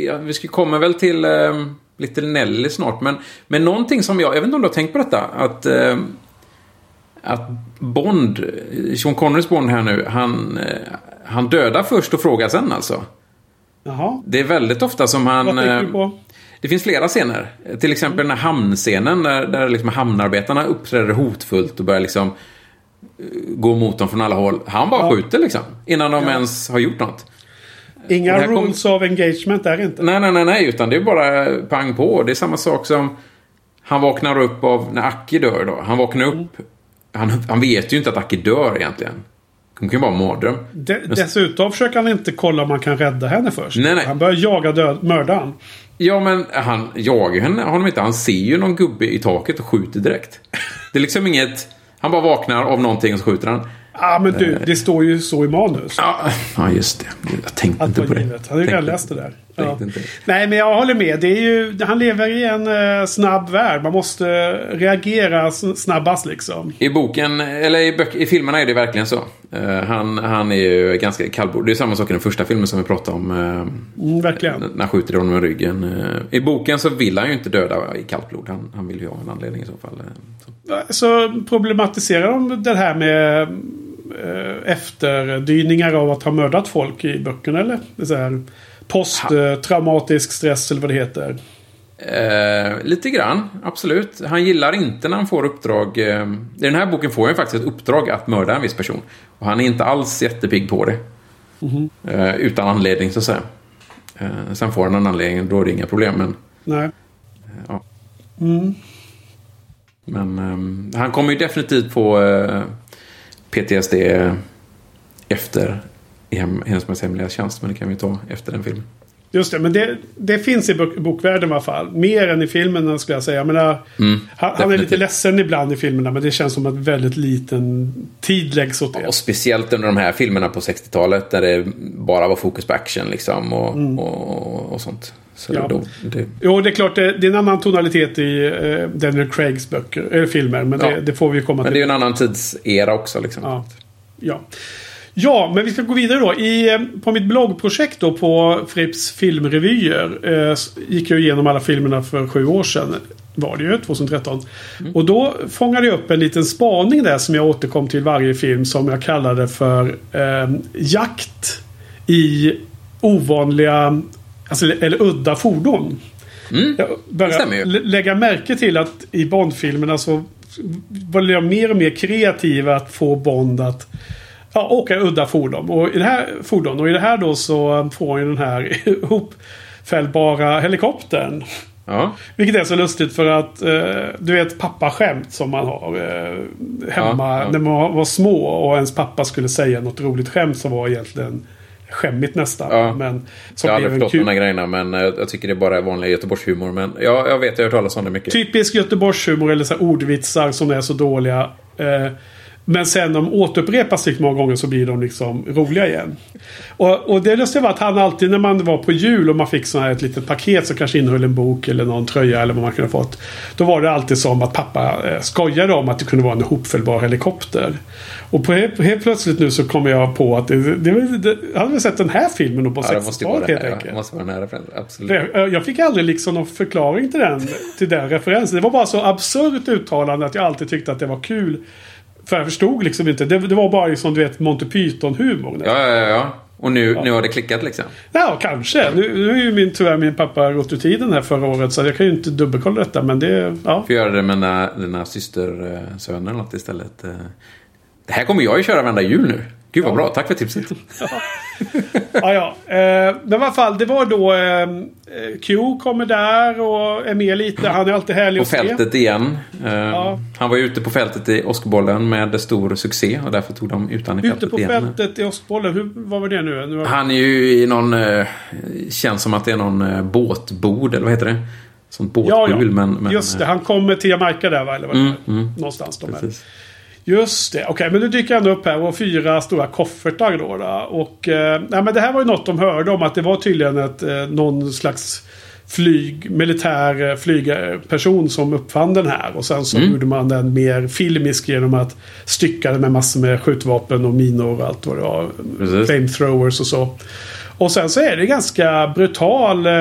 Ja, vi ska komma väl till um, Little Nelly snart. Men, men någonting som jag... Jag vet inte om du har tänkt på detta. Att, ehm, att Bond, Sean Connerys Bond här nu, han, eh, han dödar först och frågar sen alltså. Jaha, Det är väldigt ofta som han... vad tänker du på? Det finns flera scener. Till exempel den här hamnscenen där, där liksom hamnarbetarna uppträder hotfullt och börjar liksom eh, gå mot dem från alla håll. Han bara Ja. skjuter liksom. Innan de ens har gjort något. Inga kom- rules of engagement där inte. Nej, nej, nej, nej. Utan det är bara pang på. Det är samma sak som han vaknar upp av när Aki dör då. Han vaknar upp. Han, han vet ju inte att Aki dör egentligen. Hon kan ju vara en mardröm. De, dessutom försöker han inte kolla om man kan rädda henne först. Nej, nej. Han börjar jaga död, mördaren. Ja, men han jagar henne, honom inte. Han ser ju någon gubbe i taket och skjuter direkt. Det är liksom inget... Han bara vaknar av någonting och så skjuter han. Ja, men du, det står ju så i manus. Ja, just det. Jag tänkte inte på det. givet. Han har ju redan läst det där. Ja. Nej, men jag håller med. Det är ju, han lever i en eh, snabb värld. Man måste reagera snabbast liksom. I boken, eller i, böck, i filmerna är det verkligen så. Eh, han, han är ju ganska kallblod. Det är samma sak i den första filmen som vi pratade om. eh, Mm, verkligen. när han skjuter honom i ryggen. Eh, I boken så vill han ju inte döda i kallt blod. Han, han vill ju ha en anledning i så fall. eh, Så. Så problematiserar de det här med eh, efterdyningar av att ha mördat folk i böckerna eller? Det är så här posttraumatisk stress eller vad det heter. Eh, lite grann, absolut. Han gillar inte när han får uppdrag. Eh, I den här boken får han faktiskt ett uppdrag att mörda en viss person. Och han är inte alls jättepigg på det. Eh, utan anledning, så att säga. Eh, sen får han en anledning, då är det inga problem. Men, Nej. ja. men ehm, han kommer ju definitivt få eh, PTSD efter hem, Hennes hemliga tjänst. Men det kan vi ta efter den filmen. Just det, men det, det finns i bok, bokvärlden i alla fall. Mer än i filmerna skulle jag säga. Jag menar, han, han är lite ledsen ibland i filmerna men det känns som att väldigt liten tid läggs åt det. Och speciellt under de här filmerna på 60-talet där det bara var fokus på action liksom och, och, och sånt. Så Ja. då, det, Jo, det är klart det, det är en annan tonalitet i eh, Daniel Craigs böcker, eller filmer. Men Ja. det, det får vi komma men till. det är ju en annan tidsera också liksom. Ja. Ja. Ja, men vi ska gå vidare då. I, eh, på mitt bloggprojekt då på Fripps filmrevyer eh, gick jag igenom alla filmerna för sju år sedan. Var det ju, 2013. Och då fångade jag upp en liten spaning där som jag återkom till varje film som jag kallade för eh, jakt i ovanliga, alltså, eller udda fordon. Jag Mm. det började lägga märke till att i Bond-filmerna så var jag mer och mer kreativ att få Bond att ja, åka udda fordon. Och i det här fordon och i det här då så får han ju den här <laughs> ihopfällbara helikoptern. Ja. Vilket är så lustigt för att eh, du vet pappaskämt som man har eh, hemma Ja, ja. när man var små och ens pappa skulle säga något roligt skämt som var egentligen skämmigt nästan. Ja. Men som Jag har aldrig förstått kul- de här grejerna men eh, jag tycker det är bara vanlig Göteborgshumor. Men ja, jag vet, jag har hört talas om det mycket. Typisk Göteborgshumor eller så ordvitsar som är så dåliga. Eh, men sen de återupprepas sig många gånger så blir de liksom roliga igen. Och, och det lustiga var att han alltid när man var på jul och man fick sån här ett litet paket som kanske innehöll en bok eller någon tröja eller vad man kunde fått. Då var det alltid som att pappa eh, skojade om att det kunde vara en hopfällbar helikopter. Och på helt, plötsligt nu så kommer jag på att det, det, det, jag hade sett den här filmen på Ja, det måste ju vara 60-talet det helt enkelt. det måste vara den här referensen. Absolut. Jag, jag fick aldrig liksom någon förklaring till den, till den referensen. Det var bara så absurt uttalande att jag alltid tyckte att det var kul. För jag förstod liksom inte. Det, det var bara liksom, du vet, Monty Python-humor. Ja, ja, ja, ja. Och nu, nu har det klickat liksom. Ja, kanske. Nu, nu är ju min, tyvärr min pappa gått ur tiden här förra året. Så jag kan ju inte dubbelkolla detta. Men det, ja. Får göra det med dina, dina systersöner eller något istället. eh. Det här kommer jag ju köra varenda jul nu. Gud vad bra, tack för tipset. <laughs> ja, ja. Eh, men i alla fall, det var då eh, Q kommer där och är med lite. Han är alltid härlig På att se. fältet igen. Eh, Ja. Han var ute på fältet i Åskbollen med stor succé och därför tog de ut han i Ute fältet på igen. fältet i Ostbollen. Hur, vad var det nu? nu var... Han är ju i någon... Eh, känns som att det är någon eh, båtbord, eller vad heter det? Sånt Ja, båtbul, ja. men... men Just det, han kommer till Jamaica där va? Eller vad Mm, mm. Någonstans de precis. Just det, okej men nu dyker han upp här och fyra stora koffertar då. då. Och eh, nej, men det här var ju något de hörde om att det var tydligen ett, eh, någon slags flyg, militär eh, flygperson som uppfann den här. Och sen så gjorde man den mer filmisk genom att stycka den med massor med skjutvapen och minor och allt vad det var. Precis. Flamethrowers och så. Och sen så är det ganska brutal eh,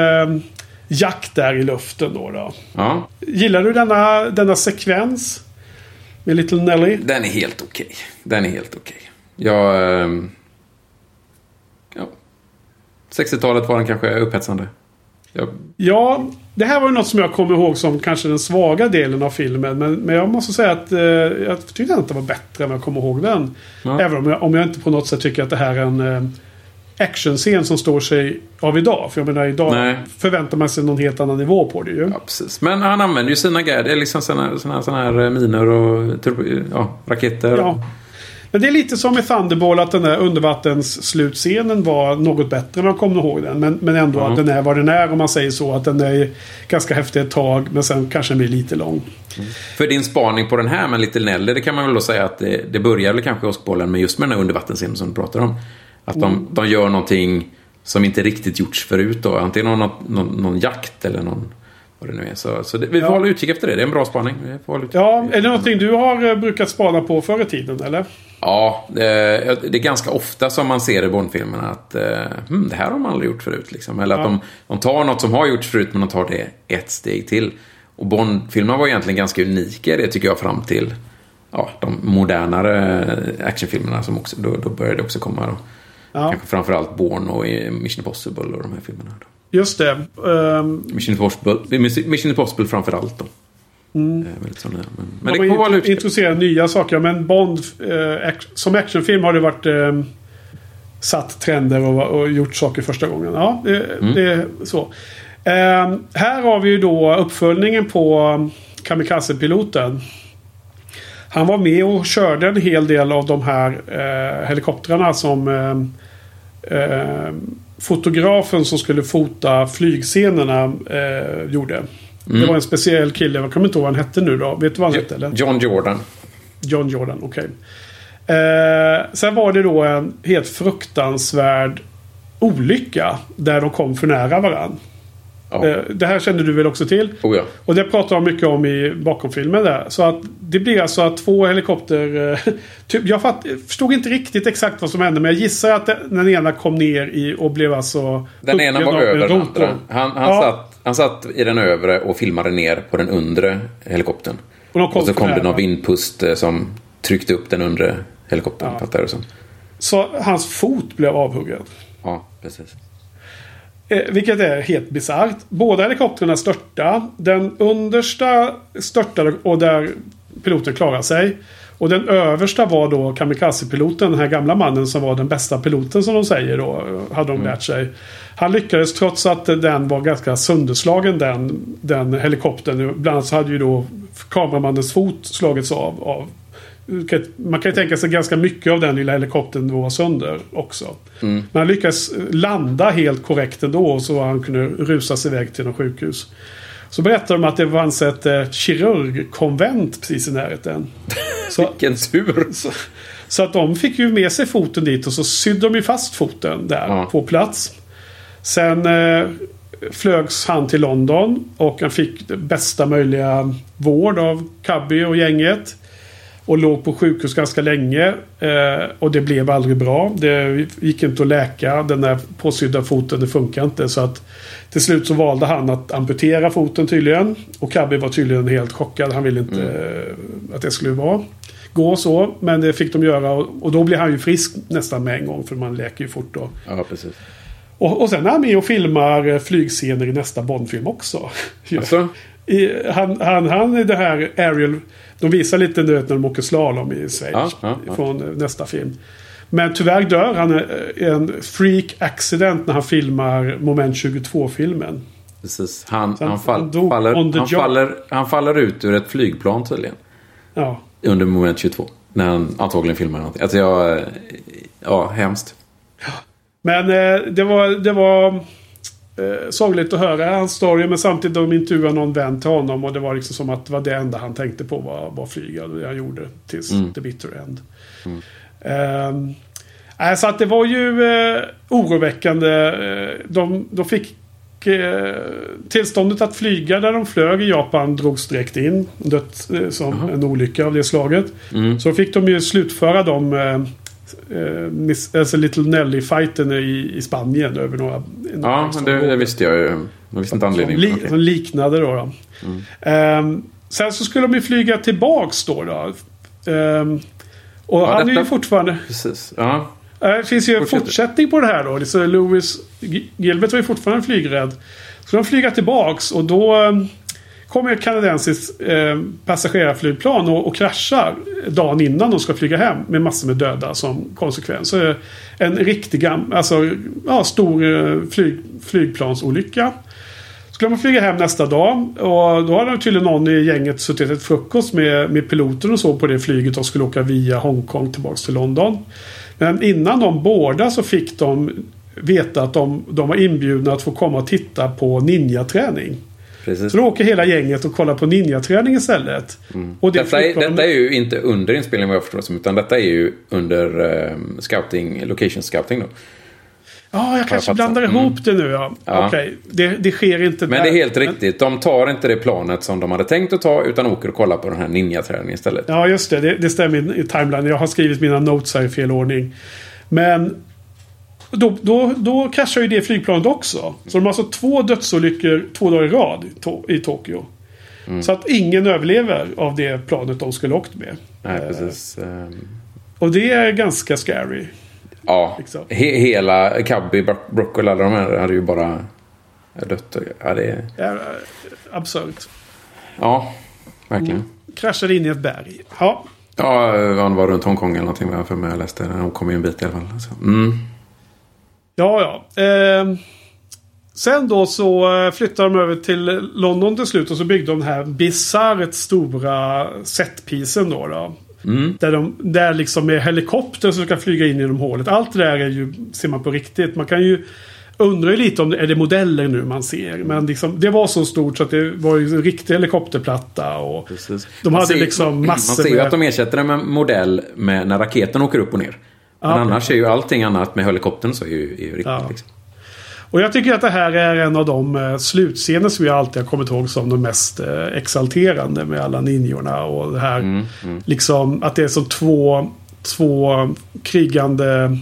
jakt där i luften då. då. Ja, Gillar du denna, denna sekvens? Med Little Nelly? den är helt okej. Den är helt okej. Jag... ehm, ja. 60-talet var den kanske upphetsande. Jag, Ja, det här var ju något som jag kommer ihåg som kanske den svaga delen av filmen. Men, men jag måste säga att eh, jag tyckte att det var bättre än jag kommer ihåg den. Ja. Även om jag, om jag inte på något sätt tycker att det här är en eh, actionscen som står sig av idag. För jag menar idag Nej. förväntar man sig någon helt annan nivå på det ju. ja, precis. Men han använder ju sina gadgets, liksom såna, såna, såna här miner och turbo, ja, raketer. Ja. Men det är lite som med Thunderball att den där undervattensslutscenen var något bättre än man kommer ihåg den. Men, men ändå Ja. att den är vad den är om man säger så. Att den är ganska häftig ett tag men sen kanske den blir lite lång. För din spaning på den här med Little Nelly, det kan man väl då säga att det, det börjar väl kanske i Åskbollen med just med den här undervattensscenen som du pratar om. Att de, Mm. de gör någonting som inte riktigt gjorts förut då. Antingen någon, någon, någon jakt eller någon, vad det nu är. Så, så det, vi får Ja. hålla utkik efter det. Det är en bra spaning. Ja, är det någonting du har eh, brukat spana på förr i tiden eller? Ja, det, är ganska ofta som man ser i Bondfilmerna att eh, hmm, det här har man aldrig gjort förut. Liksom. Eller att Ja. de, de tar något som har gjorts förut men de tar det ett steg till. Och Bondfilmerna var egentligen ganska unika det tycker jag fram till ja, de modernare actionfilmerna som också, då, då började också komma. Då. Ja, Kanske framförallt Bourne och eh, Mission Impossible och de här filmerna. Då. just det. Ehm, Mission Impossible, Mission Impossible framförallt då. Mm. Väldigt sådana, men men de det får vara introducerat nya saker. Men Bond eh, act- som actionfilm har det varit eh, satt trender och, och gjort saker första gången. Ja, det, Mm. det är så. Eh, här har vi ju då uppföljningen på Kamikaze-piloten. Han var med och körde en hel del av de här eh, helikoptrarna som eh, eh, fotografen som skulle fota flygscenerna eh, gjorde. Mm. Det var en speciell kille, jag kommer inte ihåg vad han hette nu då. Vet du vad han hette eller? John Jordan. John Jordan, okej. Eh, sen var det då en helt fruktansvärd olycka. Där de kom för nära varandra. Ja. Eh, det här kände du väl också till? Oh, ja. Och det pratar de mycket om i bakomfilmen där. Så att det blir alltså att två helikopter... Eh, typ, jag fatt, förstod inte riktigt exakt vad som hände. Men jag gissar att den, ena kom ner i och blev alltså... Den ena var över den andra. Han, han, Ja. satt, han satt i den övre och filmade ner på den undre helikoptern. Och de kom Och så kom det någon vindpust eh, som tryckte upp den undre helikoptern. Ja. Fattar du som? Så hans fot blev avhuggen. Ja, precis. Eh, vilket är helt bisarrt. Båda helikoptrarna störtade. Den understa störtade och där piloten klarade sig. Och den översta var då kamikaze-piloten, den här gamla mannen som var den bästa piloten som de säger då. Hade de lärt sig. Han lyckades trots att den var ganska sönderslagen den, den helikoptern. Bland annat så hade ju då kameramannens fot slagits av. av man kan ju tänka sig ganska mycket av den lilla helikoptern var sönder också. Men han lyckades landa helt korrekt ändå så han kunde rusa sig iväg till något sjukhus. Så berättade de att det fanns ett eh, kirurgkonvent precis i närheten. <laughs> Så, Vilken tur! så, så att de fick ju med sig foten dit och så sydde de ju fast foten där Ja. på plats. Sen eh, flögs han till London och han fick bästa möjliga vård av Cubby och gänget. Och låg på sjukhus ganska länge. Eh, och det blev aldrig bra. Det gick inte att läka. Den där påsydda foten, det funkar inte. Så att till slut så valde han att amputera foten tydligen. Och Cubby var tydligen helt chockad. Han ville inte eh, att det skulle vara. Gå så. Men det fick de göra. Och, då blev han ju frisk nästan med en gång. För man läker ju fort då. Ja, precis. Och, och sen är han med och filmar eh, flygscener i nästa Bondfilm också. Alltså, <laughs> I, han, han, han är det här Ariel. De visar lite nu när de åker slalom i Schweiz. Ja, ja. Från eh, nästa film. Men tyvärr dör han eh, i en freak accident när han filmar Moment 22-filmen. precis. Han, han- fall, han dog faller, han, faller, han faller ut ur ett flygplan tydligen. Ja. Under moment 22. När han antagligen filmar någonting. Alltså jag... eh, Ja, hemskt. Men eh, det var, det var eh, sorgligt att höra hans story. Men samtidigt de intervjuade någon vän till honom. Och det var liksom som att det var det enda han tänkte på var, var flyga. Det han gjorde tills the bitter end. Ehm, nej, så att det var ju eh, oroväckande. Eh, De, de fick eh, tillståndet att flyga där de flög i Japan drogs direkt in. Dött eh, som en olycka av det slaget. Så fick de ju slutföra de eh, eh, Miss- alltså Little Nelly-fighten i, i Spanien över några... några Ja, det, det visste jag ju. Jag visste inte Som, anledningen. li, som liknade då. då. Ehm, sen så skulle de ju flyga tillbaks då. då. Ehm, och Ja, han är ju detta- fortfarande... Precis. Ja. Eh, Det finns ju en Fortsätt. fortsättning på det här då. Så Louis G- Gilbert var ju fortfarande flygrädd. Så de flyga tillbaks och då eh, kommer ett kanadensiskt eh, passagerarflygplan och, och kraschar dagen innan de ska flyga hem. Med massor med döda som konsekvens. Så eh, en riktig gam, alltså, ja, stor eh, flyg, flygplansolycka. Skulle man flyga hem nästa dag och då hade tydligen någon i gänget suttit ett frukost med, med piloten och så på det flyget och skulle åka via Hongkong tillbaks till London. Men innan de båda så fick de veta att de, de var inbjudna att få komma och titta på ninjaträning. Precis. Så då åker hela gänget och kollar på ninjaträning istället. Och det Detta är, detta är ju inte under inspelningen vad jag förstår som, utan detta är ju under eh, scouting, location scouting då. Ja, jag kanske fattat. blandar Mm. ihop det nu ja. Ja. Okej, det, det sker inte Men där. det är helt riktigt. De tar inte det planet som de hade tänkt att ta utan åker och kollar på den här ninjaträningen istället. Ja, just det. Det, det stämmer i timeline. Jag har skrivit mina notes här i fel ordning. Men då, då, då kraschar ju det flygplanet också. Så de har alltså två dödsolyckor två dagar i rad i, To- i Tokyo. Mm. Så att ingen överlever av det planet de skulle åkt med. Nej, precis. Ehm, Och det är ganska scary. Ja, liksom. he hela Cubby, Bro- Broccoli, alla de här hade ju bara dött. Ja, det är... Ja, absurt. Ja, verkligen. Mm. Kraschade in i ett berg. Ja, Ja, han var runt Hongkong eller någonting för mig jag läste. De kom ju en bit i alla fall. Så, mm. Ja, ja. Ehm, sen då så eh, flyttade de över till London till slut och så byggde de den här bisarrt stora setpisen då. då. Där, de, där liksom är helikopter som ska flyga in genom hålet. Allt det där är ju, ser man på riktigt. Man kan ju undra ju lite om det är det modeller nu man ser. Men liksom, det var så stort så att det var ju en riktig helikopterplatta. Och Precis. de Man hade ser- liksom <clears throat> Man massor ser ju att de ersätter den med modell med när raketen åker upp och ner. Men Ja, annars är ju allting annat med helikoptern så är ju, är ju riktigt. Ja. Liksom. Och jag tycker att det här är en av de eh, slutscener som jag alltid har kommit ihåg som de mest eh, exalterande med alla ninjorna. Och det här liksom att det är som två, två krigande...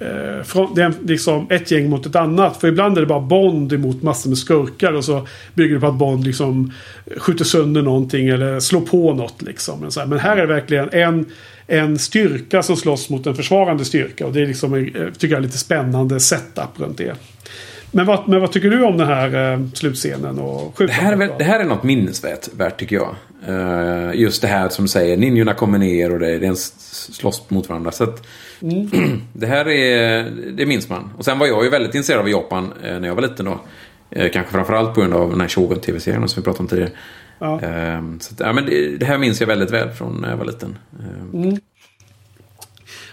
Eh, från, det är liksom ett gäng mot ett annat. För ibland är det bara Bond emot massor med skurkar. Och så bygger det på att Bond liksom skjuter sönder någonting eller slår på något. Liksom. Men, så här, men här är det verkligen en, en styrka som slåss mot en försvarande styrka. Och det är liksom, eh, tycker jag, lite spännande setup runt det. Men vad, men vad tycker du om den här eh, slutscenen? Och Det, här är, väl- det här är något minnesvärt värt, tycker jag. Eh, just det här som säger, ninjorna kommer ner och det, det är en slåss mot varandra. Så att, <clears throat> det här är, det minns man. Och sen var jag ju väldigt intresserad av Japan eh, när jag var liten då. Eh, kanske framförallt på grund av den här Shogun-tv-serien som vi pratade om tidigare. Ja. Eh, så att, ja, men det, det här minns jag väldigt väl från när jag var liten. Eh,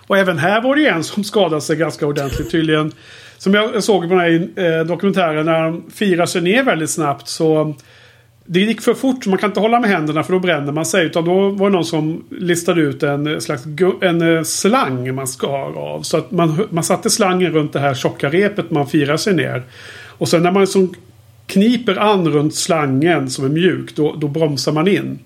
Och även här var det ju en som skadade sig ganska ordentligt tydligen. Som jag såg på den här eh, dokumentären när de firar sig ner väldigt snabbt så det gick för fort. Man kan inte hålla med händerna för då bränner man sig. Utan då var det någon som listade ut en slags en eh, slang man skar av. Så att man, man satte slangen runt det här tjocka repet man firar sig ner. Och sen när man liksom kniper an runt slangen som är mjuk då, då bromsar man in.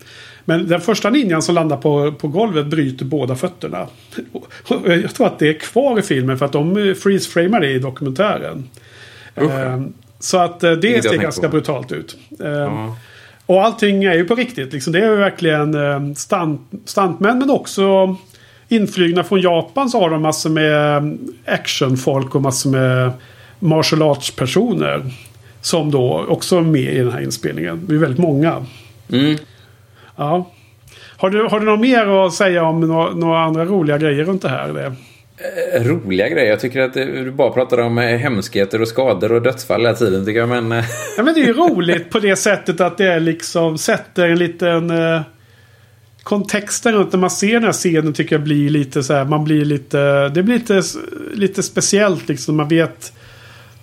Men den första ninjan som landar på, på golvet bryter båda fötterna. <laughs> Jag tror att det är kvar i filmen för att de eh, freeze-framar det i dokumentären. Ehm, så att eh, det ser ganska på. brutalt ut. Ja. och allting är ju på riktigt. Liksom. Det är ju verkligen stunt, stuntmän men också inflygna från Japan så har de massor med actionfolk och massor med martial arts-personer. Som då också är med i den här inspelningen. Det är väldigt många. Mm. Ja. Har du, har du något mer att säga om några, några andra roliga grejer runt det här? eller? Eh, Roliga grejer. Jag tycker att eh, du bara pratar om eh, hemskheter och skador och dödsfall hela tiden tycker jag. Men <laughs> Ja, men det är ju <laughs> roligt på det sättet att det är liksom sätter en liten... Eh, kontexten runt när man ser den här scenen tycker jag blir lite så här. Man blir lite... Det blir lite, lite speciellt liksom. Man vet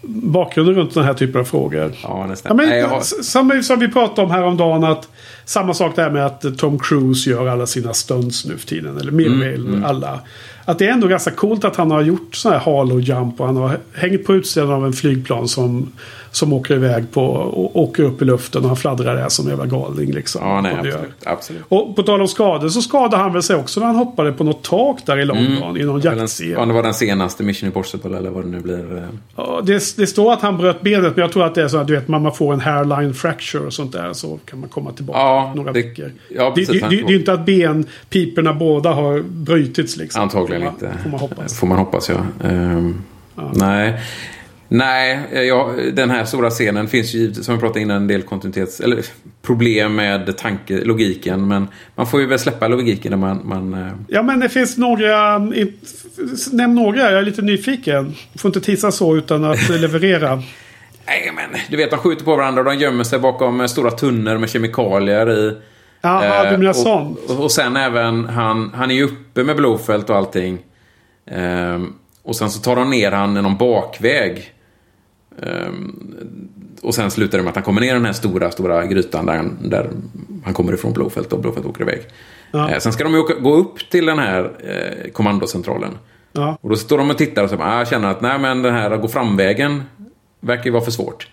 bakgrunden runt den här typen av frågor. ja, Ja, nästan. men, Nej, har... s- som, vi pratade om häromdagen att samma sak där med att Tom Cruise gör alla sina stunts nu för tiden. Eller mer Mm, eller mindre alla. Att det är ändå ganska coolt att han har gjort sån här halo jump och han har hängt på utsidan av en flygplan som, som åker iväg på och åker upp i luften och han fladdrar där som en jävla galning liksom. Ja, nej, absolut. absolut. Och på tal om skador så skadade han väl sig också när han hoppade på något tak där i London i någon Det var den- jaktscen. Ja, det var den senaste Mission Impossible eller vad det nu blir. eh. Ja, det, det står att han bröt benet men jag tror att det är så att du vet, man får en hairline fracture och sånt där så kan man komma tillbaka Ja, några det- veckor. ja, det, precis. det, det, det är ju inte att benpiporna båda har brutits liksom. Antagligen får man, inte. Får man hoppas. Får man hoppas, ja. Ehm, Nej. Nej, ja, den här stora scenen finns ju som vi pratade innan en del kontinuitets... Eller problem med tanke, logiken. Men man får ju väl släppa logiken när man... man eh, Ja men det finns några... Nämn några, jag är lite nyfiken. Får inte tisa så utan att <laughs> leverera. Nej, men du vet, de skjuter på varandra och de gömmer sig bakom eh, stora tunnor med kemikalier i. Jaha, Eh, du menar och, sånt? Och, sen även, han, han är ju uppe med Blowfelt och allting. Ehm, och sen så tar de ner han i någon bakväg. Ehm, och sen slutar det med att han kommer ner i den här stora, stora grytan där, han- där han kommer ifrån Blowfelt och Blowfelt åker iväg. Ja. Eh, sen ska de åka, gå upp till den här eh, kommandocentralen. Ja. Och då står de och tittar och så ah, känner att nej, men den här gå framvägen verkar ju vara för svårt.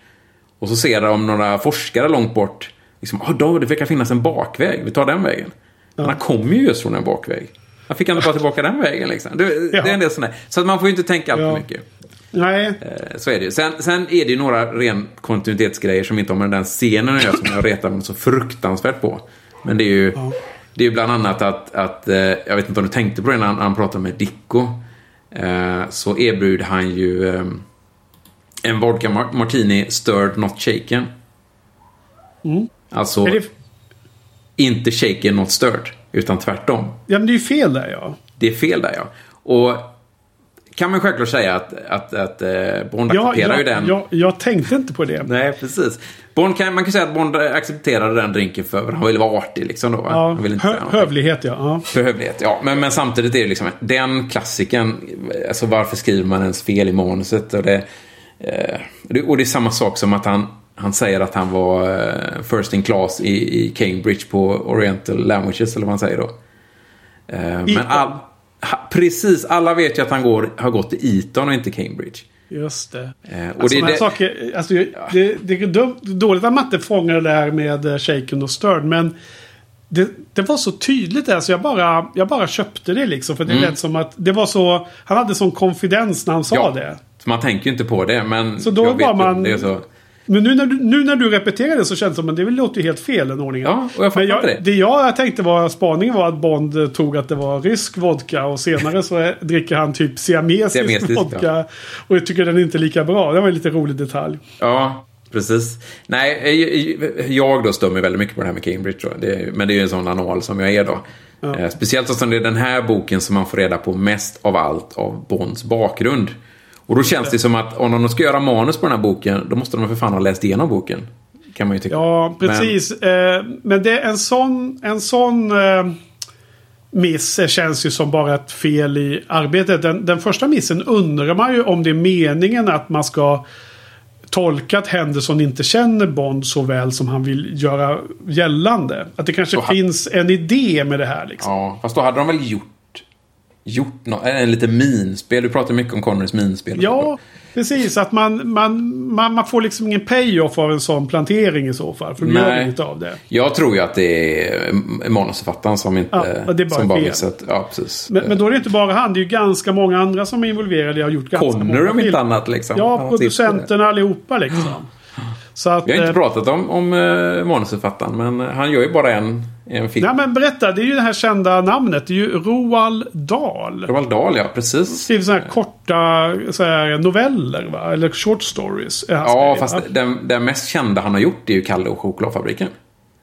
Och så ser de några forskare långt bort. Liksom, ah, då, det verkar finnas en bakväg, vi tar den vägen. Men han kommer ju just från en bakväg. Han fick ändå bara tillbaka den vägen. Liksom. Det, Ja. det är en del sådär. Så att man får ju inte tänka allt för Ja. mycket. Nej. Eh, Så är det ju. Sen, sen är det ju några ren kontinuitetsgrejer som inte har med den scenen att göra som jag retar mig så fruktansvärt på. Men det är ju, det är ju bland annat att, att eh, jag vet inte om du tänkte på det när han, han pratade med Dicko. Eh, så erbjuder han ju en vodka mar- martini stirred not shaken. Alltså Mm. Är det... inte shaken not stirred, utan tvärtom. Ja, men det är ju fel där ja. Det är fel där ja. Och kan man självklart säga att, att, att eh, Bond Ja, accepterar ja, ju den. ja, jag tänkte inte på det. Nej, precis. Bond kan, man kan säga att Bond accepterade den drinken för han ville vara artig. Liksom då? Ja, han ville inte hö hövlighet ja. ja. Behövlighet, ja. Men, men samtidigt är det liksom den klassiken. Alltså varför skriver man ens fel i manuset? Och det, eh, och det är samma sak som att han, han säger att han var eh, first in class i, i Cambridge på Oriental Languages, eller vad han säger då. Men all, precis, alla vet ju att han går, har gått i Eton och inte Cambridge. Just det. Eh, och Alltså, det, det, saker, alltså, det, det är dåligt att Matte fångar det där med eh, shaken och stirred. Men det, det var så tydligt där så jag bara, jag bara köpte det liksom. För det lät som att det var så. Han hade sån konfidens när han sa Ja. det. Man tänker ju inte på det, men Så då var man- det så. Men nu när, du, nu när du repeterar det så känns det som att det låter ju helt fel den ordningen. Ja, och jag fattar jag, det. det jag tänkte var spaningen var att Bond eh, tog att det var rysk vodka och senare så eh, dricker han typ siamesisk Siamesisk, vodka. Och jag tycker den är inte lika bra. Det var en lite rolig detalj. Ja, precis. Nej, eh, jag då stör mig väldigt mycket på det här med Cambridge. Det, men det är ju en sån anal som jag är då. Eh, Speciellt eftersom det är den här boken som man får reda på mest av allt av Bonds bakgrund. Och då känns det som att om de ska göra manus på den här boken, då måste de för fan ha läst igenom boken. Kan man ju tycka. Ja, precis. Men, eh, men det är en sån, en sån eh, miss känns ju som bara ett fel i arbetet. Den, den första missen undrar man ju om det är meningen att man ska tolka att Henderson inte känner Bond så väl som han vill göra gällande. Att det kanske Så finns en idé med det här liksom. Ja, fast då hade de väl gjort, gjort nå- en lite minspel. Du pratar mycket om Connerys minspel. Ja, precis. Att man, man, man, man får liksom ingen payoff av en sån plantering i så fall. För gör Nej. inget av det. Jag tror ju att det är eh, manusförfattaren som inte... Ja, det är bara som bara fel. missat. Ja, precis. Men, men då är det inte bara han. Det är ju ganska många andra som är involverade. Jag har gjort ganska Connery många om inte annat liksom. Ja, producenterna allihopa liksom. Så att, Vi har inte eh, pratat om, om eh, manusförfattaren, men eh, han gör ju bara en, en film. Nej men berätta, det är ju det här kända namnet. Det är ju Roald Dahl. Roald Dahl, ja. Precis. Skriver sådana här korta så här, noveller va? Eller short stories. han Ja, fast den, den mest kända han har gjort är ju Kalle och chokladfabriken.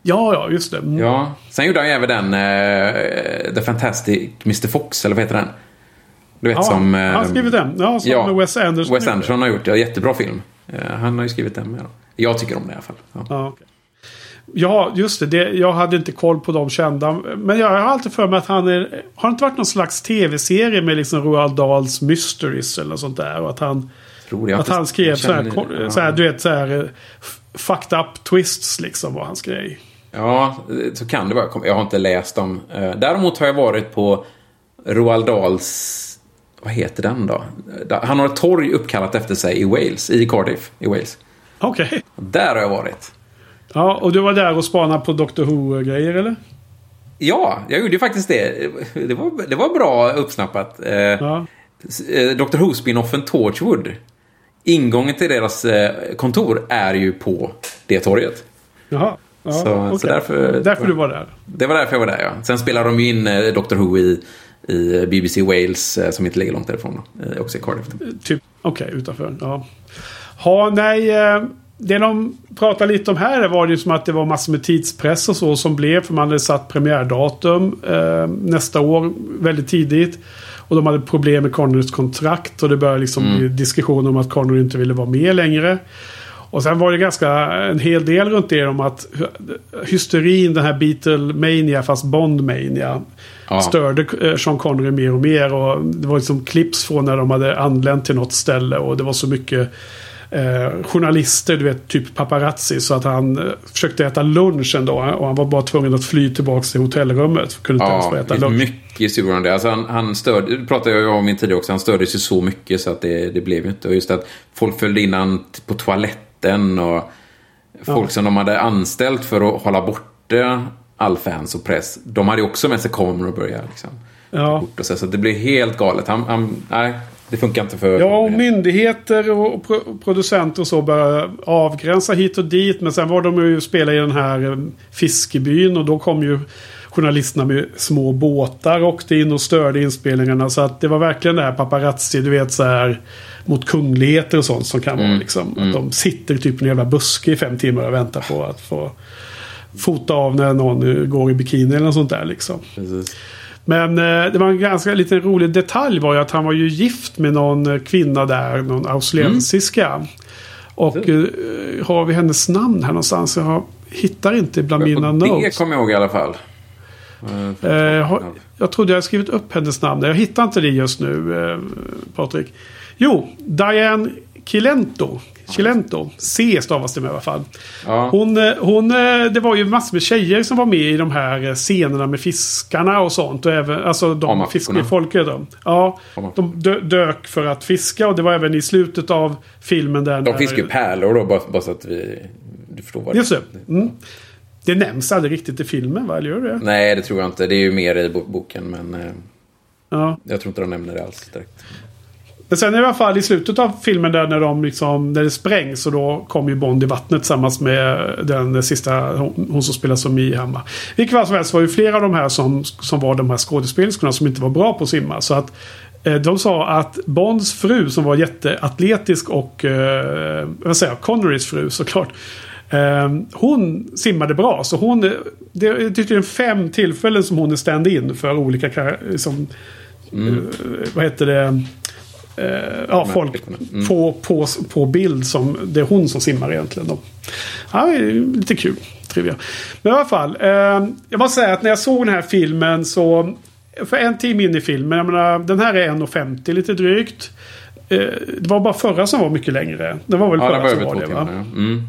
Ja, ja, just det. Mm. Ja. Sen gjorde han ju även den eh, The Fantastic Mr. Fox, eller vad heter den? Du vet Ja, som... eh, han har skrivit den. Ja, som ja, Wes Anderson. Wes Anderson har gjort, ja. Jättebra film. Eh, han har ju skrivit den med. Då. Jag tycker om det i alla fall. Ja. Ja, okej. Ja, just det, det. Jag hade inte koll på de kända. Men jag har alltid för mig att han är... Har det inte varit någon slags tv-serie med liksom Roald Dahls Mysteries eller sånt där? Och att han... Jag Att han skrev så här, så här, du vet, så här eh, fucked up twists liksom var hans grej. Ja, så kan det vara. Jag har inte läst dem. Eh, Däremot har jag varit på Roald Dahls... Vad heter den då? Han har ett torg uppkallat efter sig i Wales, i Cardiff i Wales. Okej. Där har jag varit. Ja, och du var där och spanade på Doctor Who-grejer eller? Ja, jag gjorde ju faktiskt det. Det var, det var bra uppsnappat. Eh, Ja. eh, Dr. Who-spinoffen Torchwood. Ingången till deras eh, kontor är ju på det torget. Jaha. Ja, Så- så okej. därför- därför du var där. Det var därför jag var där, ja. Sen spelar de ju in eh, Dr. Who i, i BBC Wales, som inte ligger långt därifrån. Då. Också i Cardiff. Typ, okej, utanför. Ja. Ha, nej. eh, Det de pratade lite om här var ju som att det var massor med tidspress och så som blev. För man hade satt premiärdatum eh, nästa år väldigt tidigt. Och de hade problem med Connerys kontrakt. Och det började liksom bli diskussioner om att Connery inte ville vara med längre. Och sen var det ganska en hel del runt det om att hysterin, den här Beatlemania fast Bondmania. Ja. Störde eh, Sean Connery mer och mer. Och det var liksom clips från när de hade anlänt till något ställe. Och det var så mycket eh, journalister, du vet, typ paparazzi. Så att han eh, försökte äta lunch en dag. Och han var bara tvungen att fly tillbaka till hotellrummet. Kunde inte ens få Ja, äta lunch. mycket historia om det. Alltså han, han störde, det pratade jag om min tid också, han störde sig så mycket så att det, det blev ju inte. Och just att folk följde in han på toaletten och folk som de hade anställt för att hålla borta all fans och press, de hade ju också med sig kameror och började liksom. Ja. Så det blev helt galet. Han, han, nej, det funkar inte för... Ja, och myndigheter och pro- producenter och så började avgränsa hit och dit. Men sen var de ju spela i den här eh, fiskebyn och då kom ju journalisterna med små båtar och åkte in och störde inspelningarna. Så att det var verkligen det här paparazzi, du vet så här mot kungligheter och sånt som kan vara liksom. Att de sitter typ i en jävla buske i fem timmar och väntar på att få fota av när någon går i bikini eller något sånt där liksom. Precis. Men eh, det var en ganska liten rolig detalj var ju att han var ju gift med någon eh, kvinna där, någon australiensiska. Och eh, har vi hennes namn här någonstans? Jag har, hittar inte bland mina Och det notes. kommer jag ihåg i alla fall. Eh, jag trodde jag skrivit upp hennes namn. Jag hittar inte det just nu, eh, Patrik. Jo, Diane Kilento. Kilento. C stavas det med i alla fall. Ja. Hon, eh, hon, eh, det var ju massor med tjejer som var med i de här eh, scenerna med fiskarna och sånt. Och även, alltså de fiskefolket. Ja, de dö, dök för att fiska och det var även i slutet av filmen där. De fiskar ju pärlor då, bara, bara så att vi... Du förstår vad Just det. Mm. Det nämns aldrig riktigt i filmen, va? Eller gör det? Nej, det tror jag inte. Det är ju mer i bo- boken, men Ja. jag tror inte de nämner det alls direkt. Men sen i alla fall i slutet av filmen där när, de liksom, när det sprängs och då kommer ju Bond i vattnet tillsammans med den sista, hon, hon som spelar som Mi Hammar. Vilket fall som helst var ju flera av de här som, som var de här skådespelerskorna som inte var bra på att simma. Så att eh, de sa att Bonds fru som var jätteatletisk och eh, vad säger jag, Connerys fru såklart. Eh, hon simmade bra. Så hon, det, tycker det är fem tillfällen som hon är stand-in för olika liksom, eh, vad heter det? Eh, ja, folk. Mm. på, på, på bild som det är hon som simmar egentligen. Då. Ja, lite kul. Trivia. Men i alla fall. Eh, jag måste säga att när jag såg den här filmen så. För en timme in i filmen. Jag menar, den här är 1,50 lite drygt. Eh, det var bara förra som var mycket längre. Det var väl Ja, förra var som var det va? Mm.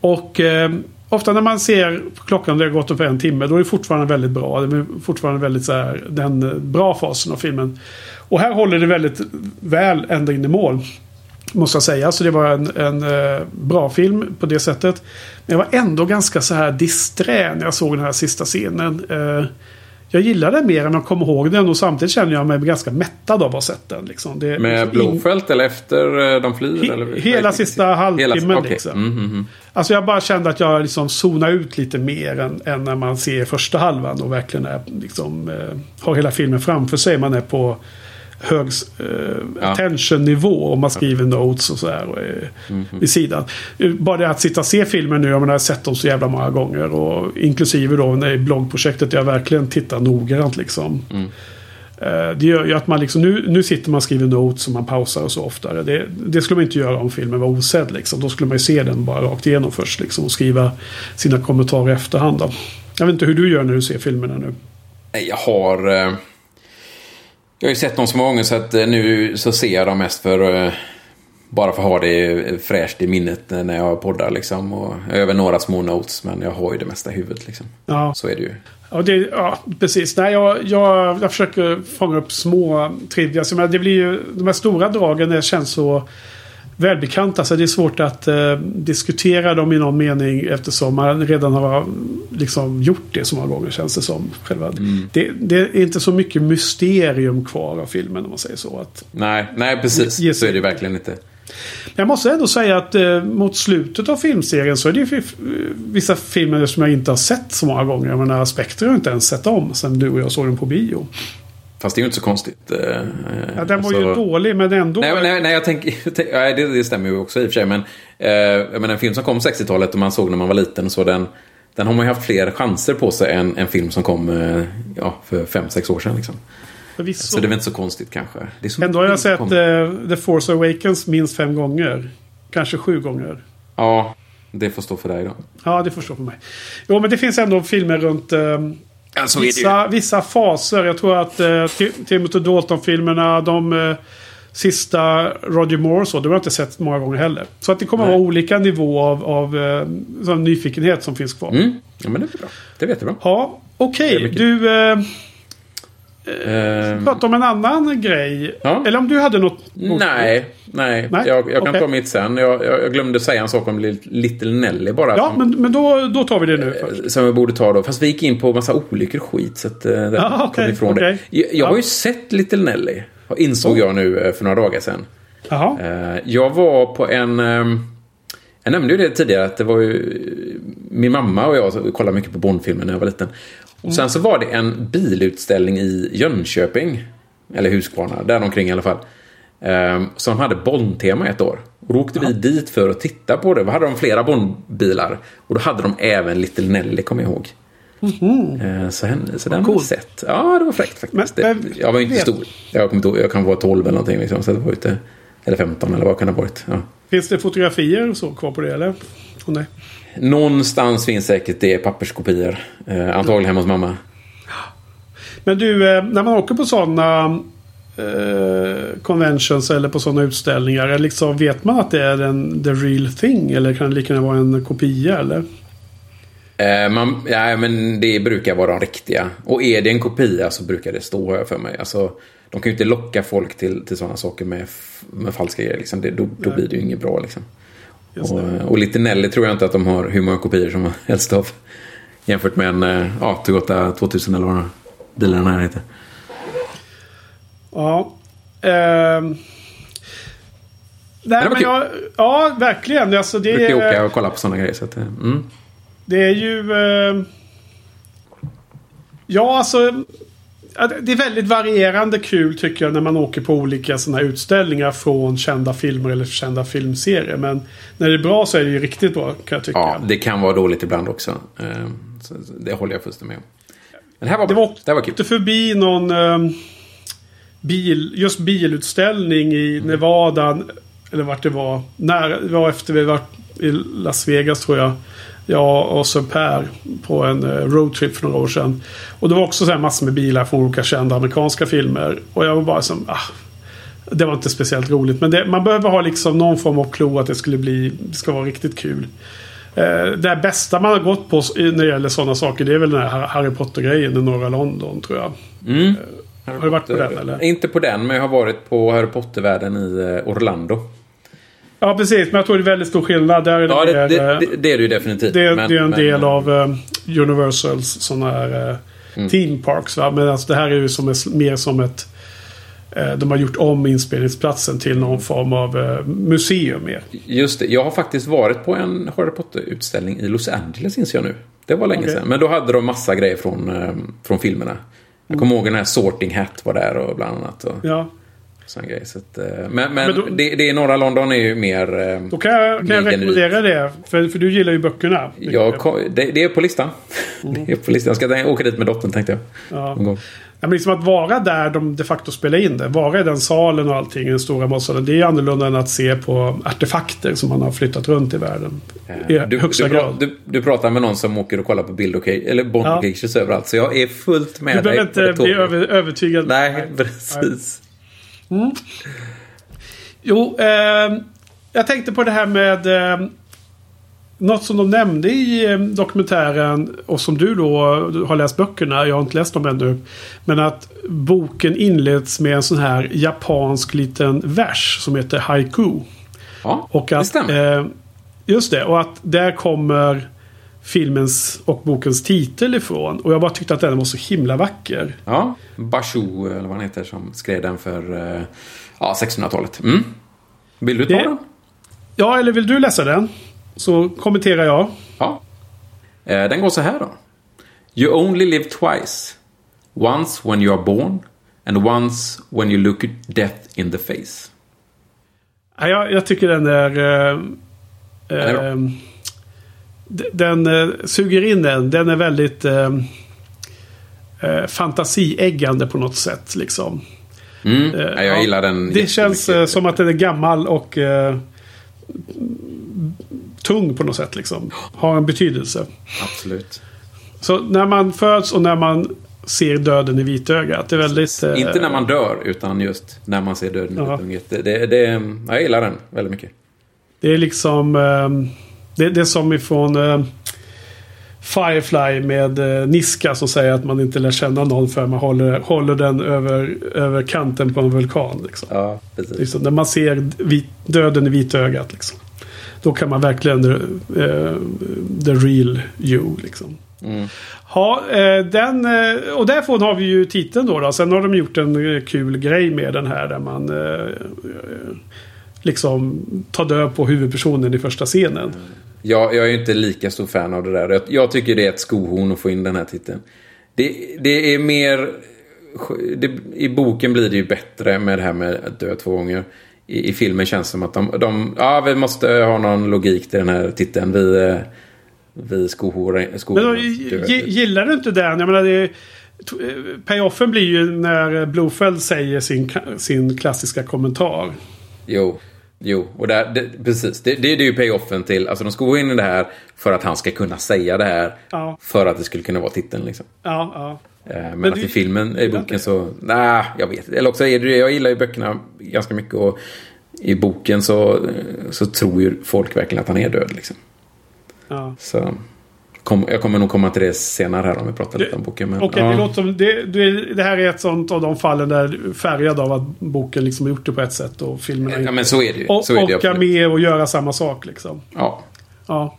Och eh, ofta när man ser på klockan det har gått ungefär en timme. Då är det fortfarande väldigt bra. Det är fortfarande väldigt så här, den eh, bra fasen av filmen. Och här håller det väldigt väl ända in i mål. Måste jag säga. Så det var en, en eh, bra film på det sättet. Men jag var ändå ganska så här disträ när jag såg den här sista scenen. Eh, jag gillade den mer än jag kommer ihåg den. Och samtidigt känner jag mig ganska mättad av att ha sett den. Liksom. Det, Med liksom Blåfält eller efter eh, de flyr? He- eller? hela sista halvtimmen, okej. liksom. Mm, mm, mm. Alltså jag bara kände att jag liksom zonade ut lite mer än, än när man ser första halvan och verkligen är, liksom, eh, har hela filmen framför sig. Man är på hög eh, Ja. attention-nivå och man skriver notes och sådär eh, Mhm. vid sidan. Eh, Bara det att sitta och se filmen nu, jag menar, jag har sett dem så jävla många gånger. Och inklusive då när i bloggprojektet jag verkligen tittar noggrant liksom. Mm. Eh, Det gör ju att man liksom, nu, nu sitter man och skriver notes och man pausar och så oftare. Det, det skulle man inte göra om filmen var osedd liksom. Då skulle man ju se den bara rakt igenom först liksom. Och skriva sina kommentarer i efterhand då. Jag vet inte hur du gör när du ser filmerna nu. Jag har... eh, Jag har ju sett dem så många gånger så att eh, nu så ser jag dem mest för... eh, Bara för att ha det fräscht i minnet när jag poddar liksom. Och över några små notes, men jag har ju det mesta i huvudet liksom. Ja, Så är det ju. ja, det, ja precis. Nej, jag, jag, jag försöker fånga upp små trivia. Det blir ju, de här stora dragen känns så välbekanta. Så det är svårt att eh, diskutera dem i någon mening eftersom man redan har liksom gjort det så många gånger känns det som. Själva. Det, det är inte så mycket mysterium kvar av filmen om man säger så. Att, Nej, nej precis. Sig. Så är det verkligen inte. jag måste ändå säga att eh, mot slutet av filmserien så är det ju vissa filmer som jag inte har sett så många gånger. Jag menar, Spectre har jag inte ens sett om sen du och jag såg den på bio. Fast det är ju inte så konstigt. eh, Ja, den var ju alltså- dålig men ändå. Nej, men- nej, nej <laughs> jag tänker... nej, det, det stämmer ju också i och för sig. Men, eh, menar, en film som kom 60-talet och man såg när man var liten. Så den, den har man ju haft fler chanser på sig än en film som kom eh, ja, för 5-6 år sedan. Liksom. Förvisso. Så det är väl inte så konstigt kanske. Ändå har jag sett kommer. eh, The Force Awakens minst fem gånger. Kanske sju gånger. Ja, det får stå för dig då. Ja, det förstår för mig. Jo, men det finns ändå filmer runt eh, Ja, så är det ju. vissa, vissa faser. Jag tror att eh, Ti- Timothy Dalton-filmerna, de eh, sista Roger Moore och så, de har jag inte sett många gånger heller. Så att det kommer Nej. vara olika nivå av, av eh, nyfikenhet som finns kvar. Mm. Ja, men det är bra. Det vet jag bra. Ja, okej. mycket. Du eh, Ehm, pratade om en annan grej. Ja. Eller om du hade något... nej, nej. Nej, Jag, jag kan okej. ta mitt sen. Jag, jag, glömde säga en sak om Little Nelly bara. Ja, som, men, men då, då tar vi det nu först. som jag borde ta då. Fast vi gick in på massa olyckor och skit. Så att, eh, där okej, vi ifrån okej. det. Jag, jag har Ja. ju sett Little Nelly. Insåg jag nu eh, för några dagar sedan. Jaha. Eh, Jag var på en... Jag nämnde ju det tidigare att det var ju min mamma och jag kollade mycket på Bondfilmer när jag var liten. Och sen så var det en bilutställning i Jönköping. Eller Huskvarna, där omkring i alla fall. ehm, Som hade Bondtema ett år. Och då åkte vi dit för att titta på det. Då hade de flera Bondbilar. Och då hade de även Little Nelly, kommer jag ihåg. Eh, Så, henne, så den har jag sett. Ja, det var fräckt faktiskt. Men- men- jag var ju inte vet- stor. Jag, ihåg, jag kan vara 12 eller någonting. Liksom, så det var inte, eller 15 eller vad kan det ha varit. Ja. Finns det fotografier och så kvar på det eller? Åh, nej. Någonstans finns säkert det papperskopior. Eh, antagligen hemma hos mamma. Men du, eh, när man åker på sådana eh, conventions eller på sådana utställningar. Liksom, vet man att det är en the real thing? Eller kan det lika gärna vara en kopia? Eller? Eh, man, ja, men det brukar vara de riktiga. Och är det en kopia så brukar det stå här för mig. Alltså, de kan ju inte locka folk till, till sådana saker med, med falska grejer. Liksom. Det, då då blir det ju inget bra. Liksom. Och, och lite Nelly tror jag inte att de har hur många kopior som <laughs> helst av. Jämfört med en eh, ja, Toyota 2000 eller vad bilen här heter. Ja. Ehm. Nej, men jag, ja, verkligen. Alltså, det, Jag brukar är, åka och kolla på sådana grejer. Så att, eh, mm. det är ju... Eh, ja, alltså... det- Det är väldigt varierande kul tycker jag när man åker på olika sådana här utställningar från kända filmer eller kända filmserier. Men när det är bra så är det ju riktigt bra kan jag tycka. Ja, det kan vara dåligt ibland också. Eh, det håller jag fullständigt med om. Men det här var, Det bra. var, det var kul. förbi någon ehm, bil, just bilutställning i Nevada. Eller vart det var. När, det var efter vi varit i Las Vegas tror jag. Jag och Sir Per på en eh, roadtrip för några år sedan. Och det var också så här massor med bilar från olika kända amerikanska filmer. Och jag var bara som, ah, det var inte speciellt roligt. Men det, man behöver ha liksom någon form av klo att det skulle bli, det ska vara riktigt kul. Eh, det bästa man har gått på när det gäller sådana saker det är väl den här Harry Potter-grejen i norra London tror jag. Mm. Har du varit på den eller? Inte på den, men jag har varit på Harry Potter-världen i eh, Orlando. Ja precis, men jag tror det är väldigt stor skillnad. Där är det, Ja, det, mer, det, eh, det, det är det ju definitivt. det, men- det är en men- del av eh, Universals sådana här eh, Mm. theme parks. Va? Men alltså, det här är ju som ett, mer som ett... De har gjort om inspelningsplatsen till någon form av museum mer. Just det, jag har faktiskt varit på en Harry Potter-utställning i Los Angeles, inser jag nu. Det var länge Okej. sedan. Men då hade de massa grejer från, från filmerna. Jag kommer ihåg den här Sorting Hat var där och bland annat. Och Ja. Sån grej. Så att, eh, men men, Men då- det, det norra London är ju mer... eh, Då kan jag, kan jag rekommendera det. För, för du gillar ju böckerna. Jag, det, det är på listan. <laughs> Det är på listan. Jag ska åka dit med dottern tänkte jag. Ja. Någon gång. Ja, men liksom att vara där de de facto spelar in det. Vara i den salen och allting, i den stora matsalen. Det är annorlunda än att se på artefakter som man har flyttat runt i världen. I Du, högsta du, grad. du, du pratar med någon som åker och kollar på bild eller Bond Ja. överallt. Så jag är fullt med Du dig behöver på det inte bli över, övertygad. Nej, precis. Jo, eh, jag tänkte på det här med eh, något som de nämnde i eh, dokumentären och som du då har läst böckerna. Jag har inte läst dem ännu. Men att boken inleds med en sån här japansk liten vers som heter haiku. Ja, Och det att, stämmer. eh, just det, och att där kommer filmens och bokens titel ifrån. Och jag bara tyckte att den var så himla vacker. Ja, Basho, eller vad han heter, som skrev den för eh, ja, 1600-talet. Mm. Vill du ta Det- den? Ja, eller vill du läsa den? Så kommenterar jag. Ja. Eh, Den går så här då. You only live twice. Once when you are born and once when you look death in the face. Ja, jag, jag tycker den är... Eh, är bra. eh, d- den eh, suger in den. Den är väldigt eh, eh, fantasieggande på något sätt. Liksom. Mm. Eh, ja, jag gillar den Det känns eh, som att den är gammal och eh, tung på något sätt liksom. Har en betydelse. Absolut. Så när man föds och när man ser döden i vitögat. Det är väldigt... eh, Inte när man dör, utan just när man ser döden i vitögat. Det, det, det, jag gillar den väldigt mycket. Det är liksom... ehm, det, det är som ifrån eh, Firefly med eh, Niska som säger att man inte lär känna någon för man håller, håller den över, över kanten på en vulkan. Liksom. Ja, precis. Liksom, när man ser vit, döden i vitögat. Liksom. Då kan man verkligen... eh, the real you. Liksom. Mm. Ja, eh, den, eh, och därifrån har vi ju titeln då, då. Sen har de gjort en eh, kul grej med den här där man liksom tar död på huvudpersonen i första scenen. Jag, jag är inte lika stor fan av det där. Jag, jag tycker det är ett skohorn att få in den här titeln. Det, det är mer... Det, I boken blir det ju bättre med det här med att dö två gånger. I, i filmen känns det som att de, de... Ja, vi måste ha någon logik till den här titeln. Vi... eh, Vi skohorn... Gillar du inte den? Jag menar, det, eh, payoffen blir ju när Blofeld säger sin, sin klassiska kommentar. Jo, jo. Och där, det, precis. Det, det, det är ju payoffen till... Alltså de ska gå in i det här för att han ska kunna säga det här. Ja. För att det skulle kunna vara titeln liksom. Ja, ja. Eh, Men, Men att i filmen, i boken så... Nej, jag vet. Eller också är det Jag gillar ju böckerna ganska mycket och i boken så, så tror ju folk verkligen att han är död liksom. ja. Så... Kom, jag kommer nog komma till det senare här om vi pratar lite om boken. Men, Okej, ja. det låter som det, det, här är ett sånt av de fallen där färgad av att boken liksom har gjort det på ett sätt och filmerna Ja, inte. men så är det ju. Och så är absolut. med och göra samma sak liksom. Ja. Ja.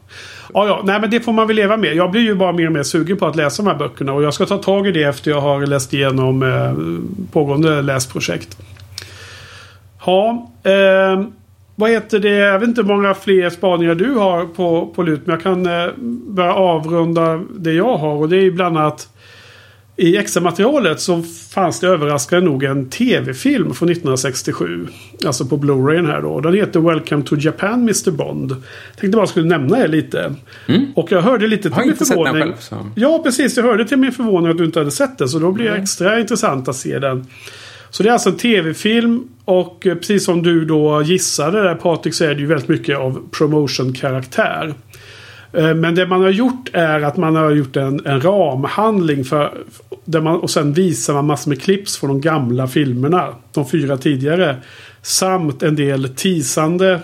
Ja, ja. Nej, men det får man väl leva med. Jag blir ju bara mer och mer sugen på att läsa de här böckerna. Och jag ska ta tag i det efter jag har läst igenom eh, pågående läsprojekt. Ja, eh, vad heter det? Jag vet inte hur många fler spaningar du har på, på lut. Men jag kan eh, börja avrunda det jag har. Och det är ju bland annat i extra-materialet så fanns det överraskande nog en tv-film från 1967. Alltså på Blu-rayen här då. Den heter Welcome to Japan Mr Bond. Tänkte bara skulle nämna det lite. Och jag hörde lite till Mm. Har min inte sett den förvåning. själv, så. Ja, precis. Jag hörde till min förvåning att du inte hade sett den. Så då blir det Mm. extra intressant att se den. Så det är alltså en tv-film. Och eh, precis som du då gissade där Patrik så är det ju väldigt mycket av promotion-karaktär. Eh, Men det man har gjort är att man har gjort en, en ramhandling för, där man, och sen visar man massor med clips från de gamla filmerna. De fyra tidigare. Samt en del teasande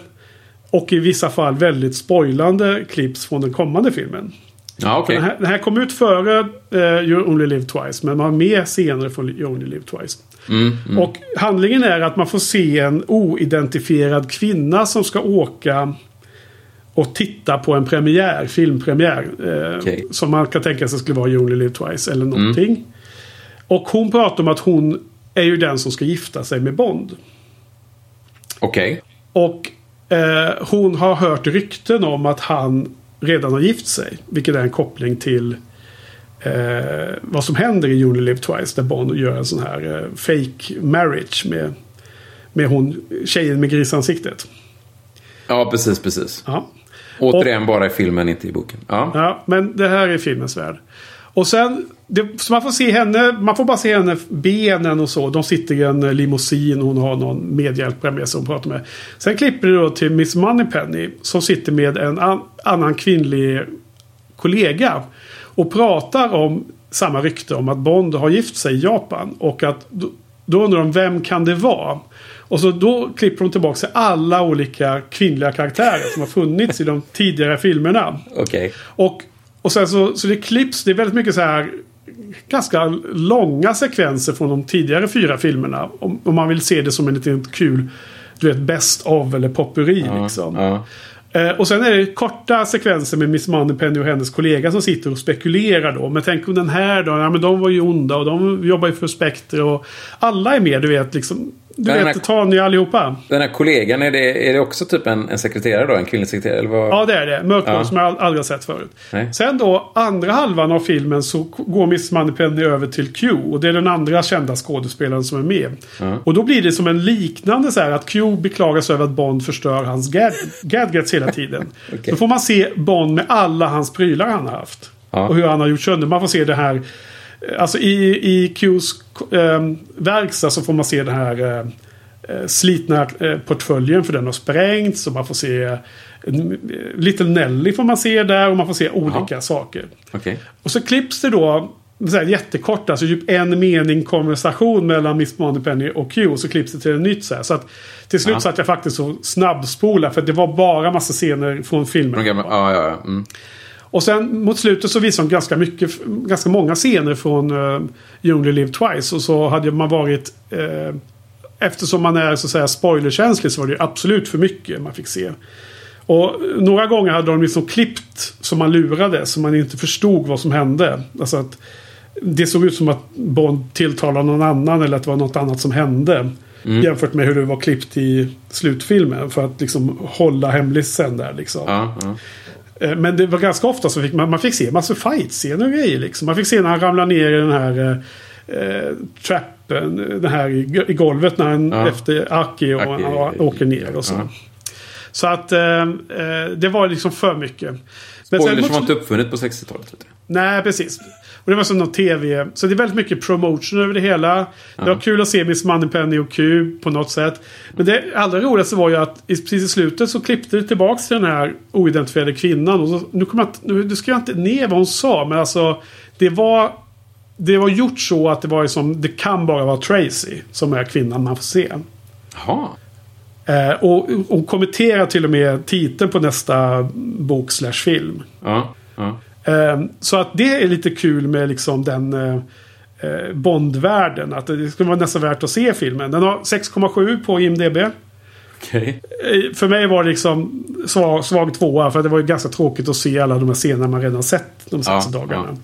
och i vissa fall väldigt spoilande clips från den kommande filmen. Ja, okej. Den, här, den här kom ut före eh, You Only Live Twice. Men man har med senare från You Only Live Twice. Mm, mm. Och handlingen är att man får se en oidentifierad kvinna som ska åka och titta på en premiär, filmpremiär. Eh, Okej. Som man kan tänka sig skulle vara You Only Live Twice eller någonting. Och hon pratar om att hon är ju den som ska gifta sig med Bond. Okej. Och eh, hon har hört rykten om att han redan har gift sig. Vilket är en koppling till eh, vad som händer i You Live Twice. Där Bond gör en sån här eh, fake marriage med, med hon, tjejen med grisansiktet. Ja, precis, precis. Ja. Återigen bara i filmen, inte i boken. Ja. Ja, men det här är filmens värld. Och sen, det, så man får se henne, man får bara se henne benen och så. De sitter i en limousin och hon har någon medhjälpare med sig hon pratar med. Sen klipper det då till Miss Moneypenny som sitter med en an, annan kvinnlig kollega. Och pratar om samma rykte om att Bond har gift sig i Japan. Och att då, undrar de vem kan det vara? Och så då klipper de tillbaka till alla olika kvinnliga karaktärer som har funnits i de <laughs> tidigare filmerna. Okej. Och, och sen så, så det klipps, det är väldigt mycket så här ganska långa sekvenser från de tidigare fyra filmerna. Om, om man vill se det som en liten kul, du vet, best of eller potpurri liksom. Ja. Eh, och sen är det korta sekvenser med Miss Moneypenny och hennes kollega som sitter och spekulerar då. Men tänk om den här då? Ja men de var ju onda och de jobbar ju för Spectre och alla är med du vet liksom. Du den vet här- Tanya allihopa. Den här kollegan, är det, är det också typ en, en sekreterare då? En kvinnlig sekreterare? Eller vad? Ja det är det. Mörkblå Ja. som jag ald- aldrig har sett förut. Nej. Sen då andra halvan av filmen så går Miss Moneypenny över till Q. Och det är den andra kända skådespelaren som är med. Och då blir det som en liknande så här att Q beklagas över att Bond förstör hans gad gadgets hela tiden. <laughs> Okej. Då får man se Bond med alla hans prylar han har haft. Ja. Och hur han har gjort sönder. Man får se det här. Eh, Alltså i, i Qs eh, verkstad så får man se det här. Eh, eh, slitna eh, portföljen för den har sprängts. Och man får se eh, Little Nelly får man se där och man får se olika Jaha. saker. Okej. Och så klipps det då så här jättekort, alltså typ en mening konversation mellan Miss Moneypenny och Q. Och så klipps det till en nytt så här. Så att till slut Ja. satt jag faktiskt och snabbspola för det var bara massa scener från filmen. De gamla, ja, ja, ja. Mm. Och sen mot slutet så visade de ganska mycket, ganska många scener från uh, You Only Live Twice. Och så hade man varit, eh, eftersom man är så att säga spoilerkänslig så var det ju absolut för mycket man fick se. Och några gånger hade de liksom klippt så man lurade så man inte förstod vad som hände. Alltså att det såg ut som att Bond tilltalade någon annan eller att det var något annat som hände. Jämfört med hur det var klippt i slutfilmen. För att liksom hålla hemlisen där liksom. Ja, ja. Eh, Men det var ganska ofta så fick man, man fick se massor fight-scener och grejer. Liksom. Man fick se när han ramlar ner i den här eh, eh, trappen. eh, Den här i, golvet när han Ja. efter Aki och Aki, han åker ner och så. Ja. Så att eh, eh, det var liksom för mycket. Men Spoilers var inte uppfunnet på 60-talet. vet du. Nej, precis. Och det var som någon tv. Så det är väldigt mycket promotion över det hela. Det var kul att se Miss Moneypenny och Q på något sätt. Men det allra roligaste var ju att precis i slutet så klippte det tillbaks till den här oidentifierade kvinnan. Och så, nu kommer jag nu, nu ska jag inte ner vad hon sa. Men alltså det var, det var gjort så att det var som, det kan bara vara Tracy som är kvinnan man får se. Jaha. Eh, och, och kommenterar till och med titeln på nästa bok slash film. Ja, ja. Eh, Så att det är lite kul med liksom den eh, eh, Bondvärlden. Att det skulle vara nästan värt att se filmen. Den har 6,7 på IMDB. Eh, Okej. För mig var det liksom svag, svag tvåa. För det var ju ganska tråkigt att se alla de här scenerna man redan sett de senaste Ja, dagarna.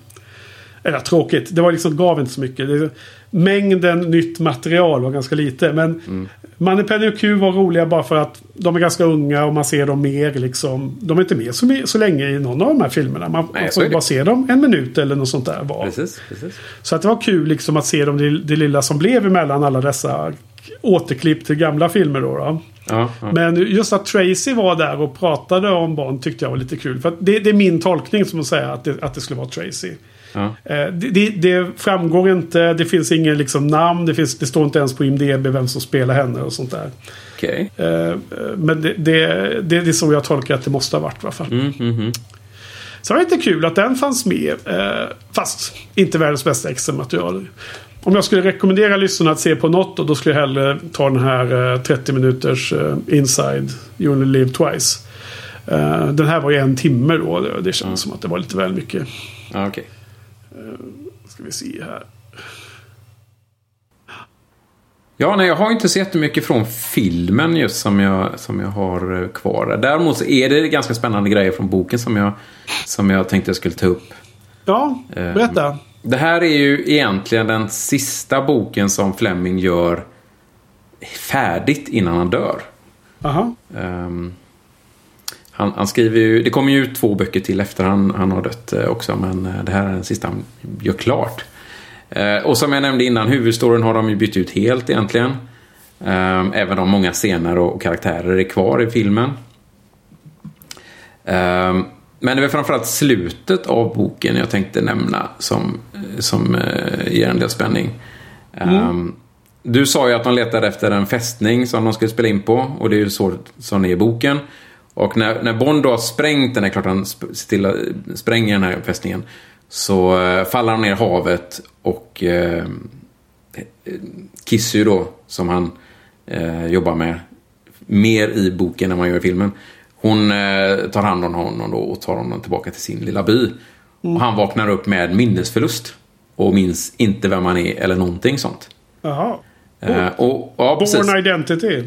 Eller tråkigt. Det var liksom, gav inte så mycket. Det, mängden nytt material var ganska lite. Men Mm. Moneypenny och Q var roliga bara för att de är ganska unga och man ser dem mer liksom. De är inte med så, så länge i någon av de här filmerna. Man, Nej, man får bara se dem en minut eller något sånt där var. Precis, precis. Så att det var kul liksom att se dem, det, det lilla som blev emellan alla dessa återklipp till gamla filmer då. då. Ja, ja. Men just att Tracy var där och pratade om Bond tyckte jag var lite kul. För det, det är min tolkning som att säga att det, att det skulle vara Tracy. Ja. Eh, Det, det, framgår inte, det finns ingen liksom namn, det, finns, det står inte ens på IMDB vem som spelar henne och sånt där. Okej. Eh, Men det, det, det, är så jag tolkar att det måste ha varit i alla fall. Mm, mm, mm. Så det var lite kul att den fanns med. Eh, fast inte världens bästa extra material. Om jag skulle rekommendera lyssnarna att se på något då, då skulle jag hellre ta den här eh, 30 minuters Inside You Only Live Twice. Den här var ju en timme då. Det, det kändes som att det var lite väl mycket. Okej. Ska vi se här. Ja, nej, jag har inte så jättemycket från filmen just som jag, som jag har eh, kvar. Däremot så är det ganska spännande grejer från boken som jag, som jag tänkte jag skulle ta upp. Ja, Eh, berätta. Det här är ju egentligen den sista boken som Fleming gör färdigt innan han dör. Aha. Ehm, han, han skriver ju, det kommer ju ut två böcker till efter han, han har dött eh, också, men eh, det här är den sista han gör klart. Eh, och som jag nämnde innan, huvudstoryn har de ju bytt ut helt egentligen. Ehm, även om många scener och karaktärer är kvar i filmen. Ehm, men det är framförallt slutet av boken jag tänkte nämna som, som eh, ger en del spänning. Ehm, Du sa ju att de letade efter en fästning som de skulle spela in på och det är ju så som det är i boken. Och när, när Bond då har sprängt den, det är klart han sp- till eh, den här fästningen. Så eh, faller han ner i havet och eh, eh Kissy då, som han eh, jobbar med mer i boken än man gör i filmen. Hon eh, tar hand om honom då och tar honom tillbaka till sin lilla by. Och han vaknar upp med minnesförlust. Och minns inte vem han är eller någonting sånt. Jaha. Eh, och, ja, precis. Born Identity.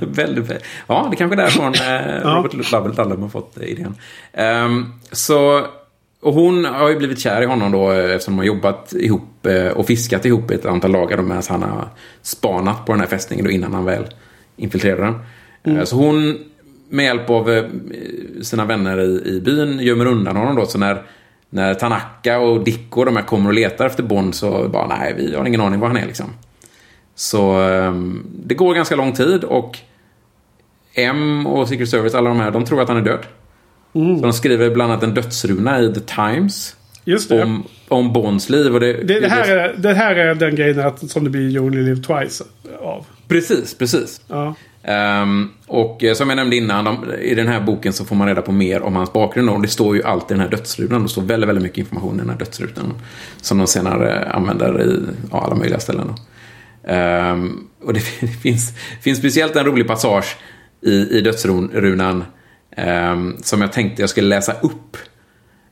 <laughs> väldigt. Ja, det kanske är därifrån eh, <laughs> Robert Lovell Dallum har fått eh, idén. Ehm, så, och hon har ju blivit kär i honom då eh, eftersom de har jobbat ihop eh, och fiskat ihop ett antal dagar då medan han har spanat på den här fästningen då innan han väl infiltrerar den. Eh, så hon med hjälp av eh, sina vänner i, i byn gömmer undan honom då. Så när, när Tanaka och Dick och de här kommer och letar efter Bond så bara nej, vi har ingen aning var han är liksom. Så ehm, det går ganska lång tid och M och Secret Service, alla de här, de tror att han är död. Så de skriver bland annat en dödsruna i The Times. Just det. Om, om Bonds liv. Och det, Det, det, här är, det här är den grejen att, som det blir You Only Live Twice av. Precis, precis. Ja. Ehm, och eh, som jag nämnde innan, de, i den här boken så får man reda på mer om hans bakgrund. Och det står ju alltid i den här dödsrutan. Det står väldigt, väldigt mycket information i den här dödsrutan. Som de senare använder i ja, alla möjliga ställen. Ehm, och det, <laughs> finns, finns speciellt en rolig passage i, i dödsrunan ehm, som jag tänkte jag skulle läsa upp.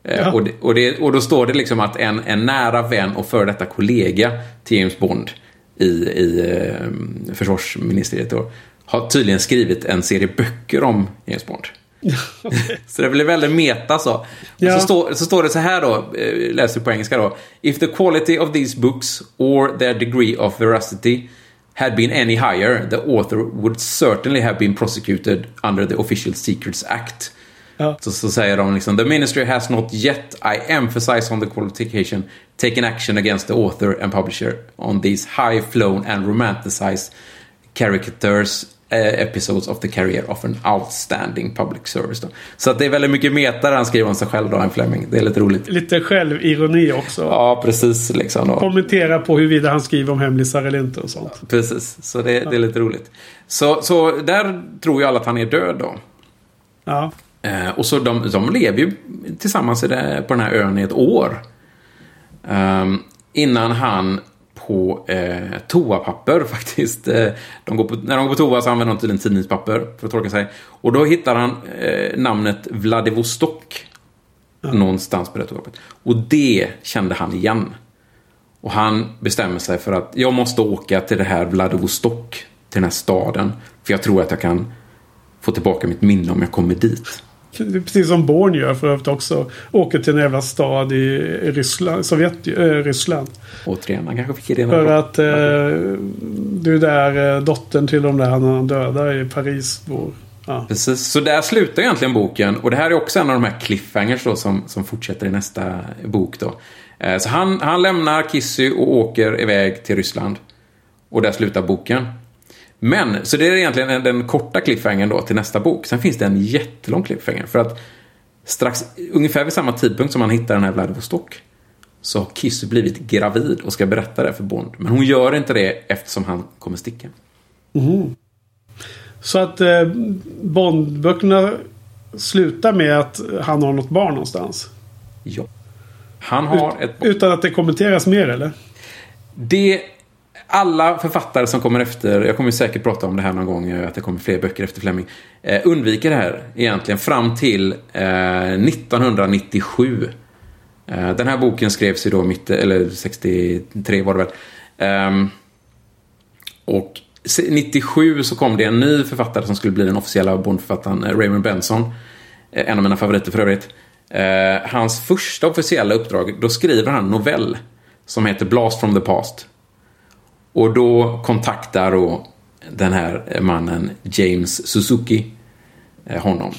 Eh, Ja. Och, det, och, det, och då står det liksom att en, en nära vän och före detta kollega till James Bond i, i eh, försvarsministeriet då, har tydligen skrivit en serie böcker om James Bond. <laughs> Så det blir väldigt meta så. Och Ja. så, står, så står det så här då, eh, läser på engelska då. If the quality of these books or their degree of veracity had been any higher, the author would certainly have been prosecuted under the Official Secrets Act. Ja. Så, så säger de liksom, the ministry has not yet, I emphasize on the qualification, taken action against the author and publisher on these high flown and romanticized caricatures episodes of the career of an outstanding public service. Då. Så att det är väldigt mycket meta där han skriver om sig själv då, en Fleming. Det är lite roligt. Lite självironi också. Ja, precis. Liksom då. Kommentera på huruvida han skriver om hemlisar eller inte och sånt. Precis, så det, det är lite roligt. Så, så där tror ju alla att han är död då. Ja. Eh, och så de, de lever ju tillsammans det, på den här ön i ett år. Ehm, innan han på eh, toapapper <laughs> faktiskt. Eh, de går på, när de går på toa så använder de tydligen tidningspapper för att torka sig. Och då hittar han eh, namnet Vladivostok. Någonstans på det toapappret. Och det kände han igen. Och han bestämmer sig för att jag måste åka till det här Vladivostok. Till den här staden. För jag tror att jag kan få tillbaka mitt minne om jag kommer dit. Det Precis som Born gör för övrigt också. Åker till en jävla stad i Ryssland, Sovjet, äh, Ryssland. Återigen, han kanske fick idén. För att eh, du är där eh, dottern till de där han döda i Paris bor. Ja. Precis, så där slutar egentligen boken. Och det här är också en av de här cliffhangers då som, som fortsätter i nästa bok då. Eh, Så han, han lämnar Kissy och åker iväg till Ryssland. Och där slutar boken. Men, så det är egentligen den, korta cliffhangern då till nästa bok. Sen finns det en jättelång cliffhanger. För att strax, ungefär vid samma tidpunkt som han hittar den här Vladivostok. Så har Kissy blivit gravid och ska berätta det för Bond. Men hon gör inte det eftersom han kommer sticka. Så att eh, Bondböckerna slutar med att han har något barn någonstans. Ja. Han har ett Utan att det kommenteras mer eller? Det... Alla författare som kommer efter, jag kommer säkert prata om det här någon gång, eh, att det kommer fler böcker efter Fleming, eh, undviker det här egentligen fram till eh, 1997. Eh, den här boken skrevs ju då mitt, eller 63 var det väl. Ehm, och 97 så kom det en ny författare som skulle bli den officiella Bondförfattaren, eh, Raymond Benson. Eh, En av mina favoriter för övrigt. Eh, hans första officiella uppdrag, då skriver han en novell som heter Blast from the Past. Och då kontaktar då den här mannen James Suzuki eh, honom.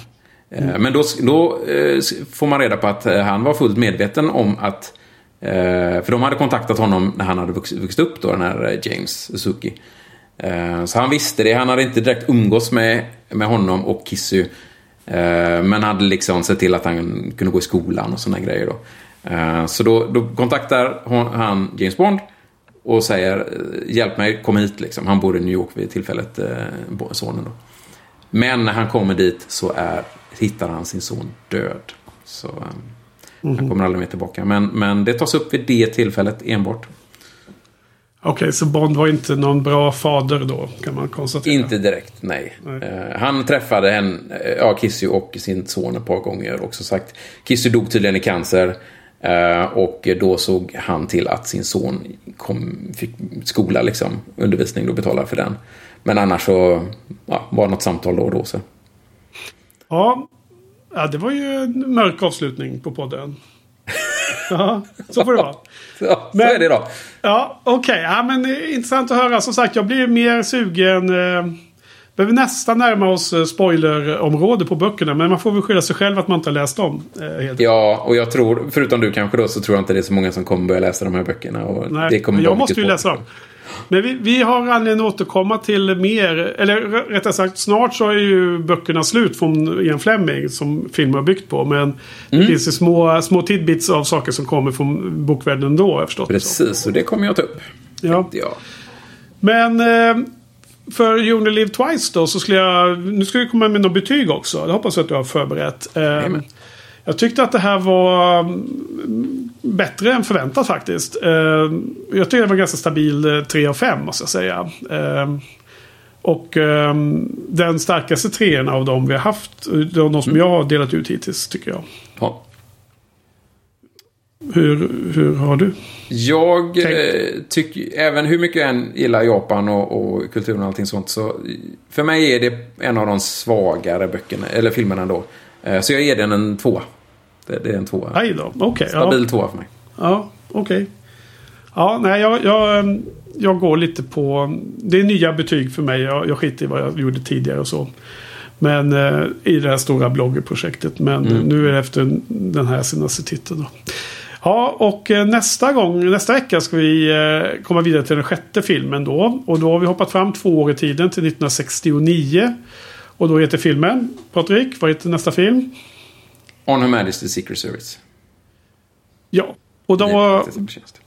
Eh, Men då, då eh, får man reda på att han var fullt medveten om att för de hade kontaktat honom när han hade vuxit, upp då, den här James Suzuki. Så han visste det. Han hade inte direkt umgås med, med honom och Kissy. Eh, Men hade liksom sett till att han kunde gå i skolan och sådana grejer då. Så då, då kontaktar hon, han James Bond och säger hjälp mig, kom hit liksom. Han bor i New York vid tillfället, eh, sonen då. Men när han kommer dit så är, hittar han sin son död. Så eh, han kommer aldrig mer tillbaka. Men, men det tas upp vid det tillfället enbart. Okej, så Bond var inte någon bra fader då kan man konstatera. Inte direkt, nej. Eh, han träffade en, eh, ja, Kissy och sin son ett par gånger. Också sagt. Kissy dog tydligen i cancer. Eh, och då såg han till att sin son kom, fick skola, liksom, undervisning och betalade för den. Men annars så ja, var det något samtal då och då. Så. Ja. ja, det var ju en mörk avslutning på podden. <laughs> ja, så får det vara. Ja, så Men- är det då. Ja, okej. Ja, men eh, intressant att höra. Som sagt, jag blir mer sugen. Eh, behöver nästan närma oss eh, spoilerområde på böckerna. Men man får väl skylla sig själv att man inte har läst dem. Eh. Ja, och jag tror, förutom du kanske då, så tror jag inte det är så många som kommer börja läsa de här böckerna. Och Nej, det kommer jag måste ju läsa dem. Men vi, vi har anledning att återkomma till mer. Eller rättare sagt, snart så är ju böckerna slut från Ian Fleming. Som filmen har byggt på. Men det Mm. finns ju små, små tidbits av saker som kommer från bokvärlden det som. Precis, och det kommer jag ta upp. Ja. Men eh, för You Only Live Twice då så skulle jag... Nu ska vi komma med något betyg också. Det hoppas jag att du har förberett. Eh, Jajamän. jag tyckte att det här var mm, bättre än förväntat faktiskt. Eh, jag tycker det var ganska stabil eh, 3 av 5 måste jag säga. Eh, och eh, den starkaste trean av dem vi har haft. De, de som jag har delat ut hittills tycker jag. Ja. Hur, hur har du? Jag eh, tycker, även hur mycket jag än gillar Japan och, och kulturen och allting sånt, så för mig är det en av de svagare böckerna, eller filmerna ändå. Eh, så jag ger den en tvåa. Det, det är en tvåa. Aj då, okej. ja. Stabil tvåa för mig. Ja, okej. Ja, nej, jag, jag, ehm, jag går lite på... Det är nya betyg för mig. Jag, jag skiter i vad jag gjorde tidigare och så. Men eh, i det här stora bloggerprojektet. Men Mm. nu är det efter den här senaste titeln. Då. Ja, och eh, nästa gång, nästa vecka ska vi eh, komma vidare till den sjätte filmen då. Och då har vi hoppat fram två år i tiden till 1969. Och då heter filmen, Patrik, vad heter nästa film? On Her Majesty's Secret Service. Ja, och då... Förtjänst.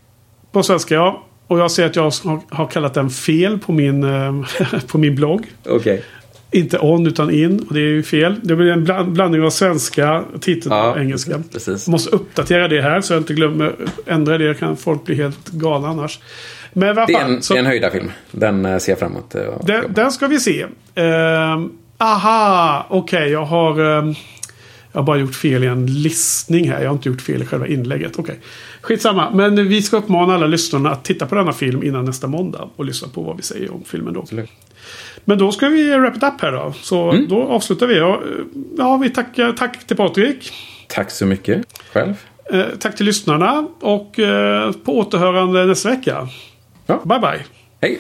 På svenska ja. Och jag ser att jag har, kallat den fel på min, eh, <laughs> på min blogg. Okej. Inte on utan in. Och det är ju fel. Det blir en bland, blandning av svenska titeln Ja, och engelska. precis. Jag måste uppdatera det här så jag inte glömmer ändra det. Kan folk bli helt galna annars. Men vad Det är en, så- det är en höjda film. Den eh, ser jag fram emot. eh, den, den ska vi se. Ehm, aha, okej. jag har... ehm, jag har bara gjort fel i en listning här. Jag har inte gjort fel i själva inlägget. Okej. Skitsamma. Men vi ska uppmana alla lyssnarna att titta på denna film innan nästa måndag. Och lyssna på vad vi säger om filmen då. Absolut. Men då ska vi wrap it up här då. Så Mm. då avslutar vi. Ja, ja, vi tackar tack till Patrik. Tack så mycket. Själv. Eh, tack till lyssnarna. Och eh, på återhörande nästa vecka. Ja. Bye bye. Hej! Hej.